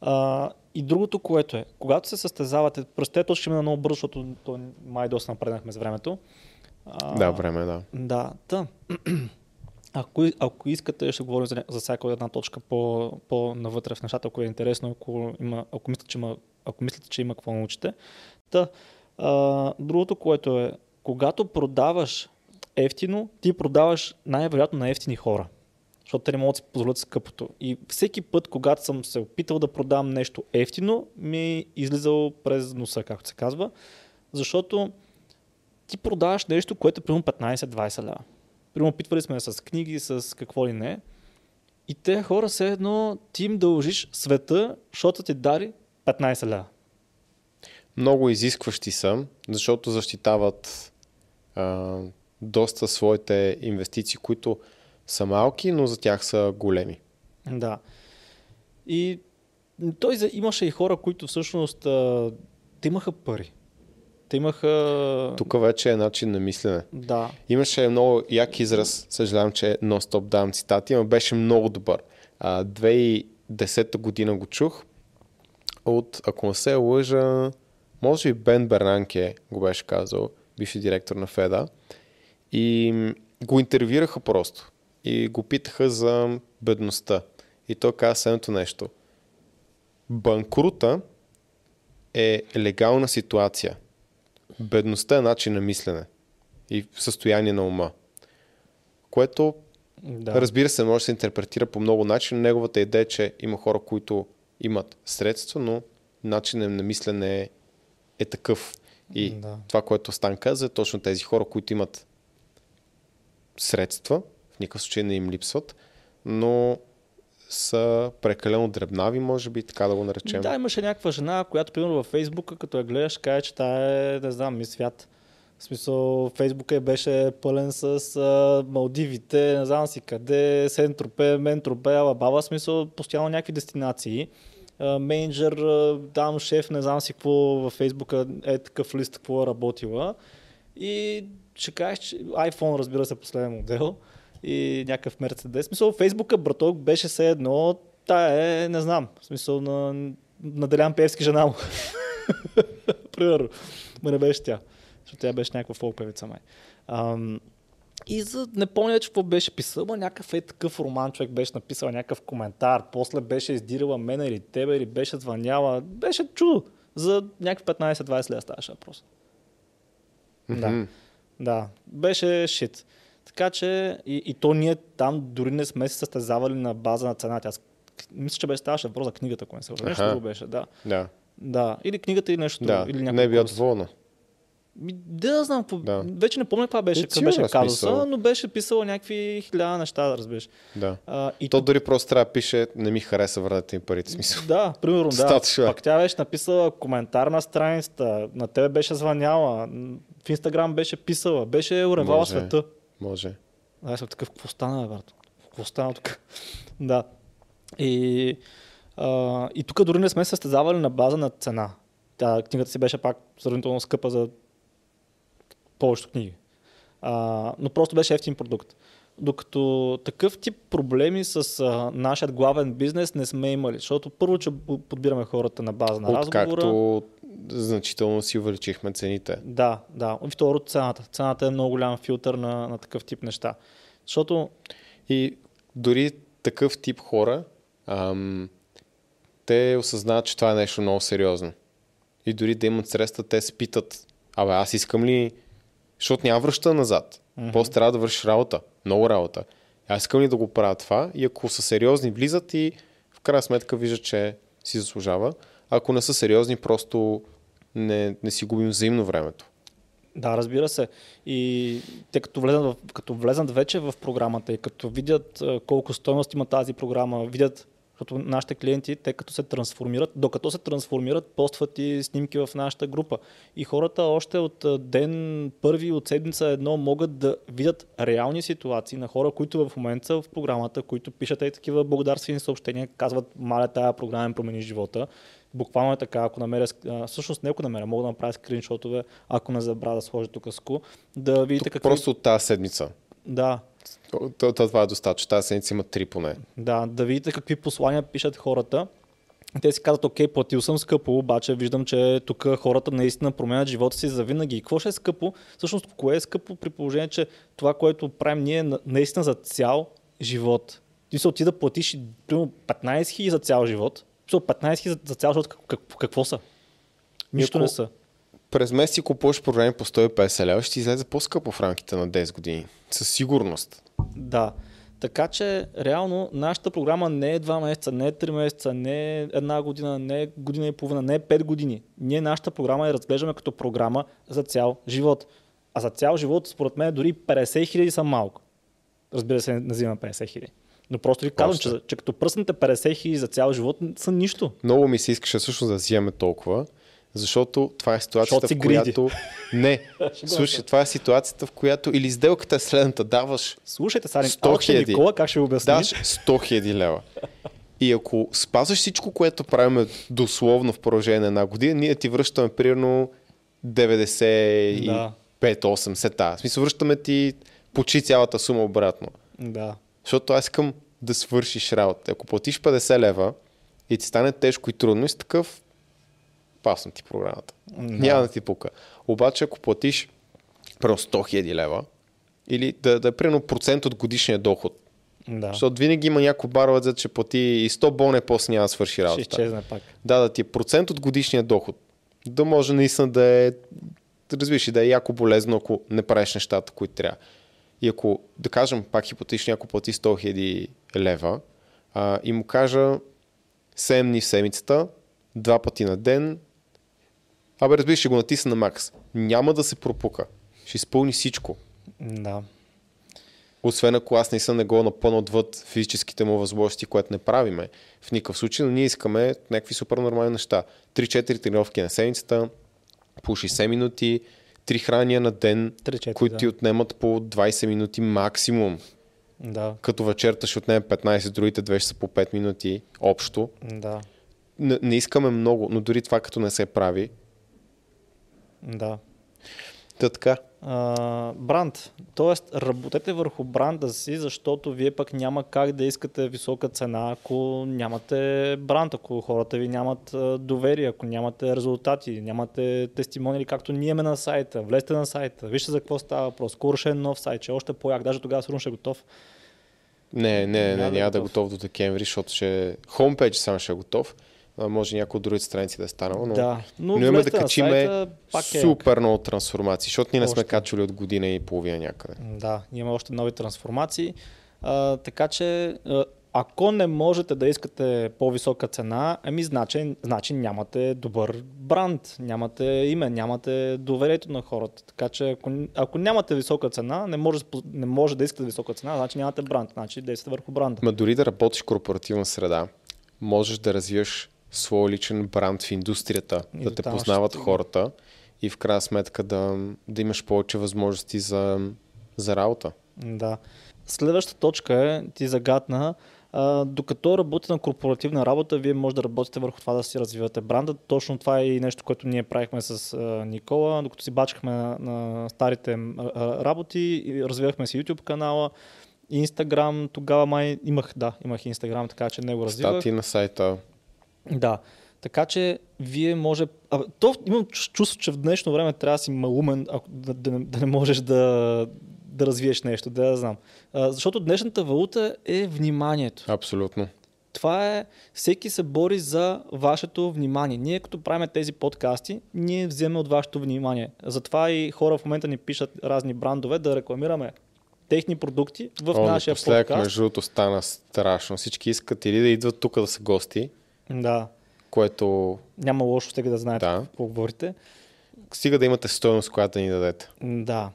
Speaker 1: А, и другото, което е, когато се състезавате, тези точки мина много бързо, защото то май доста напреднахме с времето. А,
Speaker 2: Да, време, е, да.
Speaker 1: Да, та. *clears throat* Ако, ако искате, ще говорим за, за всяка една точка по, по-навътре в нещата, ако е интересно, ако, има, ако, мислите, че има, ако мислите, че има какво да научите. Та, а, другото, което е, когато продаваш ефтино, ти продаваш най-вероятно на ефтини хора. Защото те не могат да си позволят скъпото. И всеки път, когато съм се опитал да продам нещо ефтино, ми е излизал през носа, както се казва. Защото ти продаваш нещо, което е примерно 15-20 лева. Примерно опитвали сме с книги, с какво ли не. И те хора все едно ти им дължиш света, защото ти дари 15 лева.
Speaker 2: Много изискващи са, защото защитават а, доста своите инвестиции, които са малки, но за тях са големи.
Speaker 1: Да. И той имаше и хора, които всъщност а, те имаха пари. Те имаха...
Speaker 2: Тук вече е начин на мислене.
Speaker 1: Да.
Speaker 2: Имаше много як израз, съжалявам, че нон-стоп давам цитати, но беше много добър. А, 2010 година го чух от, ако не се лъжа, може би Бен Бернанке го беше казал, бивши директор на Феда. И го интервюираха просто. И го питаха за бедността. И той каза следното нещо. Банкрута е легална ситуация. Бедността е начин на мислене и състояние на ума. Което,
Speaker 1: да.
Speaker 2: разбира се, може да се интерпретира по много начини. Неговата идея е, че има хора, които имат средства, но начинът на мислене е, е такъв. И
Speaker 1: Да.
Speaker 2: това, което Стан каза, е точно тези хора, които имат средства, в никакъв случай не им липсват, но са прекалено дребнави, може би, така да го наречем.
Speaker 1: Да, имаше някаква жена, която, примерно, във Фейсбука, като я гледаш, каже, че тая е, не знам, ми свят. В смисъл, Фейсбука е беше пълен с а, Малдивите, не знам си къде, Сентропе, Ментропе, Алабаба, смисъл, постоянно някакви дестинации. А, менеджер, а, шеф, не знам си какво във Фейсбука е такъв лист, какво е работила. И ще кажеш, че iPhone, разбира се, последен модел и някакъв. В смисъл, Фейсбука, браток, беше все едно, тая е, не знам, в смисъл на, на Делян Певски жена му. *laughs* Примерно. Ма не беше тя. Защото тя беше някаква фолк певица май. Ам, и за, не помня вече какво беше писал, ма някакъв е такъв роман, човек беше написал някакъв коментар, после беше издирала мен или тебе, или беше звъняла. Беше чудо. За някакви 15-20 лева ставаше въпрос. Да. Да, беше шит. Така че и, и то ние там дори не сме се състезавали на база на цената. Аз мисля, че беше ставаше въпрос за книгата, ако не се лъжа. Нещо беше, да.
Speaker 2: Да,
Speaker 1: Да, или книгата, или нещо
Speaker 2: да.
Speaker 1: Или
Speaker 2: не е била доволна.
Speaker 1: Да, да знам.
Speaker 2: Да.
Speaker 1: вече не помня каква беше,
Speaker 2: Е,
Speaker 1: какъв беше казуса,
Speaker 2: смисъл.
Speaker 1: но беше писала някакви хиляда неща, да разбираш.
Speaker 2: Да.
Speaker 1: А, и
Speaker 2: То дори просто трябва да пише, не ми хареса, върнете ми парите, смисъл.
Speaker 1: Да, примерно, да.
Speaker 2: Достатъчно е.
Speaker 1: Пак тя беше написала коментар на страницата, на тебе беше звъняла, в Инстаграм беше писала, беше уревала
Speaker 2: Може.
Speaker 1: света.
Speaker 2: Може.
Speaker 1: Аз съм такъв, какво стана, брат? Какво стана тук? *laughs* да. И, а, и тук дори не сме състезавали на база на цена. Тя, книгата си беше пак сравнително скъпа за повечето книги. А, но просто беше ефтин продукт. Докато такъв тип проблеми с а, нашият главен бизнес не сме имали, защото първо, че подбираме хората на база на разговора.
Speaker 2: Откакто значително си увеличихме цените.
Speaker 1: Да, да. И второ, цената. Цената е много голям филтър на, на такъв тип неща. Защото
Speaker 2: И дори такъв тип хора, ам, те осъзнават, че това е нещо много сериозно. И дори да имат средства, те се питат, абе аз искам ли, защото няма връща назад. Mm-hmm. После трябва да вършиш работа, много работа. Аз искам ли да го правя това и ако са сериозни, влизат и в крайна сметка виждат, че си заслужава. Ако не са сериозни, просто не, не си губим взаимно времето.
Speaker 1: Да, разбира се. И те като влезнат, като влезнат вече в програмата и като видят колко стойност има тази програма, видят, защото нашите клиенти, те като се трансформират, докато се трансформират, постват и снимки в нашата група. И хората още от ден първи, от седмица едно, могат да видят реални ситуации на хора, които в момента са в програмата, които пишат и такива благодарствени съобщения, казват, маля, тая програма промени живота. Буквално е така, ако намеря, всъщност не ако намеря, мога да направя скриншотове, ако не забравя да сложа тук ску, да видите
Speaker 2: Тук
Speaker 1: какви...
Speaker 2: Просто от тази седмица.
Speaker 1: Да,
Speaker 2: То, то, това е достатъчно. Тази седмица има три поне.
Speaker 1: да, да видите какви послания пишат хората. Те си казват, окей, платил съм скъпо, обаче виждам, че тук хората наистина променят живота си за винаги. И какво ще е скъпо? Всъщност, кое е скъпо при положение, че това, което правим ние е на- наистина за цял живот. Ти се отида да платиш примерно 15 000 за цял живот. В смисъл, 15 000 за, цял живот как, как, какво са? Нищо
Speaker 2: ако-
Speaker 1: не са.
Speaker 2: През месец си купуваш програми по 150 лева, ще ти излезе по-скъпо в рамките на 10 години. Със сигурност.
Speaker 1: Да. Така че, реално, нашата програма не е 2 месеца, не е 3 месеца, не е една година, не е година и половина, не е 5 години. Ние нашата програма я разглеждаме като програма за цял живот. А за цял живот, според мен, дори 50 хиляди са малко. Разбира се, не взимам 50 хиляди. Но просто ви казвам, че, че като пръснете 50 хиляди за цял живот са нищо.
Speaker 2: Много ми се искаше всъщност да взимаме толкова, защото това е ситуацията, в която... Не, *laughs* слушай, това е ситуацията, в която или сделката е следната, даваш,
Speaker 1: Слушайте, сега,
Speaker 2: 100
Speaker 1: Алекс
Speaker 2: хиляди.
Speaker 1: Никола, как ще обясни?
Speaker 2: даш 100 хиляди лева. И ако спазваш всичко, което правим дословно в продължение на една година, ние ти връщаме примерно 95-8
Speaker 1: Да.
Speaker 2: сета. В смисъл, връщаме ти почти цялата сума обратно.
Speaker 1: Да.
Speaker 2: Защото аз искам да свършиш работа. Ако платиш 50 лева и ти стане тежко и трудно, и такъв, пасна ти програмата.
Speaker 1: Да.
Speaker 2: Няма да ти пука. Обаче, ако платиш примерно 100 000 лева, или да, да е примерно процент от годишния доход,
Speaker 1: Да.
Speaker 2: защото винаги има някой баровец, за че плати и 100 боне, после няма да свърши
Speaker 1: Ще
Speaker 2: работа.
Speaker 1: изчезне пак.
Speaker 2: Да, да ти е процент от годишния доход. Да може наистина да е, разбираш, и да е яко болезно, ако не правиш нещата, които трябва. И ако, да кажем, пак хипотетично, ако плати 100 000 лева а, и му кажа 7 дни в седмицата, два пъти на ден, абе разбираш, ще го натисна на макс. Няма да се пропука. Ще изпълни всичко.
Speaker 1: Да.
Speaker 2: Освен ако аз наистина не го напълна отвъд физическите му възможности, което не правиме. В никакъв случай, но ние искаме някакви супер нормални неща. 3-4 тренировки на седмицата, по 60 минути, 3 храния на ден,
Speaker 1: 3-4,
Speaker 2: които
Speaker 1: да.
Speaker 2: ти отнемат по 20 минути максимум.
Speaker 1: Да.
Speaker 2: Като вечерта ще отнеме 15, другите две ще са по 5 минути общо.
Speaker 1: Да.
Speaker 2: Не, не искаме много, но дори това като не се прави.
Speaker 1: Да.
Speaker 2: Та така.
Speaker 1: А, бранд. Тоест, работете върху бранда си, защото вие пък няма как да искате висока цена, ако нямате бранд, ако хората ви нямат доверие, ако нямате резултати, нямате тестимони, както ние имаме на сайта. Влезте на сайта, вижте за какво става въпрос. Скоро ще е нов сайт, че е още по-як. Даже тогава сигурно ще е готов.
Speaker 2: Не, не, не,
Speaker 1: Няма
Speaker 2: няма,
Speaker 1: да е
Speaker 2: няма да е
Speaker 1: готов.
Speaker 2: до декември, защото ще... Homepage само ще е готов. Може някои от другите страници да е станало, но...
Speaker 1: Да. Но,
Speaker 2: Но имаме да качиме
Speaker 1: пак е
Speaker 2: супер много трансформации, защото ние не сме
Speaker 1: Още.
Speaker 2: качвали от година и половина някъде.
Speaker 1: Да, има още нови трансформации. А, така че, ако не можете да искате по-висока цена, ами значи, значи нямате добър бранд, нямате име, нямате доверието на хората. Така че, ако, ако нямате висока цена, не може, не може да искате висока цена, значи нямате бранд, значи действате върху бранда.
Speaker 2: Ма дори да работиш в корпоративна среда, можеш да развиеш свой личен бранд в индустрията,
Speaker 1: И
Speaker 2: да те
Speaker 1: ще
Speaker 2: познават
Speaker 1: стигнем.
Speaker 2: хората и в крайна сметка да, да имаш повече възможности за, за работа.
Speaker 1: Да. Следващата точка е, ти загадна, а, докато работите на корпоративна работа, вие може да работите върху това да си развивате бранда. Точно това е и нещо, което ние правихме с а, Никола, докато си бачкахме на, на старите а, работи, развивахме си YouTube канала, Instagram, тогава май имах, да, имах Instagram, така че не го развивах.
Speaker 2: Стати на сайта.
Speaker 1: Да. Така че вие може... А, то имам чу- чувство, че в днешно време трябва да си малумен, ако, да, да, не- да не можеш да, да развиеш нещо, да я знам. А, защото днешната валута е вниманието.
Speaker 2: Абсолютно.
Speaker 1: Това е, всеки се бори за вашето внимание. Ние като правим тези подкасти, ние вземем от вашето внимание. Затова и хора в момента ни пишат разни брандове да рекламираме техни продукти в
Speaker 2: О,
Speaker 1: нашия
Speaker 2: напоследък,
Speaker 1: подкаст.
Speaker 2: между другото, стана страшно. Всички искат или да идват тук да са гости,
Speaker 1: Да,
Speaker 2: което
Speaker 1: няма лошо всеки да знаете
Speaker 2: Да.
Speaker 1: какво говорите.
Speaker 2: стига да имате стоеност, която ни дадете.
Speaker 1: Да.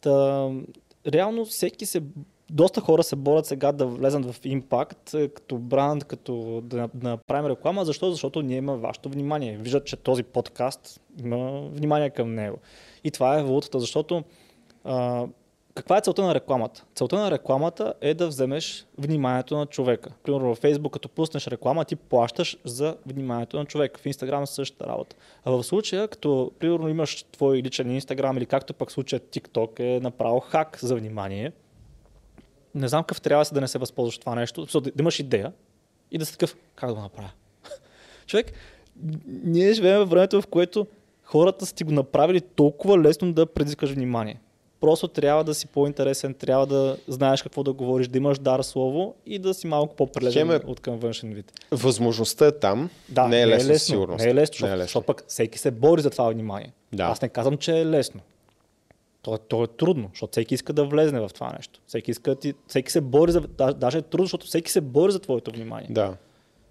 Speaker 1: Та, реално всеки се... Доста хора се борят сега да влезат в импакт, е, като бранд, като да, да направим реклама. Защо? Защото ние имаме вашето внимание. Виждат, че този подкаст има внимание към него. И това е валутата, защото а, каква е целта на рекламата? Целта на рекламата е да вземеш вниманието на човека. Примерно във Facebook, като пуснеш реклама, ти плащаш за вниманието на човека. В Instagram същата работа. А в случая, като примерно имаш твой личен Instagram или както пък в случая TikTok е направил хак за внимание, не знам какъв трябва си да не се възползваш това нещо, да имаш идея и да си такъв, как да го направя? *laughs* Човек, ние живеем във времето, в което хората са ти го направили толкова лесно да предизвикаш внимание. Просто трябва да си по-интересен, трябва да знаеш какво да говориш, да имаш дар слово и да си малко по-прилежен
Speaker 2: Хем е-
Speaker 1: от към външен вид.
Speaker 2: Възможността е там.
Speaker 1: Да,
Speaker 2: не е лесно, със сигурност.
Speaker 1: Не е лесно, защото,
Speaker 2: Не е лесно.
Speaker 1: защото пък всеки се бори за това внимание.
Speaker 2: Да.
Speaker 1: Аз не казвам, че е лесно. То, е- то е трудно, защото всеки иска да влезне в това нещо. Всеки, иска да ти, всеки се бори за... да- Даже е трудно, защото всеки се бори за твоето внимание.
Speaker 2: Да.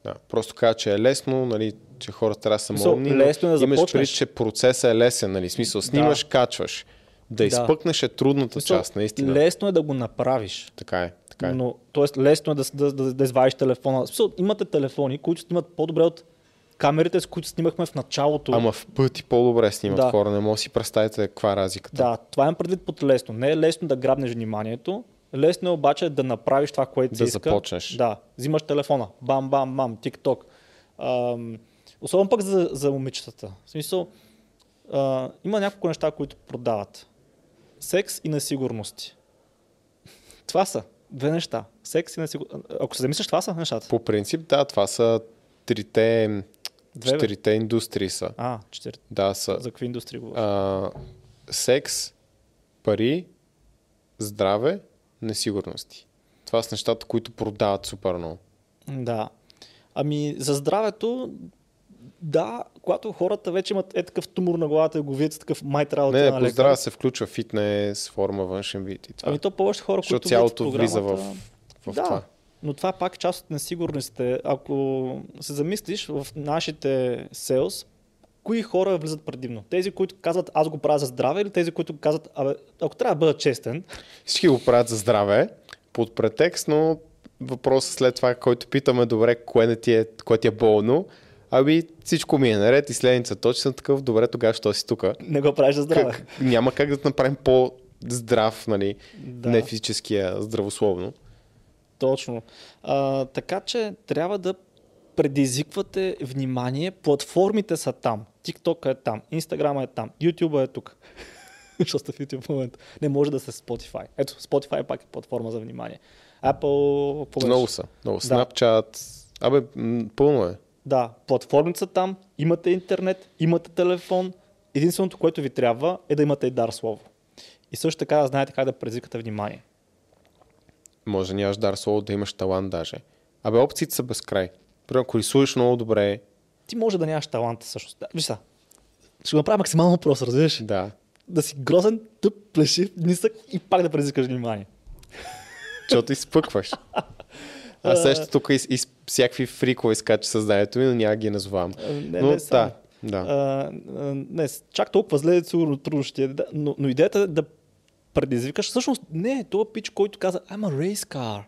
Speaker 2: да. Просто кажа, че е лесно, нали, че хората трябва да са умни, но
Speaker 1: лесно е да
Speaker 2: имаш предвид, че процесът е лесен, нали, смисъл, снимаш, качваш. Да
Speaker 1: Да.
Speaker 2: изпъкнеш е трудната
Speaker 1: Смисъл,
Speaker 2: част, наистина.
Speaker 1: Лесно е да го направиш.
Speaker 2: Така е, така е.
Speaker 1: Но, тоест, лесно е да, да, да, да извадиш телефона. Смисъл, имате телефони, които снимат по-добре от камерите, с които снимахме в началото.
Speaker 2: Ама в пъти по-добре снимат
Speaker 1: Да.
Speaker 2: хора, не може да си представите каква е разликата.
Speaker 1: Да, това имам предвид под лесно. Не е лесно да грабнеш вниманието, лесно е обаче да направиш това, което
Speaker 2: Да
Speaker 1: иска.
Speaker 2: започнеш.
Speaker 1: Да, взимаш телефона, бам, бам, бам, TikTok. Ам, особено пък за, за момичетата. В смисъл, а, има няколко неща, които продават. Секс и несигурности. Това са две неща. Секс и несигурност. Ако се замислиш, това са нещата.
Speaker 2: По принцип, да, това са трите,
Speaker 1: Две,
Speaker 2: четирите индустрии са.
Speaker 1: А, четири.
Speaker 2: Да, са
Speaker 1: За какви индустрии говориш?
Speaker 2: а, секс, пари, здраве, несигурности. Това са нещата, които продават супер много.
Speaker 1: Да. Ами за здравето, да, когато хората вече имат е такъв тумор на главата и го видят такъв май трябва да
Speaker 2: Не, по здраве се включва фитнес, форма, външен вид и това.
Speaker 1: Ами то повече хора,
Speaker 2: Защото
Speaker 1: които
Speaker 2: цялото влиза в, в
Speaker 1: да,
Speaker 2: това.
Speaker 1: но това пак е част от несигурностите. Ако се замислиш в нашите селс, кои хора влизат предимно? Тези, които казват аз го правя за здраве или тези, които казват, абе, ако трябва да бъда честен,
Speaker 2: Всички го правят за здраве, под претекст, но въпросът след това, който питаме, добре, кое, не ти е, кое ти е болно, ами всичко ми е наред и следница точно такъв, добре, тогава що си тук?
Speaker 1: не го правиш здраве.
Speaker 2: Как, няма как да направим по-здрав, нали,
Speaker 1: Да.
Speaker 2: не физическия, здравословно.
Speaker 1: Точно. А, така че трябва да предизвиквате внимание. Платформите са там. TikTok е там, Instagram е там, YouTube е тук. *laughs* Защото сте в YouTube в момента. Не може да се Spotify. Ето, Spotify пак е платформа за внимание. Apple...
Speaker 2: Много са. Много.
Speaker 1: Да.
Speaker 2: Snapchat. Абе, пълно е.
Speaker 1: Да, платформите са там, имате интернет, имате телефон. Единственото, което ви трябва е да имате и дар слово. И също така да знаете как да предизвикате внимание.
Speaker 2: Може да нямаш дар слово, да имаш талант даже. Абе, опциите са безкрай. Примерно, ако рисуваш много добре,
Speaker 1: Ти може да нямаш таланта всъщност. Да, виж са, ще го направя максимално просто, разбираш?
Speaker 2: да.
Speaker 1: да си грозен, тъп, плешив, нисък и пак да предизвикаш внимание.
Speaker 2: Защото изпъкваш. *laughs* Аз също тук и, и всякакви фрикове изкача съзнанието ми, но няма ги назовавам.
Speaker 1: А, Не,
Speaker 2: но
Speaker 1: не
Speaker 2: да, да.
Speaker 1: А, а, не, чак толкова зле, сигурно трудно ще е. Но, но идеята е да предизвикаш, всъщност не, това пич, който каза I'm a race car.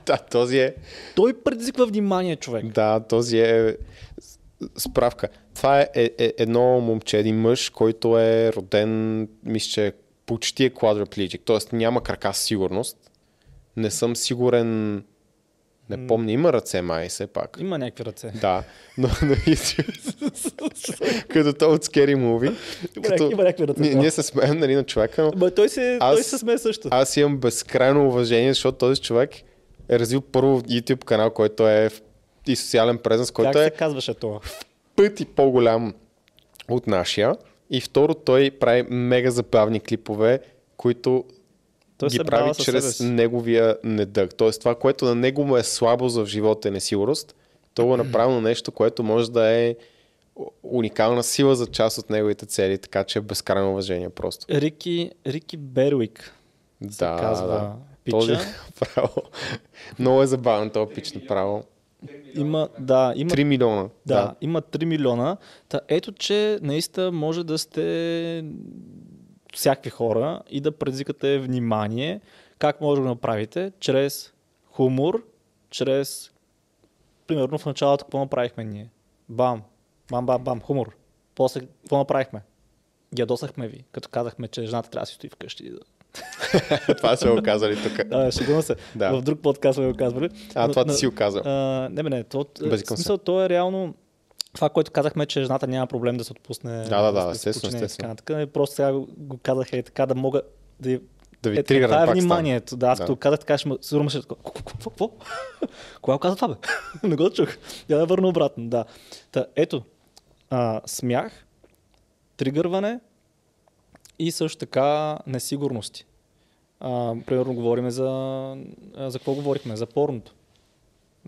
Speaker 1: *laughs*
Speaker 2: да, този е,
Speaker 1: Той предизвиква внимание, човек.
Speaker 2: да, този е справка. Това е, е, е едно момче, един мъж, който е роден, мисля, че почти е quadriplegic, т.е. няма крака със сигурност. Не съм сигурен, не помня, има ръце май все пак.
Speaker 1: Има някакви ръце.
Speaker 2: Да, но, *laughs* като то от Scary Movie.
Speaker 1: Има,
Speaker 2: като,
Speaker 1: някакви, има някакви ръце.
Speaker 2: ние,
Speaker 1: да.
Speaker 2: ние се смеем нали, на човека, но
Speaker 1: Ма той се,
Speaker 2: Аз-
Speaker 1: той се смее също.
Speaker 2: аз имам безкрайно уважение, защото този човек е развил първо YouTube канал, който е в- и социален презенс,
Speaker 1: как
Speaker 2: който
Speaker 1: се
Speaker 2: е
Speaker 1: казваше това?
Speaker 2: пъти по-голям от нашия. И второ, той прави мега забавни клипове, които
Speaker 1: Той
Speaker 2: ги
Speaker 1: се
Speaker 2: прави чрез неговия недъг. Тоест това, което на него му е слабо за в живота е несигурност, то го е направено нещо, което може да е уникална сила за част от неговите цели, така че е безкрайно уважение просто.
Speaker 1: Рики, Рики Беруик се
Speaker 2: Да,
Speaker 1: казва
Speaker 2: да.
Speaker 1: пича.
Speaker 2: Този *laughs* право. Много е забавен този пич направо.
Speaker 1: Има, да, има
Speaker 2: 3 милиона.
Speaker 1: Да, да, има 3 милиона. Та ето, че наистина може да сте всякакви хора и да предизвикате внимание. Как може да го направите? Чрез хумор, чрез... Примерно в началото какво направихме ние? Бам, бам, бам, бам, хумор. После какво направихме? Ядосахме ви, като казахме, че жената трябва да си стои вкъщи. *laughs*
Speaker 2: това сме го казали тук.
Speaker 1: Да, шегувам се.
Speaker 2: Да.
Speaker 1: В друг подкаст сме го казвали.
Speaker 2: А, това ти си го казал.
Speaker 1: не, бе, не. То, смисъл, то е реално това, което казахме, че жената няма проблем да се отпусне.
Speaker 2: Да, да, да,
Speaker 1: се
Speaker 2: естествено,
Speaker 1: и
Speaker 2: естествено.
Speaker 1: Така, нататък. просто сега го, казах е така да мога да,
Speaker 2: Да ви
Speaker 1: е,
Speaker 2: тригърна
Speaker 1: това е вниманието. Да, аз
Speaker 2: Да.
Speaker 1: като казах така, ще ме, сигурно ще... Какво? *laughs* Кога каза това, бе? *laughs* не го чух. Я да върна обратно, да. Та, ето, а, смях, тригърване и също така несигурности. А, примерно говорим за... За какво говорихме? За порното.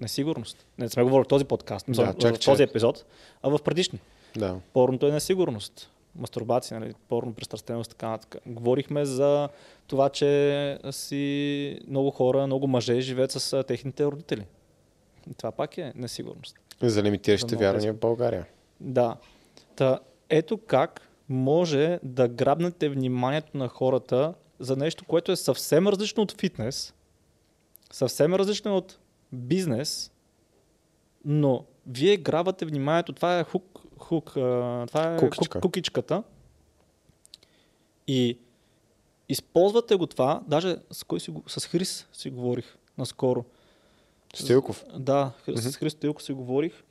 Speaker 1: Несигурност. Не сме говорили в този подкаст,
Speaker 2: Да, чак,
Speaker 1: в този
Speaker 2: чак.
Speaker 1: епизод, а в предишни.
Speaker 2: Да.
Speaker 1: Порното е несигурност. Мастурбация, нали? порно, пристрастеност, така нататък. Говорихме за това, че си много хора, много мъже живеят с техните родители. И това пак е несигурност.
Speaker 2: За лимитиращите вярвания в България.
Speaker 1: Да. Та, ето как може да грабнете вниманието на хората за нещо, което е съвсем различно от фитнес, съвсем различно от бизнес, но вие грабвате вниманието, това е хук, хук това е
Speaker 2: Кукичка.
Speaker 1: Кук, кукичката и използвате го това, даже с кой си, го- с Хрис си говорих наскоро.
Speaker 2: Стилков.
Speaker 1: Да, с Христо Илко си говорих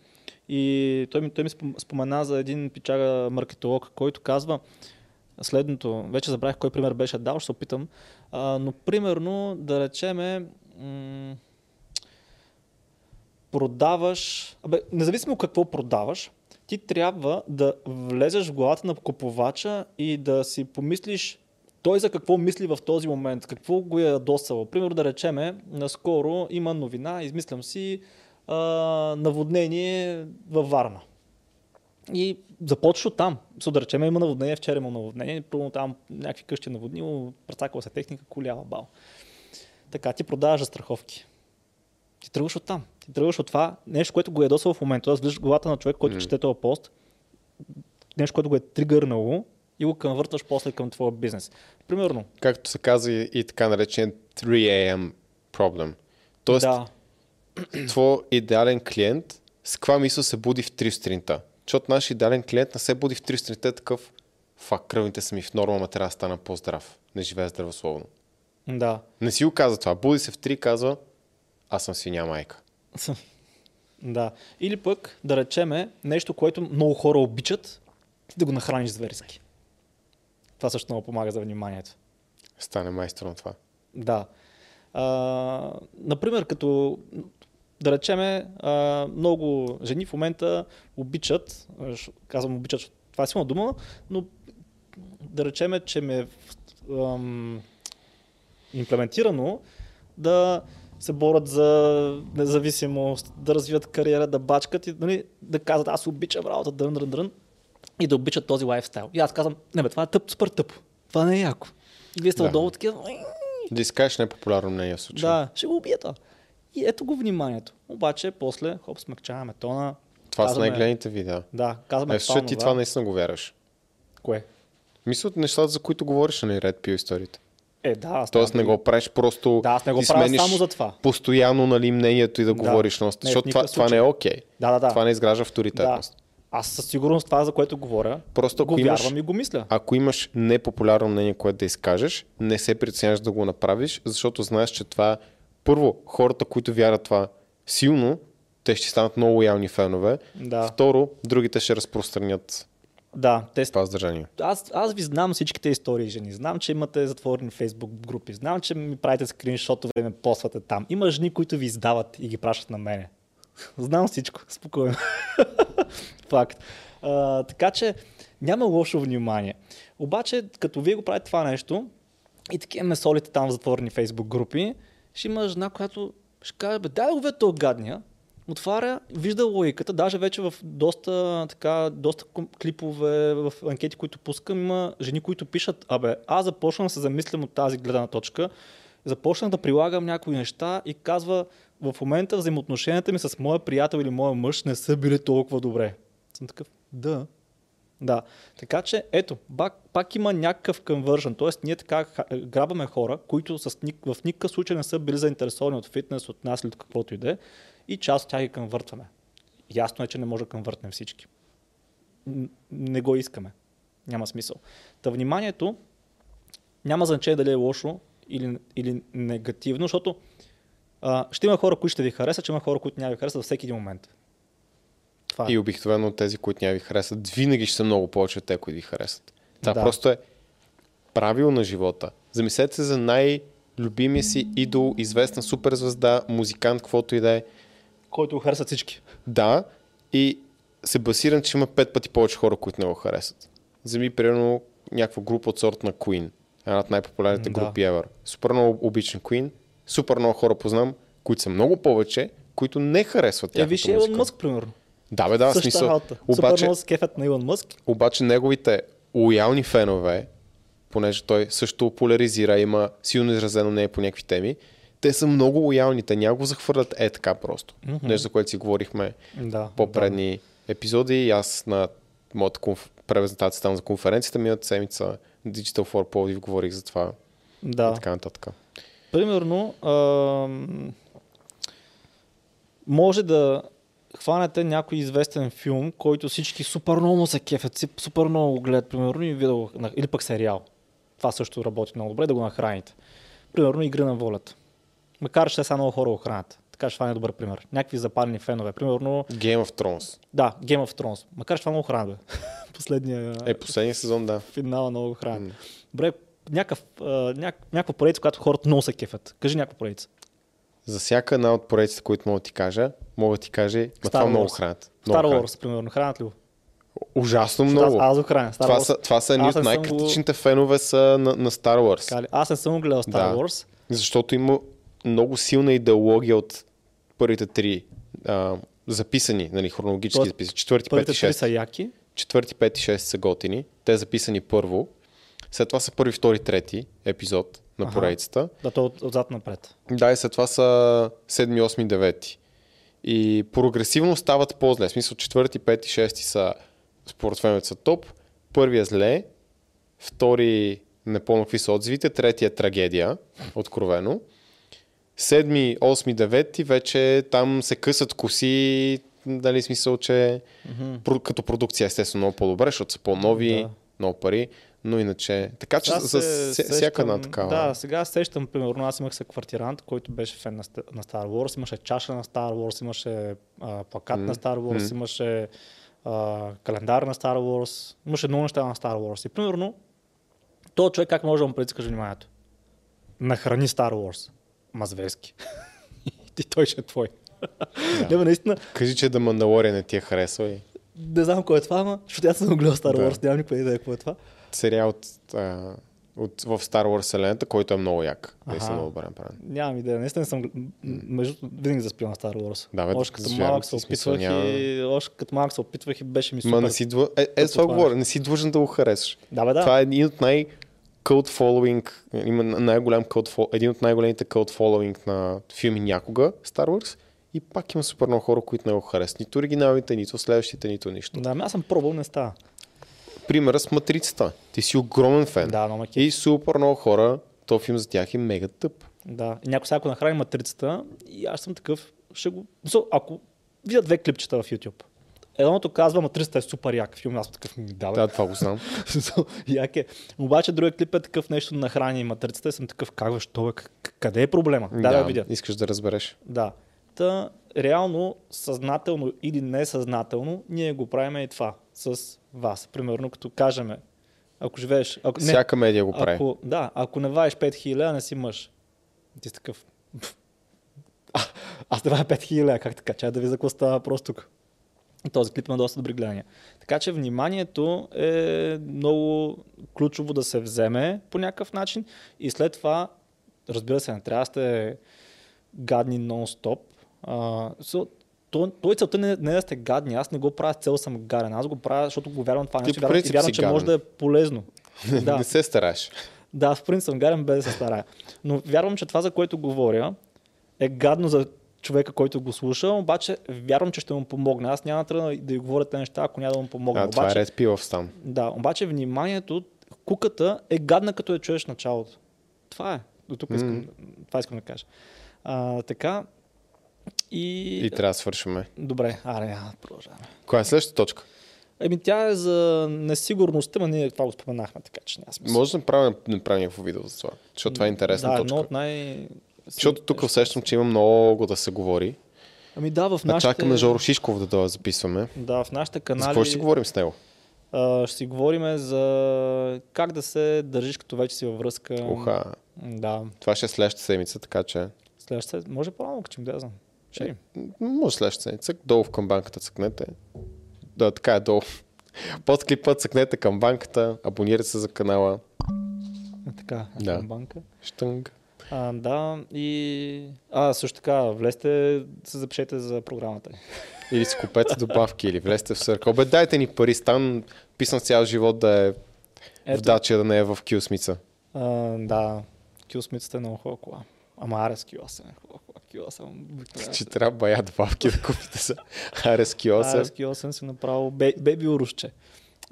Speaker 1: И той ми, той ми спом- спомена за един пичага маркетолог, който казва следното. Вече забравих кой пример беше дал, ще се опитам. А, но примерно, да речеме, м- продаваш, абе, независимо какво продаваш, ти трябва да влезеш в главата на купувача и да си помислиш той за какво мисли в този момент, какво го е ядосало. Примерно да речеме, наскоро има новина, измислям си, а, наводнение във Варна. И започва там. Со да речем, има наводнение, вчера има наводнение, пълно там някакви къщи е наводнило, прецакала се техника, колява бал. Така, ти продаваш страховки. Ти тръгваш от там. Ти тръгваш от това нещо, което го е ядосало в момента. Тоест, влизаш в главата на човек, който
Speaker 2: Мгм.
Speaker 1: чете този пост, нещо, което го е тригърнало и го конвърташ после към твоя бизнес. Примерно,
Speaker 2: Както се казва и, и така наречен 3am проблем. Тоест,
Speaker 1: да, *clears throat*
Speaker 2: твой идеален клиент с каква мисъл се буди в 3 сутринта? Защото наш идеален клиент не се буди в 3 сутринта е такъв фак, кръвните са ми в норма, ма трябва да стана по-здрав. Не живея здравословно.
Speaker 1: да.
Speaker 2: Не си го казва това. Буди се в 3 казва аз съм свиня майка.
Speaker 1: Да. Или пък, да речеме, нещо, което много хора обичат, да го нахраниш зверски. Това също много помага за вниманието.
Speaker 2: Стане майстор на това.
Speaker 1: Да. А, например, като да речеме, а, много жени в момента обичат, казвам обичат, това е силна дума, но да речеме, че ме ам, имплементирано да се борят за независимост, да развиват кариера, да бачкат и нали, да казват аз обичам работа, дрън, дрън, дрън и да обичат този лайфстайл. И аз казвам, не бе, това е тъп, супер тъпо. Това не е яко. И вие сте
Speaker 2: Да.
Speaker 1: отдолу такива,
Speaker 2: Да изкажеш непопулярно мнение в случая.
Speaker 1: да, ще го убия това. И ето го вниманието. Обаче, после, хоп, смъкчаваме тона.
Speaker 2: Това са
Speaker 1: казваме-
Speaker 2: най-гледаните видеа.
Speaker 1: Да, казваме
Speaker 2: Е, защото ти това наистина го вярваш.
Speaker 1: Кое?
Speaker 2: Мисля от нещата, за които говориш на Red Pill историите.
Speaker 1: Е, да, аз
Speaker 2: Тоест не го правиш просто
Speaker 1: Да, аз не го правя само за това.
Speaker 2: постоянно нали, мнението и да,
Speaker 1: Да.
Speaker 2: говориш. Но,
Speaker 1: Не, в
Speaker 2: защото това, това не е окей.
Speaker 1: Да, да, да.
Speaker 2: Това не изгражда
Speaker 1: да.
Speaker 2: авторитетност.
Speaker 1: Аз със сигурност това, за което говоря,
Speaker 2: Просто
Speaker 1: го
Speaker 2: имаш-
Speaker 1: вярвам и го мисля.
Speaker 2: Ако имаш непопулярно мнение, което да изкажеш, не се притесняваш да го направиш, защото знаеш, че това първо, хората, които вярват това силно, те ще станат много лоялни фенове.
Speaker 1: Да,
Speaker 2: Второ, другите ще разпространят
Speaker 1: да. Те,
Speaker 2: това съдържание.
Speaker 1: аз, аз ви знам всичките истории, жени. Знам, че имате затворени фейсбук групи. Знам, че ми правите скриншотове и ме поствате там. Има жени, които ви издават и ги пращат на мене. *laughs* Знам всичко. Спокойно. *laughs* Факт. А, така че няма лошо внимание. Обаче, като вие го правите това нещо и такива ме солите там в затворени фейсбук групи, ще има жена, която ще каже, бе, дай да го видя този гадния. Отваря, вижда логиката, даже вече в доста, така, доста клипове, в анкети, които пускам, има жени, които пишат, абе, аз започвам да се замислям от тази гледна точка, започнах да прилагам някои неща и казва, в момента взаимоотношенията ми с моя приятел или моя мъж не са били толкова добре. Съм такъв, да. Да, така че ето, пак, пак има някакъв конвържен, т.е. ние така грабаме хора, които с, в никакъв случай не са били заинтересовани от фитнес, от нас или от каквото и да е, и част от тях ги конвъртваме. Ясно е, че не може да конвъртнем всички. Не го искаме. Няма смисъл. Та вниманието няма значение дали е лошо или, или негативно, защото а, ще има хора, които ще ви харесат, ще има хора, които няма ви харесат във всеки един момент. Това е.
Speaker 2: И обикновено тези, които няма ви харесат, винаги ще са много повече от те, които ви харесат. Това
Speaker 1: Да.
Speaker 2: просто е правило на живота. Замислете се за най-любимия си идол, известна суперзвезда, музикант, каквото и да е.
Speaker 1: Който го харесат всички.
Speaker 2: Да, и се басирам, че има пет пъти повече хора, които не го харесат. Вземи, примерно, някаква група от сорт на Queen. Една от най-популярните
Speaker 1: Да.
Speaker 2: групи ever. Супер много обичам Queen. Супер много хора познам, които са много повече, които не харесват
Speaker 1: Е,
Speaker 2: тяхната
Speaker 1: виж Илон. Мъск, примерно.
Speaker 2: Да, бе, да, в
Speaker 1: Същата
Speaker 2: смисъл.
Speaker 1: работа. Супер
Speaker 2: Обаче,
Speaker 1: много се кефят на Илон Мъск.
Speaker 2: обаче неговите лоялни фенове, понеже той също поляризира, има силно изразено не по някакви теми, те са много лоялни, те няма го захвърлят е така просто.
Speaker 1: Мгм.
Speaker 2: Нещо, за което си говорихме
Speaker 1: Да.
Speaker 2: по-предни епизоди и аз на моята конф... презентация там за конференцията миналата седмица Digital for Plodiv говорих за това
Speaker 1: Да.
Speaker 2: и така нататък.
Speaker 1: Примерно, ам, може да хванете някой известен филм, който всички супер много се кефят, супер много го гледат, примерно, и да на- или пък сериал. Това също работи много добре, да го нахраните. Примерно Игри на волята. Макар, че сега много хора го хранят. Така че това не е добър пример. Някакви запалени фенове. Примерно,
Speaker 2: Game of Thrones.
Speaker 1: да, Game of Thrones. Макар че това много храна, бе. *laughs* Последния
Speaker 2: Е, последния сезон, да.
Speaker 1: финал много храна. Добре, някакъв, а, няк, някаква поредица, която хората много се кефят. Кажи някаква поредица.
Speaker 2: За всяка една от поредиците, които мога да ти кажа, мога да ти кажа, ма това много хранят.
Speaker 1: Star. Wars, примерно. Хранят ли го?
Speaker 2: Ужасно много.
Speaker 1: Аз, аз го храня. Star
Speaker 2: Това
Speaker 1: Wars.
Speaker 2: са, това са едни от най-критичните фенове са на, на Star Wars.
Speaker 1: Аз не съм го гледал Star
Speaker 2: Да.
Speaker 1: Wars.
Speaker 2: Защото има много силна идеология от първите три а, записани, нали, хронологически
Speaker 1: Тоест,
Speaker 2: записани. Четвърти, пети,
Speaker 1: три
Speaker 2: шести.
Speaker 1: са яки.
Speaker 2: Четвърти, пети, шести са готини. Те записани първо. След това са първи, втори, трети епизод на
Speaker 1: Аха.
Speaker 2: поредицата.
Speaker 1: Да, то от, отзад напред.
Speaker 2: Да, и след това са седми, осми, девети. И прогресивно стават по-зле. В смисъл, четвърти, пети, шести са според феновете са топ. Първия зле, втори не помня какви са отзивите, третия трагедия, откровено. Седми, осми, девети, вече там се късат коси, дали смисъл, че про- като продукция естествено много по-добре, защото са по-нови,
Speaker 1: Да.
Speaker 2: много пари, но иначе... Така че за
Speaker 1: се
Speaker 2: се, всяка една такава...
Speaker 1: Да, сега сещам, примерно, аз имах съквартирант, който беше фен на, на Star Wars, имаше чаша на Star Wars, имаше а, плакат на Star Wars, имаше а, календар на Star Wars, имаше много неща на Star Wars. И примерно, този човек как може да му предискаш вниманието? Нахрани Star Wars. Ма зверски. *laughs* И той ще е твой. Да. Бе, наистина,
Speaker 2: Кажи, че да Мандалория не ти е харесва и
Speaker 1: не знам кой е това, ама, защото аз съм гледал Star
Speaker 2: Да.
Speaker 1: Wars, нямам никаква идея какво е това.
Speaker 2: сериал от, а, от, в Star Wars вселената, който е много як. Наистина
Speaker 1: Аха.
Speaker 2: много добре направен.
Speaker 1: Нямам идея. Наистина съм. Между винаги заспил на Star Wars.
Speaker 2: Да, бе,
Speaker 1: още като
Speaker 2: звярам
Speaker 1: малък се опитвах
Speaker 2: няма-
Speaker 1: и още като малък се опитвах и беше ми супер.
Speaker 2: Ма не си длъ... Е, е, това
Speaker 1: това
Speaker 2: говоря, не си длъжен да го харесаш.
Speaker 1: Да, бе, да.
Speaker 2: Това е един от най cult following, има най-голям cult един от най-големите cult following на филми някога, Star Wars. И пак има супер много хора, които не го харесват. Нито оригиналите, нито следващите, нито нищо.
Speaker 1: Да, ами аз съм пробвал, не става.
Speaker 2: Примера с Матрицата. Ти си огромен фен.
Speaker 1: Да, но.
Speaker 2: И супер много хора, то филм за тях е мега тъп.
Speaker 1: Да. И някой сега ако нахрани матрицата, и аз съм такъв, ще го... Ако видя две клипчета в YouTube, едното казва, матрицата е супер як филм, аз такъв, ми да, бе.
Speaker 2: Да, това го знам. *laughs*
Speaker 1: Як е. Обаче другия клип е такъв нещо на храни матрицата и съм такъв, как бе, що бе, к- къде е проблема? Да, да, видя.
Speaker 2: Искаш да разбереш.
Speaker 1: Да. Та, реално, съзнателно или несъзнателно, ние го правим и това с вас. Примерно, като кажем, ако живееш... Ако, не,
Speaker 2: Всяка медия го прави.
Speaker 1: ако, да, ако не ваеш 5000, а не си мъж. Ти си такъв. *laughs* А, аз не вая 5000, как така? Чай да ви за какво става въпрос тук. Този клип има доста добри гледания. Така че вниманието е много ключово да се вземе по някакъв начин и след това, разбира се, не трябва да сте гадни нон-стоп. А, so, то, той целта не, не е да сте гадни. Аз не го правя с цел съм гаден. Аз го правя, защото го вярвам това нещо. Вярвам, вярвам че може да
Speaker 2: гаден.
Speaker 1: е полезно. *laughs* да.
Speaker 2: не се стараш.
Speaker 1: Да, в принцип съм гаден без да се старая. Но вярвам, че това, за което говоря, е гадно за човека, който го слуша, обаче вярвам, че ще му помогне. Аз няма да да ви говоря тези неща, ако няма да му помогна.
Speaker 2: А, това е
Speaker 1: обаче,
Speaker 2: пива в стан.
Speaker 1: да, обаче вниманието, куката е гадна, като я чуеш началото. Това е. До тук искам, това искам да кажа. А, така. И...
Speaker 2: И трябва да свършваме.
Speaker 1: Добре, аре, да продължаваме.
Speaker 2: Коя е следващата точка?
Speaker 1: Еми, тя е за несигурността, но ние това го споменахме, така че няма смисъл.
Speaker 2: Може да направим, да направим някакво видео за това, защото това е интересна
Speaker 1: да,
Speaker 2: точка.
Speaker 1: едно от най...
Speaker 2: Защото тук усещам, че има много да се говори.
Speaker 1: Ами да, в нашите...
Speaker 2: чакаме Жоро Шишков да дойде да записваме.
Speaker 1: Да, в нашите
Speaker 2: За
Speaker 1: канали
Speaker 2: какво ще си говорим с него?
Speaker 1: а, ще си говорим за как да се държиш като вече си във връзка.
Speaker 2: Уха.
Speaker 1: Да,
Speaker 2: Това ще е следващата седмица, така че...
Speaker 1: следващата може по-рано, като да знам. Ще видим.
Speaker 2: Може следващата седмица. Долу в към банката цъкнете. Да, така е долу. Под клипа цъкнете към банката, абонирайте се за канала.
Speaker 1: Е, Така,
Speaker 2: Да.
Speaker 1: да. банка.
Speaker 2: Штънг.
Speaker 1: А, да, и... А, също така, влезте, се запишете за програмата.
Speaker 2: Или си купете добавки, или влезте в съркъл. Бе, дайте ни пари, стан писан цял живот да е в
Speaker 1: Ето,
Speaker 2: дача, да не е в кюсмица.
Speaker 1: а, да, Килсмицата е много хубава кола. Ама Арес Q8 е хубава кола. Q8 обикновено.
Speaker 2: Че трябва бая добавки да купите за Арески 8.
Speaker 1: Арес Q8 си направил бе, беби урусче.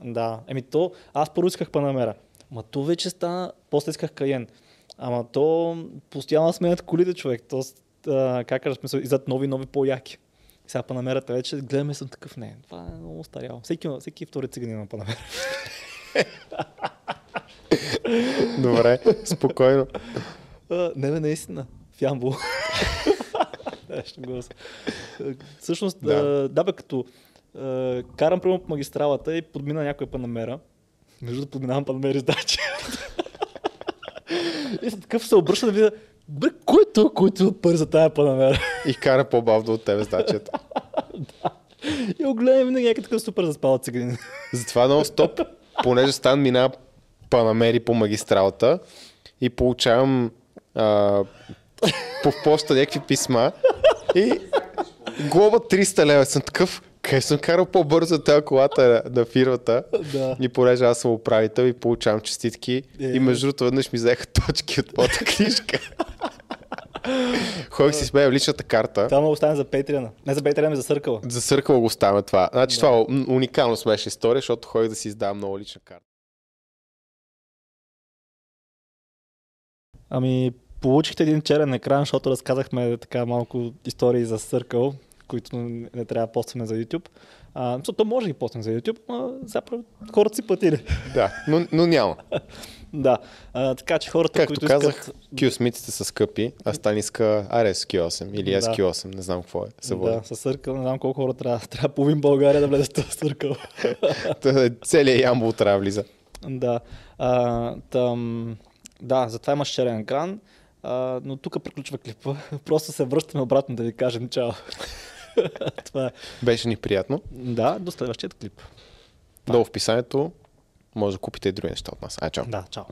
Speaker 1: Да, еми то, аз първо исках Панамера. Ма то вече стана, после исках Каен. Ама то постоянно сменят колите човек. То, а, как кажа, смисъл, иззад нови, нови по-яки. Сега Панамерата вече, гледаме съм такъв, не, това е много старяло. Всеки, всеки втори цигани на Панамера. *laughs*
Speaker 2: Добре, спокойно.
Speaker 1: А, не, бе, наистина. В *laughs* го... Всъщност,
Speaker 2: Да.
Speaker 1: да. да бе, като а, карам прямо по магистралата и подмина някоя панамера. Между да подминавам панамери с. И съм такъв се обръща да видя, бе, кой е той, който пари за тая панамера?
Speaker 2: И кара по-бавно от тебе с дачата.
Speaker 1: и го гледам винаги някакъв такъв супер заспал циганин.
Speaker 2: Затова нон-стоп, понеже Стан минава панамери по магистралата и получавам а, по почта някакви писма и глоба 300 лева. Съм такъв, къде съм карал по-бързо тази колата на, на фирмата.
Speaker 1: да.
Speaker 2: И понеже аз съм управител и получавам честитки
Speaker 1: Е.
Speaker 2: и между другото веднъж ми взеха точки от моята *laughs* книжка. Ходих си с мен в личната карта.
Speaker 1: Това му остане за Patreon. Не за Patreon, ами за Съркъла.
Speaker 2: За съркъл го ставаме това. Значи това е уникално смешна история, защото ходих да си издавам много лична карта.
Speaker 1: Ами, получихте един черен екран, защото разказахме така малко истории за Circle, които не трябва да постваме за YouTube. А, то може да ги постим за YouTube, но заправо хората си платили.
Speaker 2: Да, но, но няма. *laughs*
Speaker 1: да, а, така че хората,
Speaker 2: Както
Speaker 1: които
Speaker 2: казах,
Speaker 1: искат...
Speaker 2: Q-смитите са скъпи, а Стан иска RSQ8 или
Speaker 1: Да.
Speaker 2: SQ8, не знам какво е. Се.
Speaker 1: Да, с Circle, не знам колко хора трябва. *laughs* Трябва половин България да влезе в този Circle. *laughs*
Speaker 2: Да. Целият ямбол трябва да влиза.
Speaker 1: да. А, там, да, затова имаш черен екран. А, но тук приключва клипа. Просто се връщаме обратно да ви кажем чао. *laughs* Това е.
Speaker 2: Беше ни приятно.
Speaker 1: Да, до следващия клип.
Speaker 2: Долу в описанието може да купите и други неща от нас. Ай, чао.
Speaker 1: Да, чао.